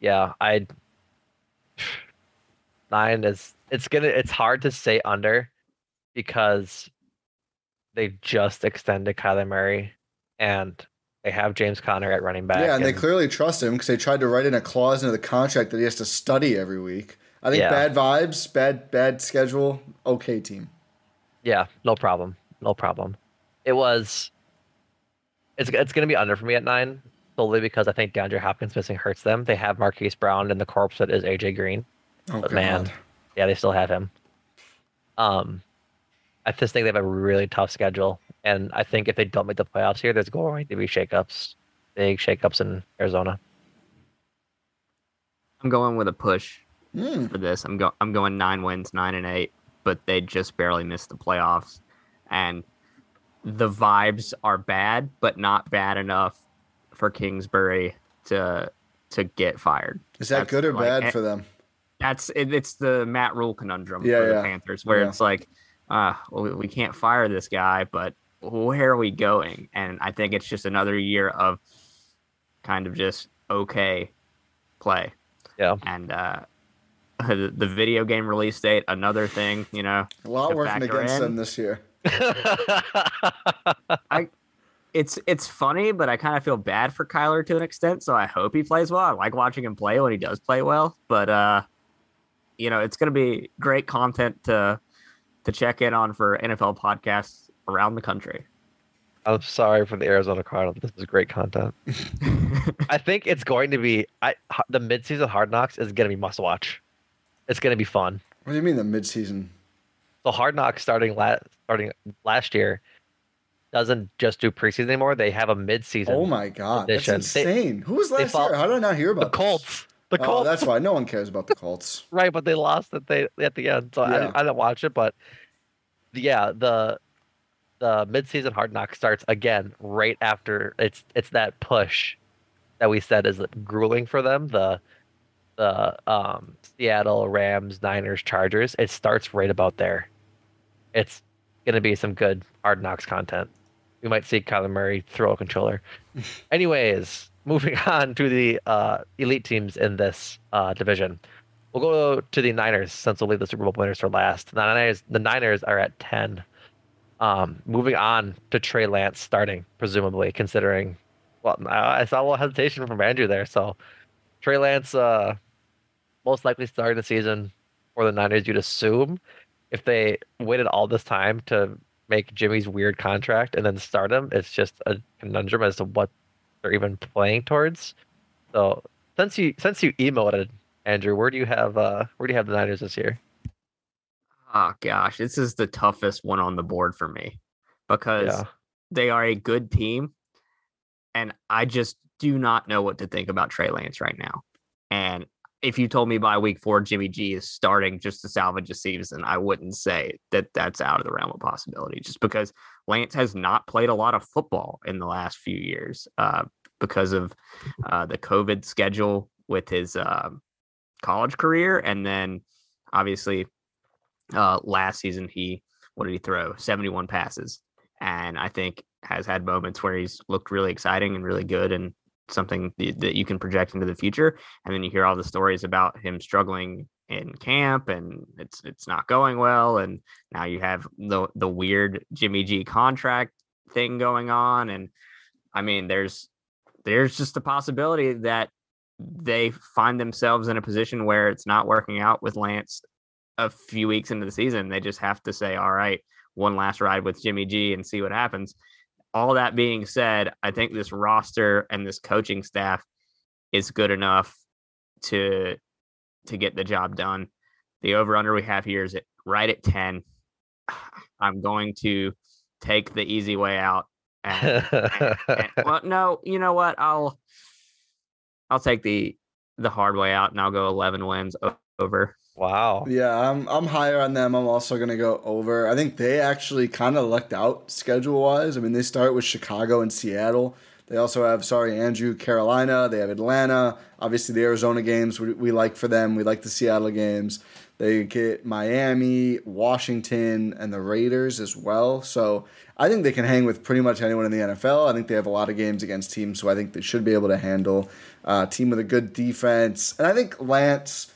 yeah, I nine is it's gonna it's hard to say under because they just extended Kyler Murray and they have James Conner at running back. Yeah, and, and they clearly trust him because they tried to write in a clause into the contract that he has to study every week. I think yeah. bad vibes, bad bad schedule, okay team. Yeah, no problem, no problem. It was. It's it's gonna be under for me at nine solely because I think DeAndre Hopkins missing hurts them. They have Marquise Brown and the corpse that is AJ Green. Oh, but God. man, yeah, they still have him. Um, I just think they have a really tough schedule, and I think if they don't make the playoffs here, there's going to be shakeups, big shakeups in Arizona. I'm going with a push mm. for this. I'm going. I'm going nine wins, nine and eight, but they just barely missed the playoffs, and the vibes are bad, but not bad enough for Kingsbury to to get fired. Is that that's good or like, bad for them? That's it, it's the Matt Rhule conundrum yeah, for the yeah. Panthers, where yeah. it's like, uh, well, we can't fire this guy, but where are we going? And I think it's just another year of kind of just okay play. Yeah. And uh, the, the video game release date, another thing, you know. A lot working against in. them this year. I it's it's funny, but I kind of feel bad for Kyler to an extent. So I hope he plays well. I like watching him play when he does play well. But uh, you know, it's going to be great content to to check in on for NFL podcasts around the country. I'm sorry for the Arizona Cardinals. This is great content. I think it's going to be I the midseason Hard Knocks is going to be must watch. It's going to be fun. What do you mean the midseason? The Hard Knocks starting last starting last year doesn't just do preseason anymore. They have a midseason. Oh my god, edition. that's insane! They, Who was last year? How did I not hear about the Colts? This? The Colts. Oh, that's why no one cares about the Colts. right, but they lost it they at the end, so yeah. I, didn't, I didn't watch it. But yeah, the the midseason hard knock starts again right after it's it's that push that we said is grueling for them. The the um, Seattle Rams, Niners, Chargers. It starts right about there. It's gonna be some good hard knocks content we might see Kyler Murray throw a controller. Anyways, moving on to the uh, elite teams in this uh, division. We'll go to the Niners since we'll leave the Super Bowl winners for last. The Niners, the Niners are at 10. Um, moving on to Trey Lance starting, presumably, considering, well, I saw a little hesitation from Andrew there. So Trey Lance, uh, most likely starting the season for the Niners, you'd assume. If they waited all this time to make Jimmy's weird contract and then start him, it's just a conundrum as to what they're even playing towards. So since you since you emoted, Andrew, where do you have uh where do you have the Niners this year? Oh gosh, this is the toughest one on the board for me because yeah. they are a good team, and I just do not know what to think about Trey Lance right now. And if you told me by week four Jimmy G is starting just to salvage a season, I wouldn't say that that's out of the realm of possibility. Just because Lance has not played a lot of football in the last few years uh, because of uh, the COVID schedule with his uh, college career, and then obviously uh, last season he what did he throw? Seventy one passes, and I think has had moments where he's looked really exciting and really good and something that you can project into the future. And then you hear all the stories about him struggling in camp and it's it's not going well. And now you have the the weird Jimmy G contract thing going on. And I mean, there's there's just a possibility that they find themselves in a position where it's not working out with Lance a few weeks into the season. They just have to say, all right, one last ride with Jimmy G and see what happens all that being said, I think this roster and this coaching staff is good enough to to get the job done. The over under we have here is at right at 10. I'm going to take the easy way out. And, and, and, well, no, you know what? I'll I'll take the the hard way out and I'll go 11 wins over. Wow. Yeah, I'm I'm higher on them. I'm also gonna go over. I think they actually kind of lucked out schedule wise. I mean, they start with Chicago and Seattle. They also have, sorry, Andrew, Carolina. They have Atlanta. Obviously, the Arizona games we, we like for them. We like the Seattle games. They get Miami, Washington, and the Raiders as well. So I think they can hang with pretty much anyone in the NFL. I think they have a lot of games against teams, so I think they should be able to handle a uh, team with a good defense. And I think Lance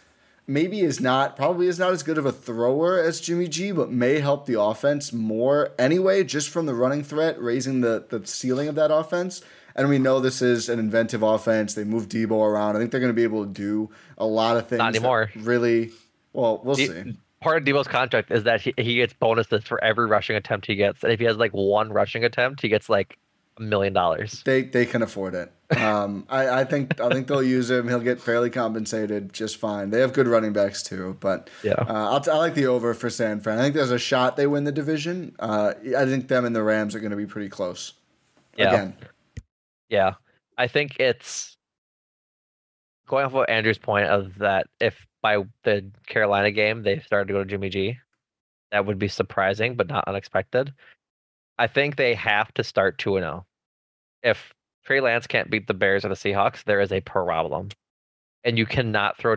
maybe is not probably is not as good of a thrower as Jimmy G, but may help the offense more anyway, just from the running threat, raising the, the ceiling of that offense. And we know this is an inventive offense. They move Deebo around. I think they're going to be able to do a lot of things. Not anymore. Really, Well, we'll see. Part of Deebo's contract is that he, he gets bonuses for every rushing attempt he gets, and if he has like one rushing attempt, he gets like a million dollars. They they can afford it. Um, I, I think I think they'll use him. He'll get fairly compensated just fine. They have good running backs too, but yeah, uh, i like the over for San Fran. I think there's a shot they win the division. Uh, I think them and the Rams are going to be pretty close. Yeah. Again. Yeah, I think it's going off of Andrew's point of that if by the Carolina game they started to go to Jimmy G, that would be surprising but not unexpected. I think they have to start 2 0. If Trey Lance can't beat the Bears or the Seahawks, there is a problem. And you cannot throw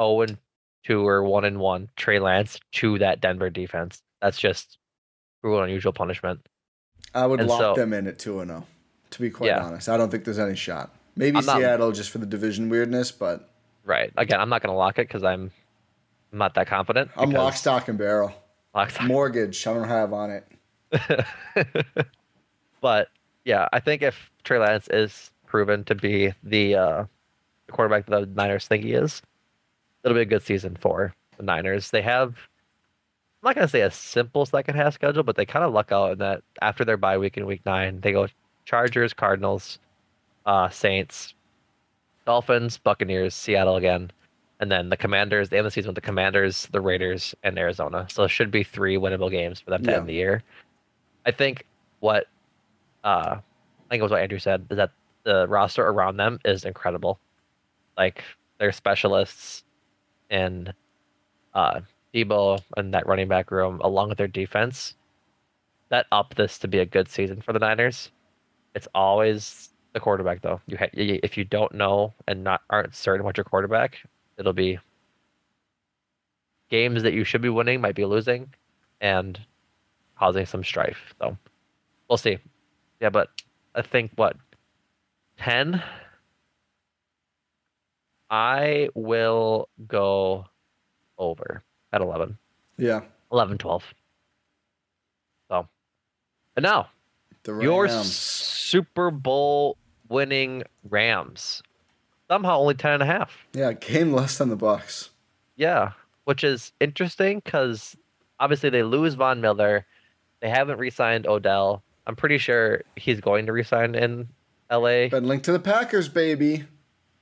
0 and 2 or 1 and 1 Trey Lance to that Denver defense. That's just cruel and unusual punishment. I would and lock so, them in at 2 0, to be quite yeah. honest. I don't think there's any shot. Maybe Seattle just for the division weirdness, but. Right. Again, I'm not going to lock it because I'm not that confident. I'm lock, stock, and barrel. Lock, stock. Mortgage, I don't have on it. but yeah, I think if Trey Lance is proven to be the uh, quarterback the Niners think he is, it'll be a good season for the Niners. They have, I'm not gonna say a simple second half schedule, but they kind of luck out in that after their bye week in Week Nine, they go Chargers, Cardinals, uh, Saints, Dolphins, Buccaneers, Seattle again, and then the Commanders. They end the season with the Commanders, the Raiders, and Arizona. So it should be three winnable games for them to yeah. end the year. I think what uh, I think it was what Andrew said is that the roster around them is incredible. Like they're specialists in uh, Deebo and that running back room, along with their defense, that up this to be a good season for the Niners. It's always the quarterback, though. You ha- if you don't know and not aren't certain what your quarterback, it'll be games that you should be winning might be losing, and causing some strife. So we'll see. Yeah, but I think what ten. I will go over at 11. Yeah. 11, 12. So, and now, your Super Bowl winning Rams. Somehow only 10 and a half. Yeah, game less than the Bucks. Yeah, which is interesting because obviously they lose Von Miller. They haven't re-signed Odell. I'm pretty sure he's going to resign in LA. Been linked to the Packers, baby.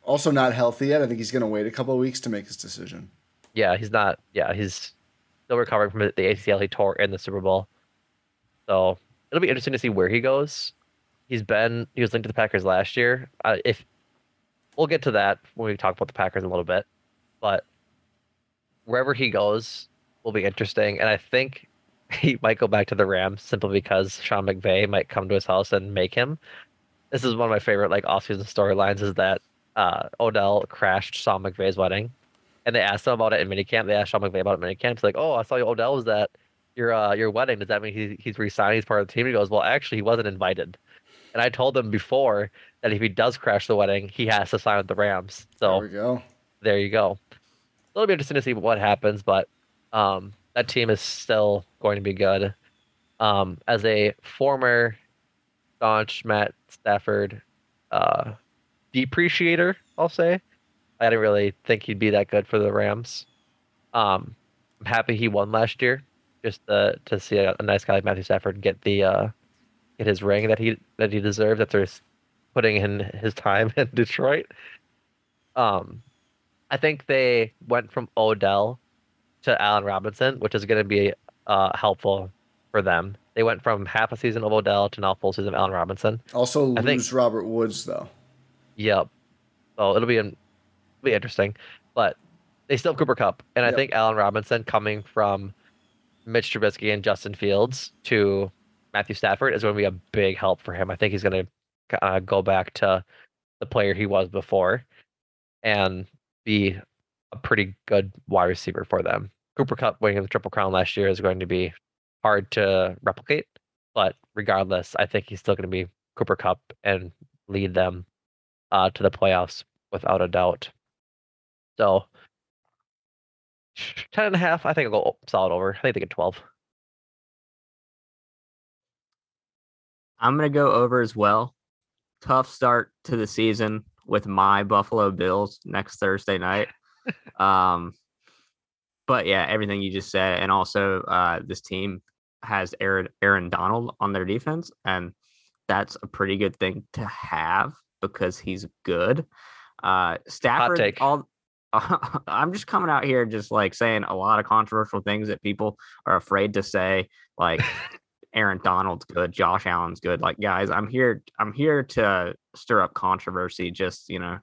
Also not healthy yet. I think he's going to wait a couple of weeks to make his decision. Yeah, he's not. Yeah, he's still recovering from the ACL he tore in the Super Bowl. So it'll be interesting to see where he goes. He's been he was linked to the Packers last year. Uh, if we'll get to that when we talk about the Packers a little bit, but wherever he goes will be interesting. And I think he might go back to the Rams simply because Sean McVay might come to his house and make him. This is one of my favorite like offseason storylines is that uh, Odell crashed Sean McVay's wedding, and they asked him about it in minicamp. They asked Sean McVay about it in minicamp. He's like, "Oh, I saw you Odell was at your uh, your wedding. Does that mean he, he's resigning? He's part of the team?" He goes, "Well, actually, he wasn't invited." And I told him before that if he does crash the wedding, he has to sign with the Rams. So there we go. There you go. It'll be interesting to see what happens, but um, that team is still going to be good. Um, as a former staunch Matt Stafford uh, depreciator, I'll say, I didn't really think he'd be that good for the Rams. Um, I'm happy he won last year, just to, to see a, a nice guy like Matthew Stafford get the uh, get his ring that he that he deserved after putting in his time in Detroit. Um, I think they went from Odell to Allen Robinson, which is going to be uh, helpful for them. They went from half a season of Odell to now full season of Allen Robinson. Also I lose think, Robert Woods though. Yep. So it'll be it'll be interesting, but they still have Cooper Kupp, and I think Allen Robinson coming from Mitch Trubisky and Justin Fields to Matthew Stafford is going to be a big help for him. I think he's going to uh, go back to the player he was before, and be a pretty good wide receiver for them. Cooper Kupp winning the Triple Crown last year is going to be hard to replicate. But regardless, I think he's still going to be Cooper Kupp and lead them uh, to the playoffs without a doubt. So 10 and a half, I think I'll go solid over. I think they get 12. I'm going to go over as well. Tough start to the season with my Buffalo Bills next Thursday night. um, but yeah, everything you just said, and also uh, this team has Aaron Aaron Donald on their defense, and that's a pretty good thing to have because he's good. Uh, Stafford, all I'm just coming out here just like saying a lot of controversial things that people are afraid to say, like Aaron Donald's good, Josh Allen's good. Like guys, I'm here I'm here to stir up controversy just, you know,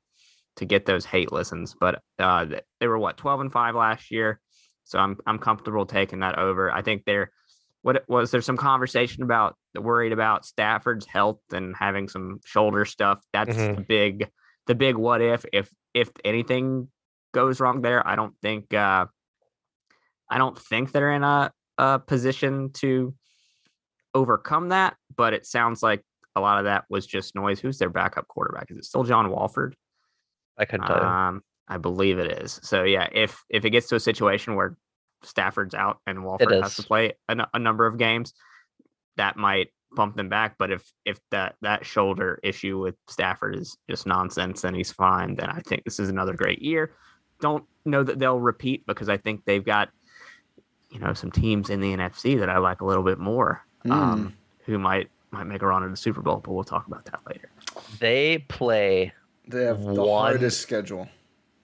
to get those hate listens. But uh they were what 12 and 5 last year. So I'm I'm comfortable taking that over. I think they're what was there some conversation about the worried about Stafford's health and having some shoulder stuff. That's mm-hmm. the big the big what if if if anything goes wrong there. I don't think uh, I don't think they're in a, a position to overcome that. But it sounds like a lot of that was just noise. Who's their backup quarterback? Is it still John Wolford? I couldn't tell um, I believe it is. So yeah, if if it gets to a situation where Stafford's out and Wolford has to play a, a number of games, that might bump them back. But if if that that shoulder issue with Stafford is just nonsense and he's fine, then I think this is another great year don't know that they'll repeat because I think they've got you know some teams in the NFC that I like a little bit more mm. um, who might might make a run in the Super Bowl, but we'll talk about that later. They play. They have the one, hardest schedule.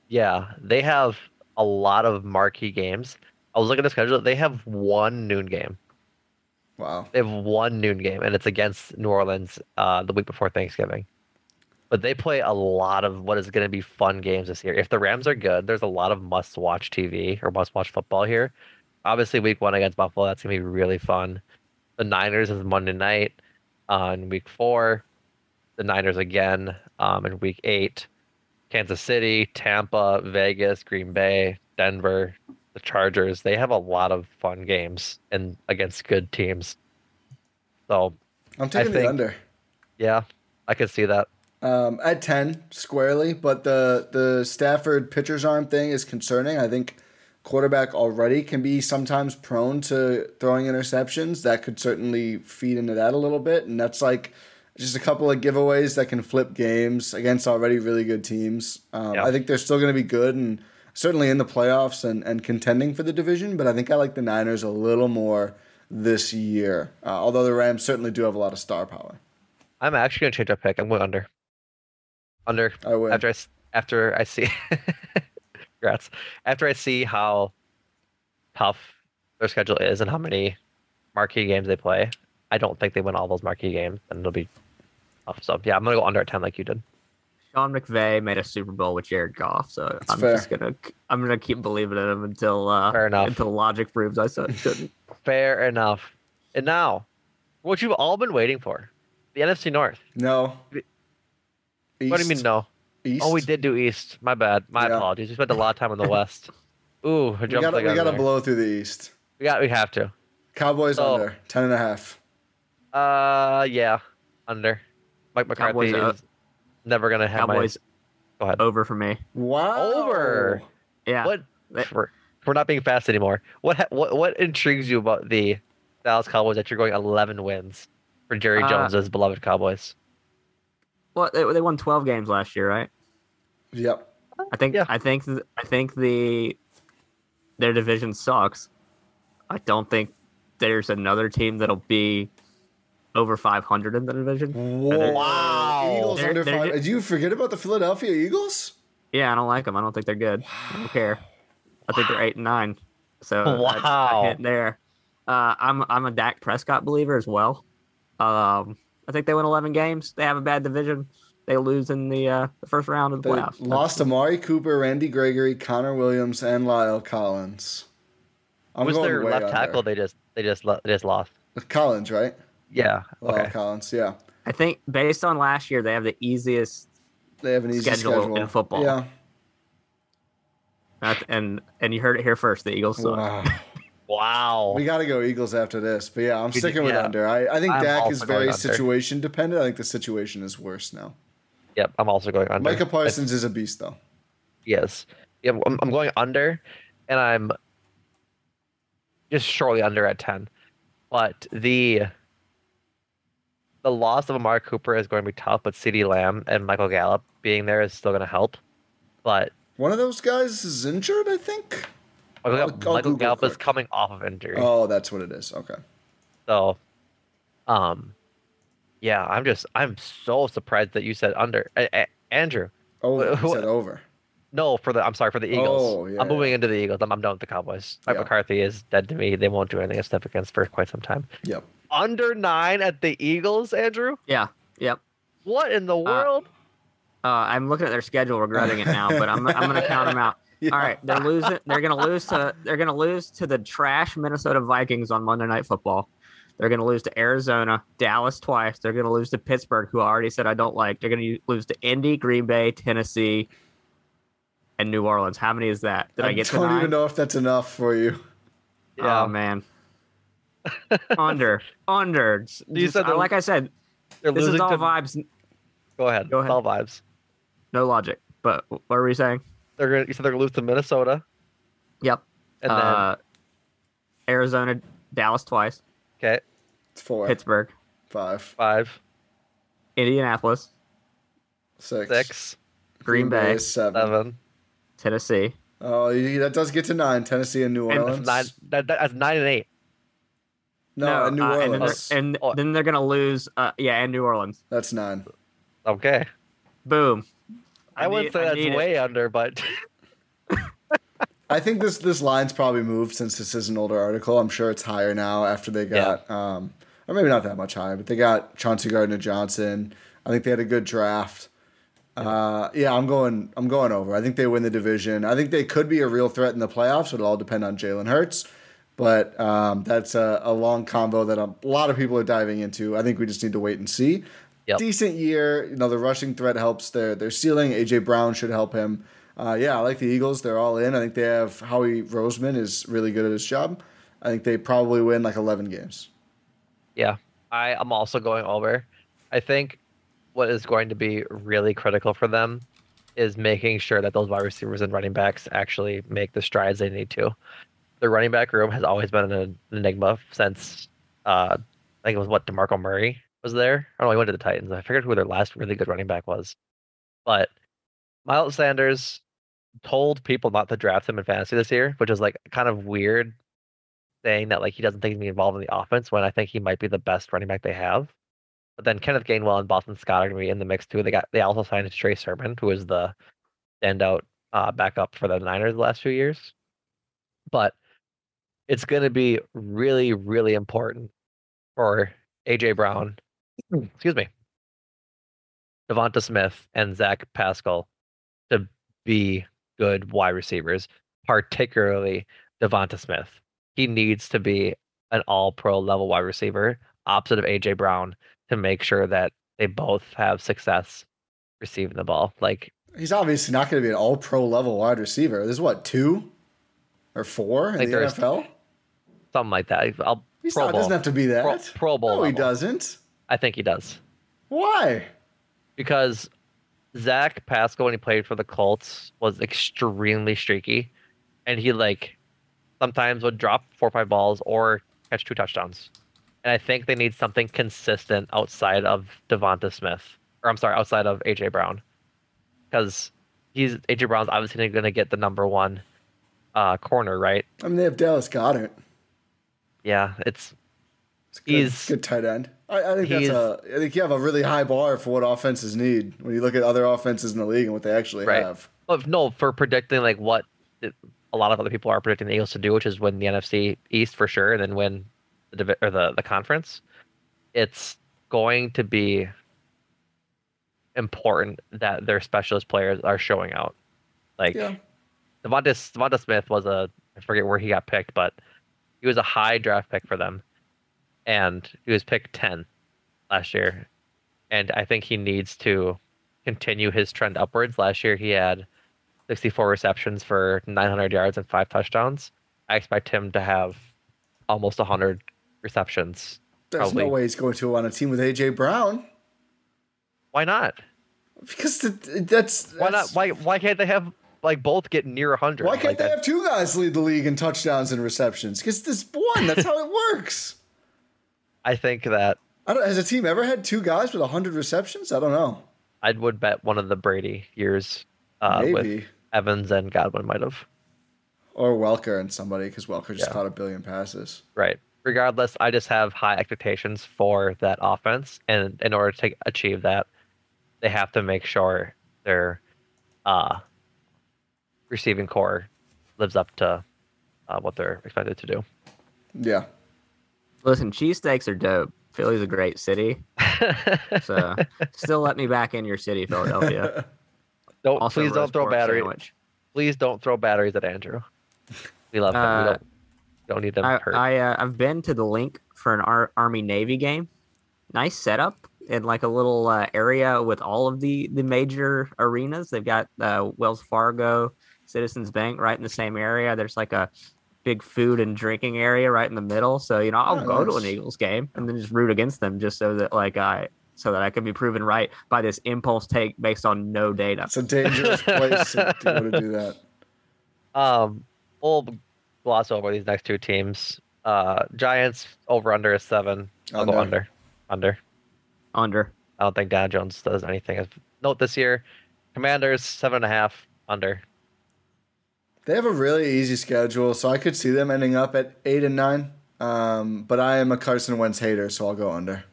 Yeah, they have a lot of marquee games. I was looking at the schedule. They have one noon game. Wow. They have one noon game, and it's against New Orleans uh, the week before Thanksgiving but they play a lot of what is going to be fun games this year. If the Rams are good, there's a lot of must watch TV or must watch football here. Obviously, week one against Buffalo, that's going to be really fun. The Niners is Monday night on week four. The Niners again um, in week eight. Kansas City, Tampa, Vegas, Green Bay, Denver, the Chargers. They have a lot of fun games and against good teams. So I'm taking I think, the under. Yeah, I could see that um, at 10 squarely, but the the Stafford pitcher's arm thing is concerning. I think quarterback already can be sometimes prone to throwing interceptions. That could certainly feed into that a little bit, and that's like just a couple of giveaways that can flip games against already really good teams. Um, yeah. I think they're still going to be good and certainly in the playoffs and, and contending for the division, but I think I like the Niners a little more this year, uh, although the Rams certainly do have a lot of star power. I'm actually going to change our pick. I'm going under under I win. after I after I see congrats after I see how tough their schedule is and how many marquee games they play. I don't think they win all those marquee games, and it'll be tough. So yeah, I'm gonna go under at ten like you did. Sean McVay made a Super Bowl with Jared Goff, so That's I'm fair. just gonna I'm gonna keep believing in him until uh, fair enough. until logic proves I shouldn't. fair enough. And now, what you've all been waiting for, the NFC North. No. East. What do you mean no? East. Oh, we did do East. My bad. My yeah. apologies. We spent a lot of time in the West. Ooh, we gotta, we gotta blow through the East. We got. We have to. Cowboys so, under ten and a half. Uh, yeah, under. Mike McCarthy Cowboys is never gonna have Cowboys. My... Go ahead. Over for me. Wow. Over. Yeah. What? We're, we're not being fast anymore. What what what intrigues you about the Dallas Cowboys that you're going 11 wins for Jerry uh, Jones's beloved Cowboys? Well, they, they won 12 games last year, right? Yep. I think yeah. I think I think the their division sucks. I don't think there's another team that'll be over 500 in the division. Wow. Eagles they're, under they're, five. Did you forget about the Philadelphia Eagles? Yeah, I don't like them. I don't think they're good. I don't care. I think they're eight and nine. So wow. hit there. Uh, I'm I'm a Dak Prescott believer as well. Um, I think they win 11 games. They have a bad division. They lose in the uh, the first round of the they playoffs. Lost Amari Cooper, Randy Gregory, Connor Williams, and La'el Collins. I'm was their left under. tackle? They just they just they just lost. Collins, right? Yeah. La'el okay. Collins. Yeah. I think based on last year, they have the easiest. They have an easy schedule, schedule. in football. Yeah. and and you heard it here first. The Eagles suck. Wow. Wow. We got to go Eagles after this. But yeah, I'm we sticking with under. I, I think I'm Dak is very situation dependent. I think the situation is worse now. Yep, I'm also going under. Micah Parsons is a beast, though. Yes. Yeah, I'm, I'm going under, and I'm just shortly under at 10. But the the loss of Amari Cooper is going to be tough, but CeeDee Lamb and Michael Gallup being there is still going to help. But one of those guys is injured, I think. Michael, Michael Gallup is coming off of injury. Oh, that's what it is. Okay. So, um, yeah, I'm just I'm so surprised that you said under. A- a- Andrew. Oh, you said over. No, for the I'm sorry for the Eagles. Oh, yeah, I'm moving yeah. into the Eagles. I'm, I'm done with the Cowboys. Mike McCarthy is dead to me. They won't do anything significant for quite some time. Yep. Under nine at the Eagles, Andrew. Yeah. Yep. What in the uh, world? Uh, uh, I'm looking at their schedule, regretting it now, but I'm I'm gonna count them out. Yeah. All right, they're losing. They're gonna lose to they're gonna lose to the trash Minnesota Vikings on Monday Night Football. They're gonna lose to Arizona, Dallas twice. They're gonna lose to Pittsburgh, who I already said I don't like. They're gonna lose to Indy, Green Bay, Tennessee, and New Orleans. How many is that? Did I, I get? I don't even know if that's enough for you. Oh, yeah. Oh man. under, under. Just, said like I said, this is all to... vibes. Go ahead. Go ahead. All vibes. No logic. But what were we saying? They're gonna. You said they're gonna lose to Minnesota. Yep. And uh, then Arizona, Dallas twice. Okay. It's four. Pittsburgh. Five. Five. Indianapolis. Six. Six. Green, Green Bay. Bay seven. seven. Tennessee. Oh, that does get to nine. Tennessee and New Orleans. And nine, that, that's nine and eight. No, no and New uh, Orleans. And, then they're, and then they're gonna lose. Uh, yeah, and New Orleans. That's nine. Okay. Boom. I, I wouldn't say that's way it. under, but. I think this this line's probably moved since this is an older article. I'm sure it's higher now after they got, yeah. um, or maybe not that much higher, but they got Chauncey Gardner Johnson. I think they had a good draft. Uh, yeah, I'm going. I'm going over. I think they win the division. I think they could be a real threat in the playoffs. It'll all depend on Jalen Hurts, but um, that's a, a, long combo that a lot of people are diving into. I think we just need to wait and see. Yep. Decent year. You know, the rushing threat helps their their ceiling. AJ Brown should help him. Uh, yeah, I like the Eagles. They're all in. I think they have Howie Roseman is really good at his job. I think they probably win like 11 games. Yeah, I am also going over. I think what is going to be really critical for them is making sure that those wide receivers and running backs actually make the strides they need to. The running back room has always been an enigma since uh, I think it was what Demarco Murray was there. I don't know. He went to the Titans. I figured who their last really good running back was, but Miles Sanders told people not to draft him in fantasy this year, which is like kind of weird saying that like he doesn't think he's involved in the offense when I think he might be the best running back they have. But then Kenneth Gainwell and Boston Scott are to be in the mix too. They got they also signed Trey Sermon, who is the standout uh, backup for the Niners the last few years. But it's going to be really, really important for AJ Brown, Hmm, excuse me, Devonta Smith, and Zach Pascal to be good wide receivers, particularly Devonta Smith. He needs to be an all pro level wide receiver opposite of AJ Brown to make sure that they both have success receiving the ball. Like he's obviously not going to be an all pro level wide receiver. There's what two or four in the NFL, something like that. I'll, he's not, doesn't have to be that pro, pro Bowl. No, level. he doesn't. I think he does. Why? Because Zach Pascal when he played for the Colts was extremely streaky, and he like sometimes would drop four or five balls or catch two touchdowns and I think they need something consistent outside of Devonta Smith, or I'm sorry, outside of AJ Brown, because he's AJ Brown's obviously going to get the number one uh, corner, right? I mean, they have Dallas Goedert. Yeah, it's, it's good, he's good tight end. I, I think that's a. I think you have a really high bar for what offenses need when you look at other offenses in the league and what they actually right. have. No, for predicting like what a lot of other people are predicting the Eagles to do, which is win the NFC East for sure, and then win the or the the conference, it's going to be important that their specialist players are showing out. Like yeah. Devonta, Devonta Smith was a I forget where he got picked, but he was a high draft pick for them, and he was picked ten last year, and I think he needs to continue his trend upwards. Last year he had 64 receptions for 900 yards and five touchdowns. I expect him to have almost 100 receptions. There's probably. no way he's going to on a team with AJ Brown. Why not? Because the, that's, why not? Why why can't they have like both get near hundred? Why can't like they that? have two guys lead the league in touchdowns and receptions? Because this one, that's how it works. I think that. I don't, has a team ever had two guys with hundred receptions? I don't know. I would bet one of the Brady years uh, with Evans and Godwin might have. Or Welker and somebody because Welker just yeah. caught a billion passes. Right. Regardless, I just have high expectations for that offense, and in order to achieve that, they have to make sure their uh, receiving corps lives up to uh, what they're expected to do. Yeah. Listen, cheesesteaks are dope. Philly's a great city. so still let me back in your city, Philadelphia. Don't also please don't throw batteries. Please don't throw batteries at Andrew. We love. Uh, we don't, don't need them I, hurt. I uh, I've been to the Linc for an Ar- Army Navy game. Nice setup in like a little uh, area with all of the the major arenas. They've got uh, Wells Fargo, Citizens Bank right in the same area. There's like a big food and drinking area right in the middle. So you know, I'll oh, go nice. to an Eagles game and then just root against them just so that like I so that I can be proven right by this impulse take based on no data. It's a dangerous place to, to, to do that. Um, we'll gloss over these next two teams. Uh, Giants over under is seven. I'll under. go under. Under. Under. I don't think Dan Jones does anything. Of note this year, Commanders seven and a half under. They have a really easy schedule, so I could see them ending up at eight and nine. Um, but I am a Carson Wentz hater, so I'll go under.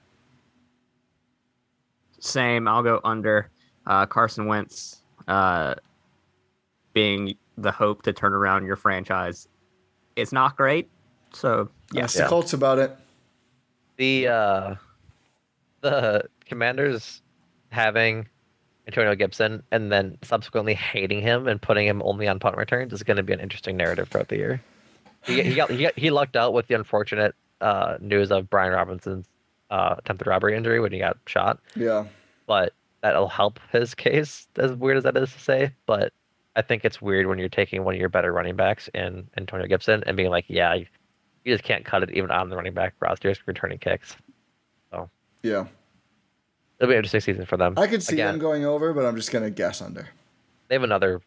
Same. I'll go under. Uh, Carson Wentz uh, being the hope to turn around your franchise. It's not great. So yeah, Ask the Colts about it. The uh, the Commanders having Antonio Gibson and then subsequently hating him and putting him only on punt returns is going to be an interesting narrative throughout the year. He, he got he, got, he lucked out with the unfortunate uh, news of Brian Robinson's uh, attempted robbery injury when he got shot. Yeah, but that'll help his case. As weird as that is to say, but I think it's weird when you're taking one of your better running backs in Antonio Gibson and being like, yeah, you, you just can't cut it even on the running back rosters returning kicks. So yeah, it'll be an interesting season for them. I could see Again, them going over, but I'm just gonna guess under. They have another.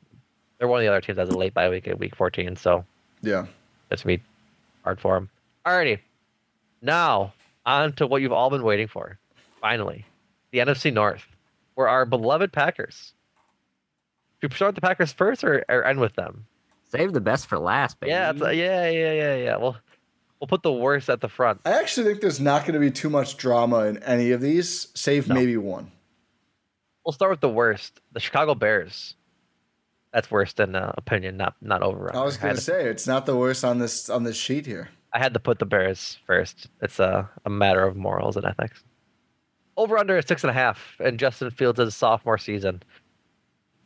They're one of the other teams that's a late bye week at week 14, so yeah, it's me hard for them. Alrighty, now on to what you've all been waiting for. Finally, the NFC North, where our beloved Packers. Should we start the Packers first or, or end with them? Save the best for last, baby. Yeah, uh, yeah, yeah, yeah, yeah. Well, we'll put the worst at the front. I actually think there's not going to be too much drama in any of these, save no. maybe one. We'll start with the worst. The Chicago Bears. That's worse than uh, opinion, not not over. I was going to say it's not the worst on this on this sheet here. I had to put the Bears first. It's a, a matter of morals and ethics. Over under six and a half, and Justin Fields' is a sophomore season.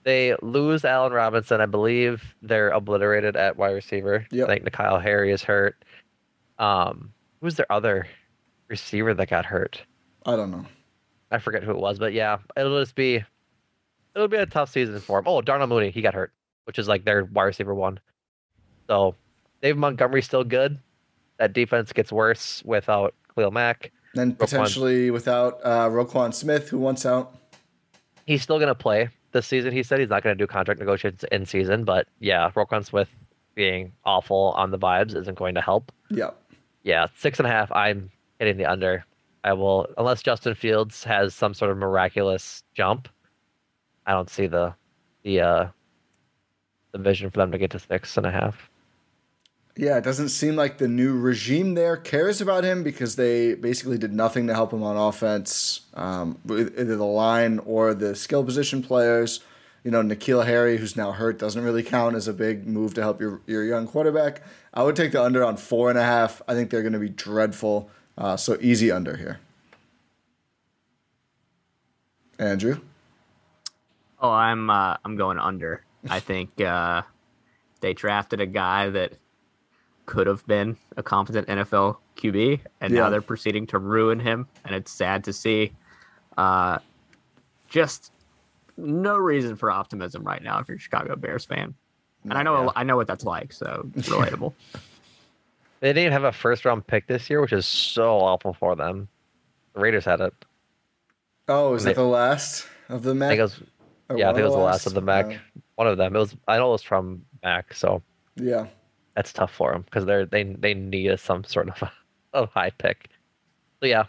They lose Allen Robinson. I believe they're obliterated at wide receiver. Yep. I think N'Keal Harry is hurt. Um, who's their other receiver that got hurt? I don't know. I forget who it was, but yeah, it'll just be it'll be a tough season for him. Oh, Darnell Mooney, he got hurt, which is like their wide receiver one. So Dave Montgomery's still good. That defense gets worse without Khalil Mack. Then potentially Roquan. without uh, Roquan Smith, who wants out. He's still gonna play this season. He said he's not gonna do contract negotiations in season, but yeah, Roquan Smith being awful on the vibes isn't going to help. Yeah yeah, six and a half. I'm hitting the under. I will, unless Justin Fields has some sort of miraculous jump. I don't see the the uh, the vision for them to get to six and a half. Yeah, it doesn't seem like the new regime there cares about him because they basically did nothing to help him on offense, um, either the line or the skill position players. You know, N'Keal Harry, who's now hurt, doesn't really count as a big move to help your, your young quarterback. I would take the under on four and a half. I think they're going to be dreadful. Uh, so easy under here. Andrew. Oh, I'm uh, I'm going under. I think uh, they drafted a guy that could have been a competent NFL QB, and yeah. now they're proceeding to ruin him, and it's sad to see. Uh, just no reason for optimism right now if you're a Chicago Bears fan. And I know yeah. I know what that's like, so it's relatable. they didn't even have a first round pick this year, which is so awful for them. The Raiders had it. Oh, is it the last of the Mack? I think it was, oh, yeah, I think it was the last, of the Mack. Yeah. One of them. It was. I know it was from Mack, so yeah, that's tough for them because they're they they need some sort of a, a high pick. So yeah,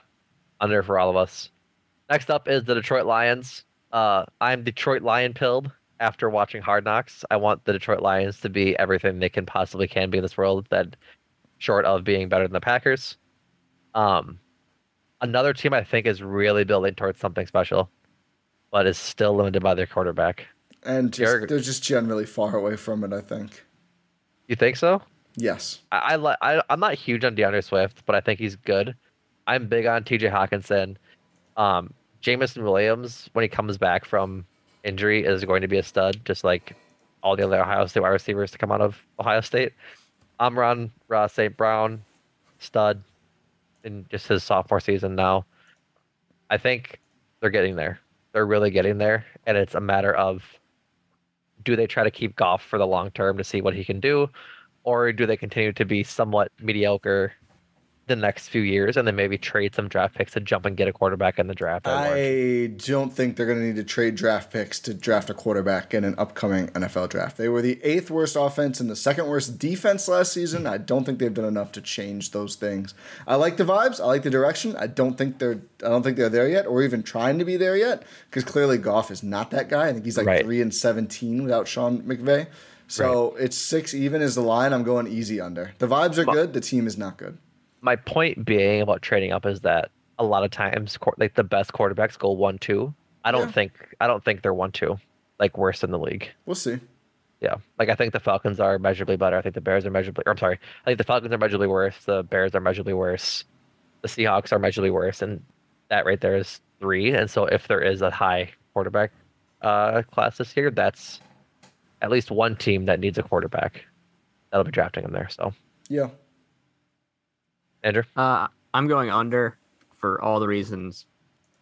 under for all of us. Next up is the Detroit Lions. Uh, I'm Detroit Lion pilled after watching Hard Knocks, I want the Detroit Lions to be everything they can possibly can be in this world. That short of being better than the Packers. Um, another team I think is really building towards something special, but is still limited by their quarterback. And just, they're just generally far away from it. I think. You think so? Yes. I, I, I I'm not huge on D'Andre Swift, but I think he's good. I'm big on T.J. Hockenson. Um, Jameson Williams, when he comes back from injury, is going to be a stud, just like all the other Ohio State wide receivers to come out of Ohio State. Amon-Ra St. Brown, stud in just his sophomore season now. I think they're getting there. They're really getting there. And it's a matter of do they try to keep Goff for the long term to see what he can do? Or do they continue to be somewhat mediocre the next few years and then maybe trade some draft picks to jump and get a quarterback in the draft. I don't think they're going to need to trade draft picks to draft a quarterback in an upcoming NFL draft. They were the eighth worst offense and the second worst defense last season. I don't think they've done enough to change those things. I like the vibes. I like the direction. I don't think they're. I don't think they're there yet, or even trying to be there yet, because clearly Goff is not that guy. I think he's like right. three and seventeen without Sean McVay. So right. it's six even is the line. I'm going easy under. The vibes are good. The team is not good my point being about trading up is that a lot of times like the best quarterbacks go one two. I don't yeah. think I don't think they're one two like worse in the league. We'll see. Yeah, like I think the Falcons are measurably better. I think the Bears are measurably. Or, I'm sorry, I think the Falcons are measurably worse. The Bears are measurably worse. The Seahawks are measurably worse, and that right there is three. And so if there is a high quarterback uh, class this year, that's at least one team that needs a quarterback that'll be drafting him there. So yeah, Andrew? Uh, I'm going under for all the reasons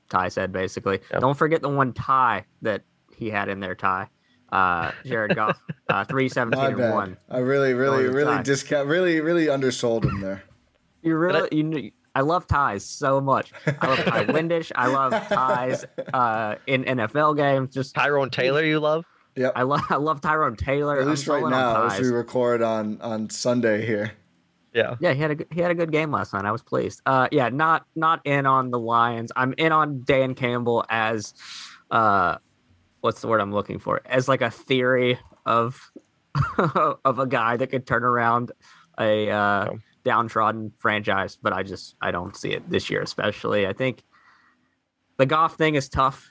Ty said, basically. Yep. Don't forget the one tie that he had in there, Ty. Uh, Jared Goff, uh, 317 and 1. I really, really, really discount, really, really undersold him there. You really, you, I love ties so much. I love Ty Windish. I love ties uh, in NFL games. Just Tyrone Taylor, you love? Yeah, I love I love Tyrone Taylor. At least right now, as we record on on Sunday here. Yeah. Yeah, he had a he had a good game last night. I was pleased. Uh, yeah, not not in on the Lions. I'm in on Dan Campbell as, uh, what's the word I'm looking for? As like a theory of of a guy that could turn around a uh, downtrodden franchise, but I just I don't see it this year, especially. I think the Goff thing is tough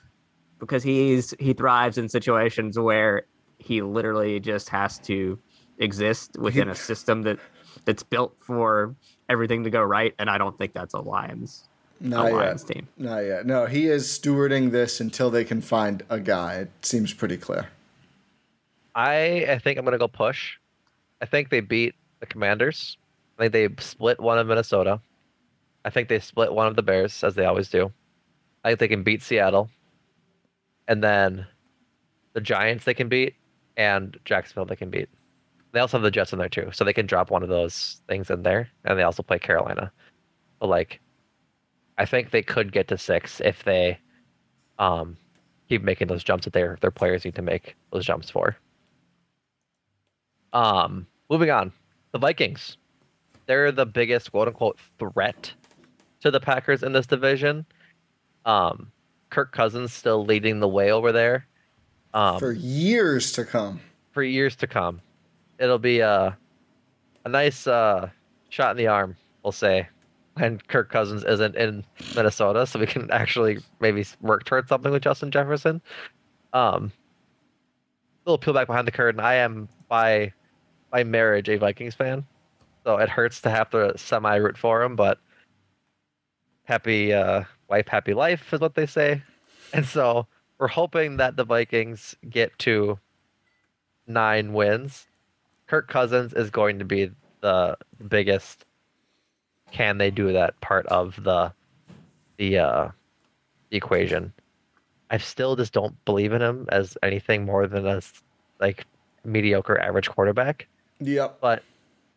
because he's he thrives in situations where he literally just has to exist within a system that that's built for everything to go right, and I don't think that's a Lions. Not a Lions yet. team. Not yet. No, he is stewarding this until they can find a guy. It seems pretty clear. I I think I'm gonna go push. I think they beat the Commanders. I think they split one of Minnesota. I think they split one of the Bears, as they always do. I think they can beat Seattle. And then the Giants they can beat, and Jacksonville they can beat. They also have the Jets in there too, so they can drop one of those things in there, and they also play Carolina. But like, I think they could get to six if they um, keep making those jumps that their their players need to make those jumps for. Um, moving on, the Vikings. They're the biggest quote unquote threat to the Packers in this division. Um, Kirk Cousins still leading the way over there. Um, for years to come. For years to come it'll be a a nice uh, shot in the arm, we'll say, when Kirk Cousins isn't in Minnesota, so we can actually maybe work towards something with Justin Jefferson. Um, a little peel back behind the curtain. I am by by marriage a Vikings fan, so it hurts to have to semi root for him, but happy uh, wife, happy life is what they say, and so we're hoping that the Vikings get to nine wins Kirk Cousins is going to be the biggest. Can they do that part of the the uh, the equation? I still just don't believe in him as anything more than a like mediocre average quarterback. Yep. But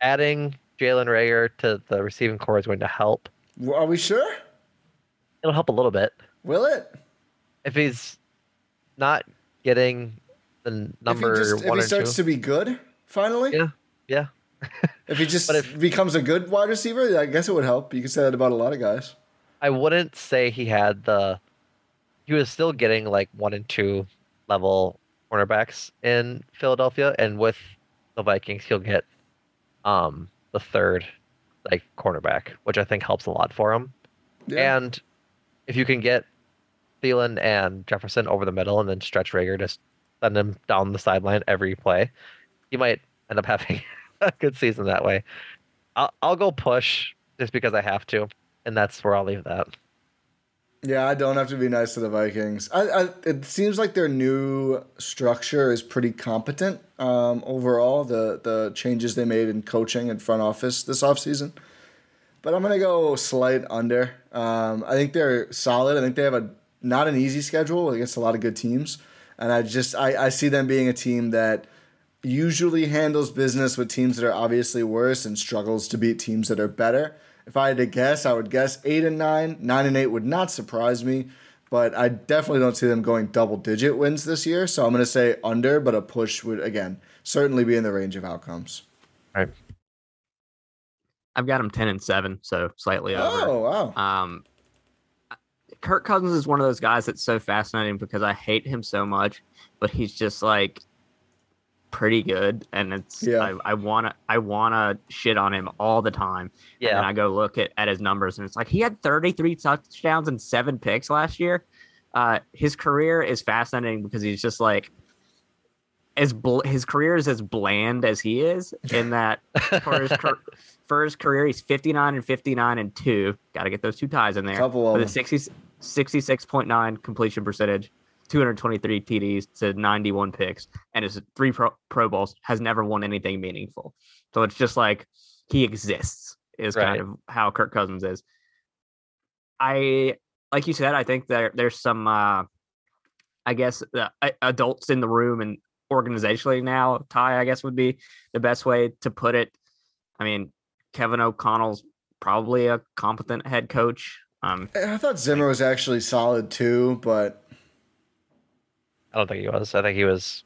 adding Jalen Reagor to the receiving corps is going to help. Are we sure? It'll help a little bit. Will it? If he's not getting the number if he, just, if he starts to be good finally? Yeah. Yeah. if he just if, becomes a good wide receiver, I guess it would help. You could say that about a lot of guys. I wouldn't say he had the. He was still getting like one and two level cornerbacks in Philadelphia, and with the Vikings, he'll get um the third like cornerback, which I think helps a lot for him. Yeah. And if you can get Thielen and Jefferson over the middle and then stretch Reagor just send him down the sideline every play, you might end up having a good season that way. I'll, I'll go push just because I have to, and that's where I'll leave that. Yeah, I don't have to be nice to the Vikings. I, I, it seems like their new structure is pretty competent um, overall. The the changes they made in coaching and front office this offseason. But I'm gonna go slight under. Um, I think they're solid. I think they have a not an easy schedule against a lot of good teams, and I just I, I see them being a team that usually handles business with teams that are obviously worse and struggles to beat teams that are better. If I had to guess, I would guess eight and nine. Nine and eight would not surprise me, but I definitely don't see them going double digit wins this year. So I'm going to say under, but a push would again certainly be in the range of outcomes. All right. I've got them ten and seven, so slightly over. Oh wow. Um, Kirk Cousins is one of those guys that's so fascinating because I hate him so much, but he's just like pretty good, and it's yeah. I, wanna I wanna shit on him all the time. Yeah, and I go look at, at his numbers, and it's like he had 33 touchdowns and seven picks last year. Uh, his career is fascinating because he's just like as bl- his career is as bland as he is in that for his car- for his career he's 59 and 59 and 2 got to get those two ties in there Couple with a 60 66.9 completion percentage 223 TDs to 91 picks, and his three pro, pro Bowls has never won anything meaningful. So it's just like he exists is right. kind of how Kirk Cousins is. I like you said, I think there there's some uh I guess uh, adults in the room and organizationally now, Ty, I guess would be the best way to put it. I mean, Kevin O'Connell's probably a competent head coach. Um, I thought Zimmer was actually solid too, but I don't think he was. I think he was.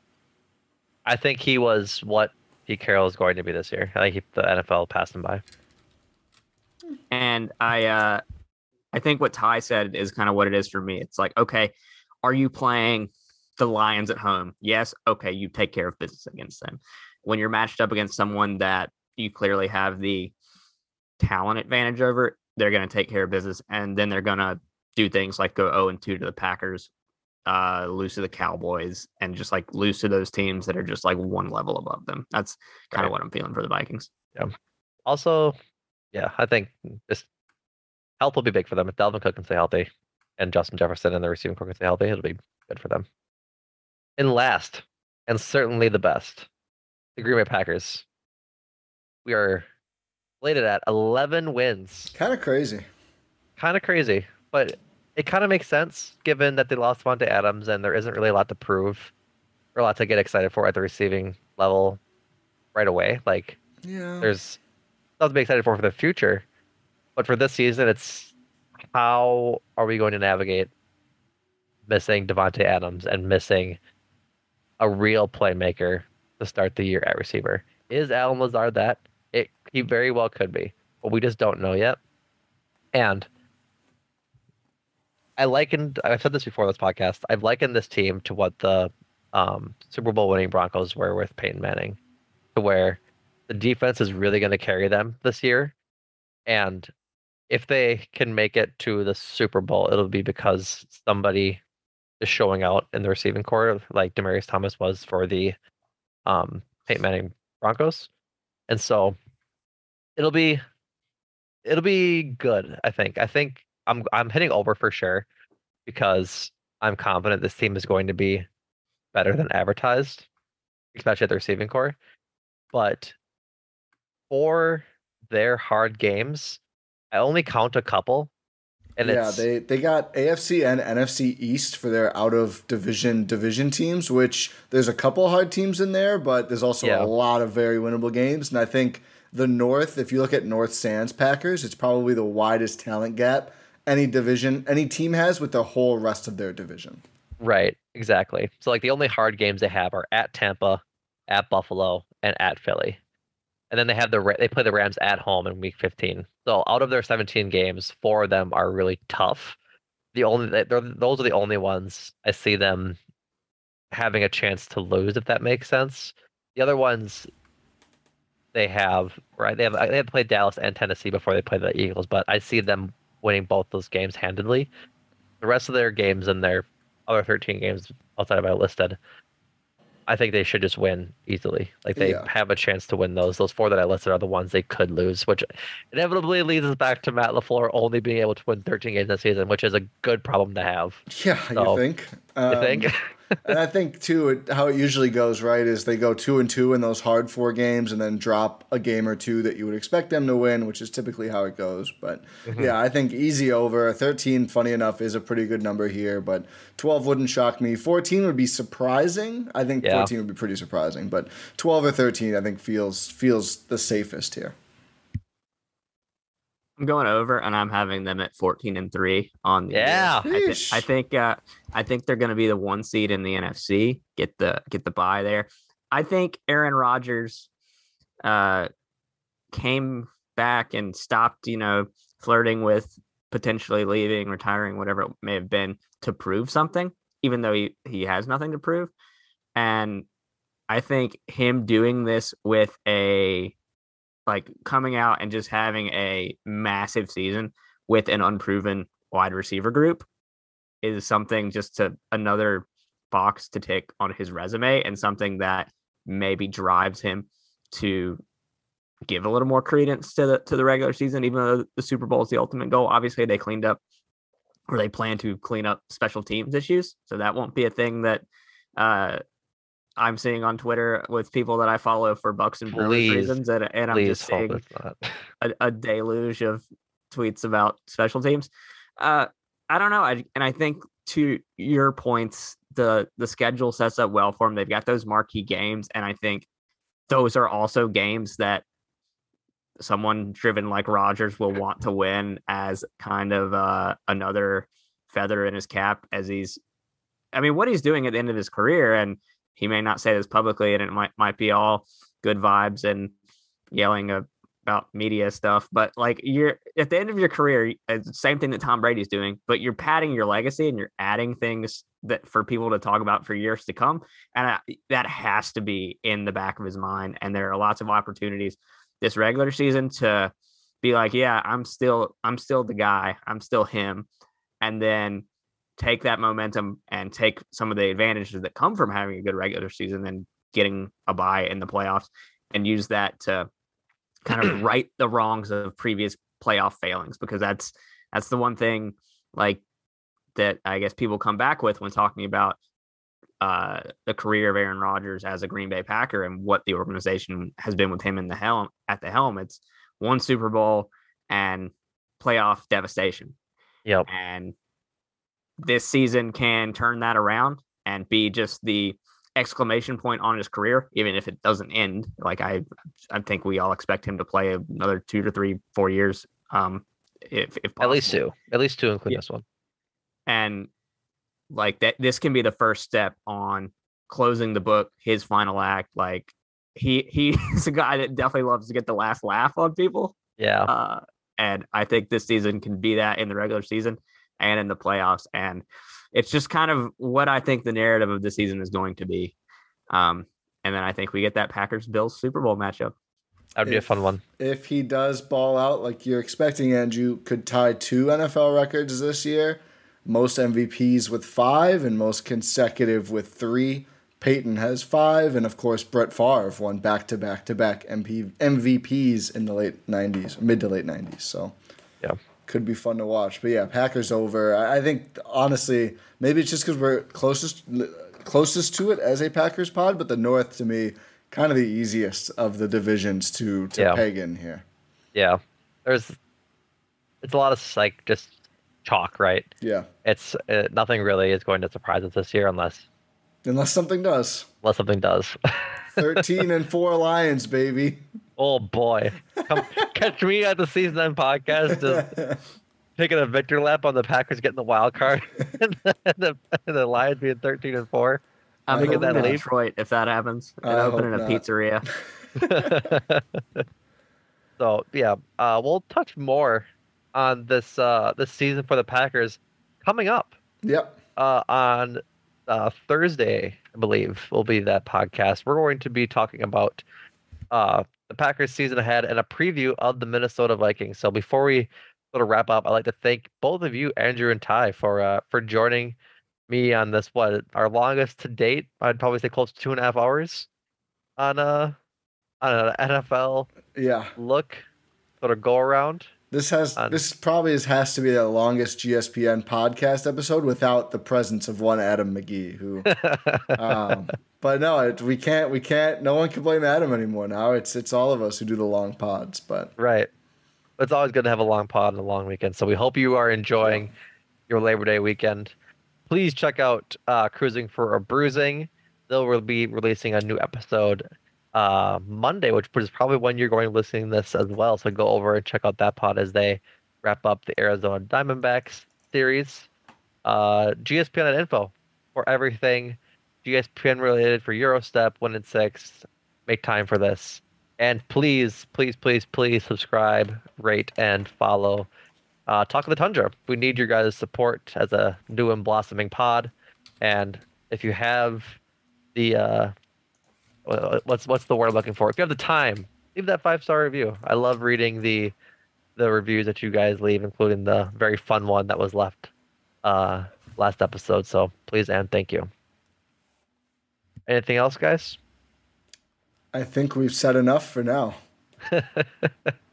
I think he was what Pete Carroll is going to be this year. I think he, the NFL passed him by. And I, uh, I think what Ty said is kind of what it is for me. It's like, okay, are you playing the Lions at home? Yes. Okay, you take care of business against them. When you're matched up against someone that you clearly have the talent advantage over, they're going to take care of business, and then they're going to do things like go 0 and 2 to the Packers uh, lose to the Cowboys, and just like lose to those teams that are just like one level above them. That's kind right. of what I'm feeling for the Vikings. Yeah. Also, yeah, I think just health will be big for them. If Dalvin Cook can stay healthy and Justin Jefferson and the receiving corps can stay healthy, it'll be good for them. And last, and certainly the best, the Green Bay Packers. We are slated at 11 wins. Kind of crazy. Kind of crazy. But it kind of makes sense given that they lost Davante Adams and there isn't really a lot to prove or a lot to get excited for at the receiving level right away. Like, yeah, there's nothing to be excited for for the future, but for this season, it's how are we going to navigate missing Davante Adams and missing a real playmaker to start the year at receiver? Is Allen Lazard that? It he very well could be, but we just don't know yet. And I likened. I've said this before this podcast. I've likened this team to what the um, Super Bowl winning Broncos were with Peyton Manning, to where the defense is really going to carry them this year, and if they can make it to the Super Bowl, it'll be because somebody is showing out in the receiving corps, like Demaryius Thomas was for the um, Peyton Manning Broncos, and so it'll be it'll be good. I think. I think I'm I'm hitting over for sure because I'm confident this team is going to be better than advertised, especially at the receiving corps. But for their hard games, I only count a couple. And yeah, they they got AFC and NFC East for their out of division division teams, which there's a couple hard teams in there, but there's also yeah. a lot of very winnable games. And I think the North, if you look at North Sands Packers, it's probably the widest talent gap any division, any team has with the whole rest of their division. Right, exactly. So like the only hard games they have are at Tampa, at Buffalo, and at Philly. And then they have the they play the Rams at home in week 15. So out of their 17 games, four of them are really tough. The only those are the only ones I see them having a chance to lose, if that makes sense. The other ones they have right they have they have played Dallas and Tennessee before they play the Eagles, but I see them winning both those games handedly. The rest of their games and their other 13 games outside of I listed, I think they should just win easily. Like they yeah. have a chance to win those. Those four that I listed are the ones they could lose, which inevitably leads us back to Matt LaFleur only being able to win 13 games this season, which is a good problem to have. Yeah, so, you think? Um, you think? And I think too, it, how it usually goes, right, is they go two and two in those hard four games, and then drop a game or two that you would expect them to win, which is typically how it goes. But mm-hmm. yeah, I think easy over thirteen. Funny enough, is a pretty good number here, but twelve wouldn't shock me. Fourteen would be surprising. I think yeah. fourteen would be pretty surprising, but twelve or thirteen, I think feels feels the safest here. I'm going over, and I'm having them at 14 and three on the yeah. I, th- I, think uh, I think they're going to be the one seed in the NFC. Get the get the bye there. I think Aaron Rodgers uh, came back and stopped, you know, flirting with potentially leaving, retiring, whatever it may have been, to prove something, even though he he has nothing to prove. And I think him doing this with a like coming out and just having a massive season with an unproven wide receiver group is something just to another box to tick on his resume and something that maybe drives him to give a little more credence to the to the regular season, even though the Super Bowl is the ultimate goal. Obviously, they cleaned up or they plan to clean up special teams issues, so that won't be a thing that uh, I'm seeing on Twitter with people that I follow for Bucks and Brewers reasons, and, and I'm just seeing a, a, deluge of tweets about special teams. Uh, I don't know, I, and I think to your points, the the schedule sets up well for them. They've got those marquee games, and I think those are also games that someone driven like Rodgers will want to win as kind of uh, another feather in his cap as he's I mean, what he's doing at the end of his career, and he may not say this publicly, and it might might be all good vibes and yelling about media stuff. But like you're at the end of your career, uh, the same thing that Tom Brady's doing, but you're padding your legacy and you're adding things that for people to talk about for years to come, and I, that has to be in the back of his mind. And there are lots of opportunities this regular season to be like, yeah, I'm still I'm still the guy, I'm still him, and then take that momentum and take some of the advantages that come from having a good regular season and getting a bye in the playoffs and use that to kind of right the wrongs of previous playoff failings because that's that's the one thing like that I guess people come back with when talking about uh, the career of Aaron Rodgers as a Green Bay Packer and what the organization has been with him in the helm at the helm. It's one Super Bowl and playoff devastation. Yep. And this season can turn that around and be just the exclamation point on his career, even if it doesn't end. Like I, I think we all expect him to play another two to three, four years. Um, if, if at least two, at least two, including yeah. this one. And like that, this can be the first step on closing the book, his final act. Like he he's a guy that definitely loves to get the last laugh on people. Yeah. Uh, and I think this season can be that in the regular season and in the playoffs. And it's just kind of what I think the narrative of the season is going to be. Um, and then I think we get that Packers Bills Super Bowl matchup. That'd be a fun one. If he does ball out like you're expecting, Andrew could tie two NFL records this year most MVPs with five and most consecutive with three. Peyton has five, and of course Brett Favre won back to back to back MVPs in the late '90s, mid to late '90s. So, yeah, could be fun to watch. But yeah, Packers over. I think honestly, maybe it's just because we're closest closest to it as a Packers pod, but the North to me kind of the easiest of the divisions to to yeah. peg in here. Yeah, there's it's a lot of like just chalk, right? Yeah, it's uh, nothing really is going to surprise us this year unless unless something does. Unless something does. Thirteen and four Lions, baby. Oh boy, Come, catch me at the season end podcast just taking a victory lap on the Packers getting the wild card, and the, and the Lions being thirteen and four. I'm thinking that lead. Detroit if that happens and I opening a pizzeria. so yeah, uh, we'll touch more on this uh, this season for the Packers coming up. Yep. Uh, on uh, Thursday, I believe, will be that podcast. We're going to be talking about uh, the Packers season ahead and a preview of the Minnesota Vikings. So before we sort of wrap up, I'd like to thank both of you, Andrew and Ty, for uh, for joining me on this. What our longest to date? I'd probably say close to two and a half hours on a on an NFL yeah look sort of go around. This has on, this probably has to be the longest GSPN podcast episode without the presence of one Adam McGee who um, but no, it, we can't. We can't. No one can blame Adam anymore. Now it's it's all of us who do the long pods. But right, it's always good to have a long pod and a long weekend. So we hope you are enjoying your Labor Day weekend. Please check out uh, Cruising for a Bruising. They'll be releasing a new episode uh, Monday, which is probably when you're going to listen to this as well. So go over and check out that pod as they wrap up the Arizona Diamondbacks series. Uh, GSPN info for everything GSPN related for Eurostep, Win In 6. Make time for this. And please, please, please, please subscribe, rate, and follow uh, Talk of the Tundra. We need your guys' support as a new and blossoming pod. And if you have the uh, what's what's the word I'm looking for? If you have the time, leave that five star review. I love reading the the reviews that you guys leave, including the very fun one that was left uh, last episode. So please and thank you. Anything else, guys? I think we've said enough for now.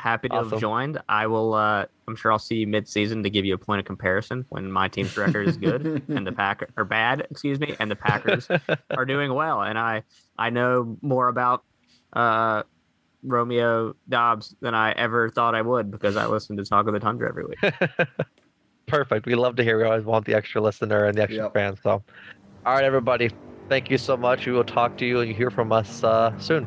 Happy to awesome. have joined. I will. Uh, I'm sure I'll see you mid-season to give you a point of comparison when my team's record is good and the Pack are bad, excuse me, and the Packers are doing well. And I I know more about uh, Romeo Doubs than I ever thought I would because I listen to Talk of the Tundra every week. Perfect. We love to hear. We always want the extra listener and the extra yep. fan. So, all right, everybody thank you so much. We will talk to you and you hear from us uh, soon.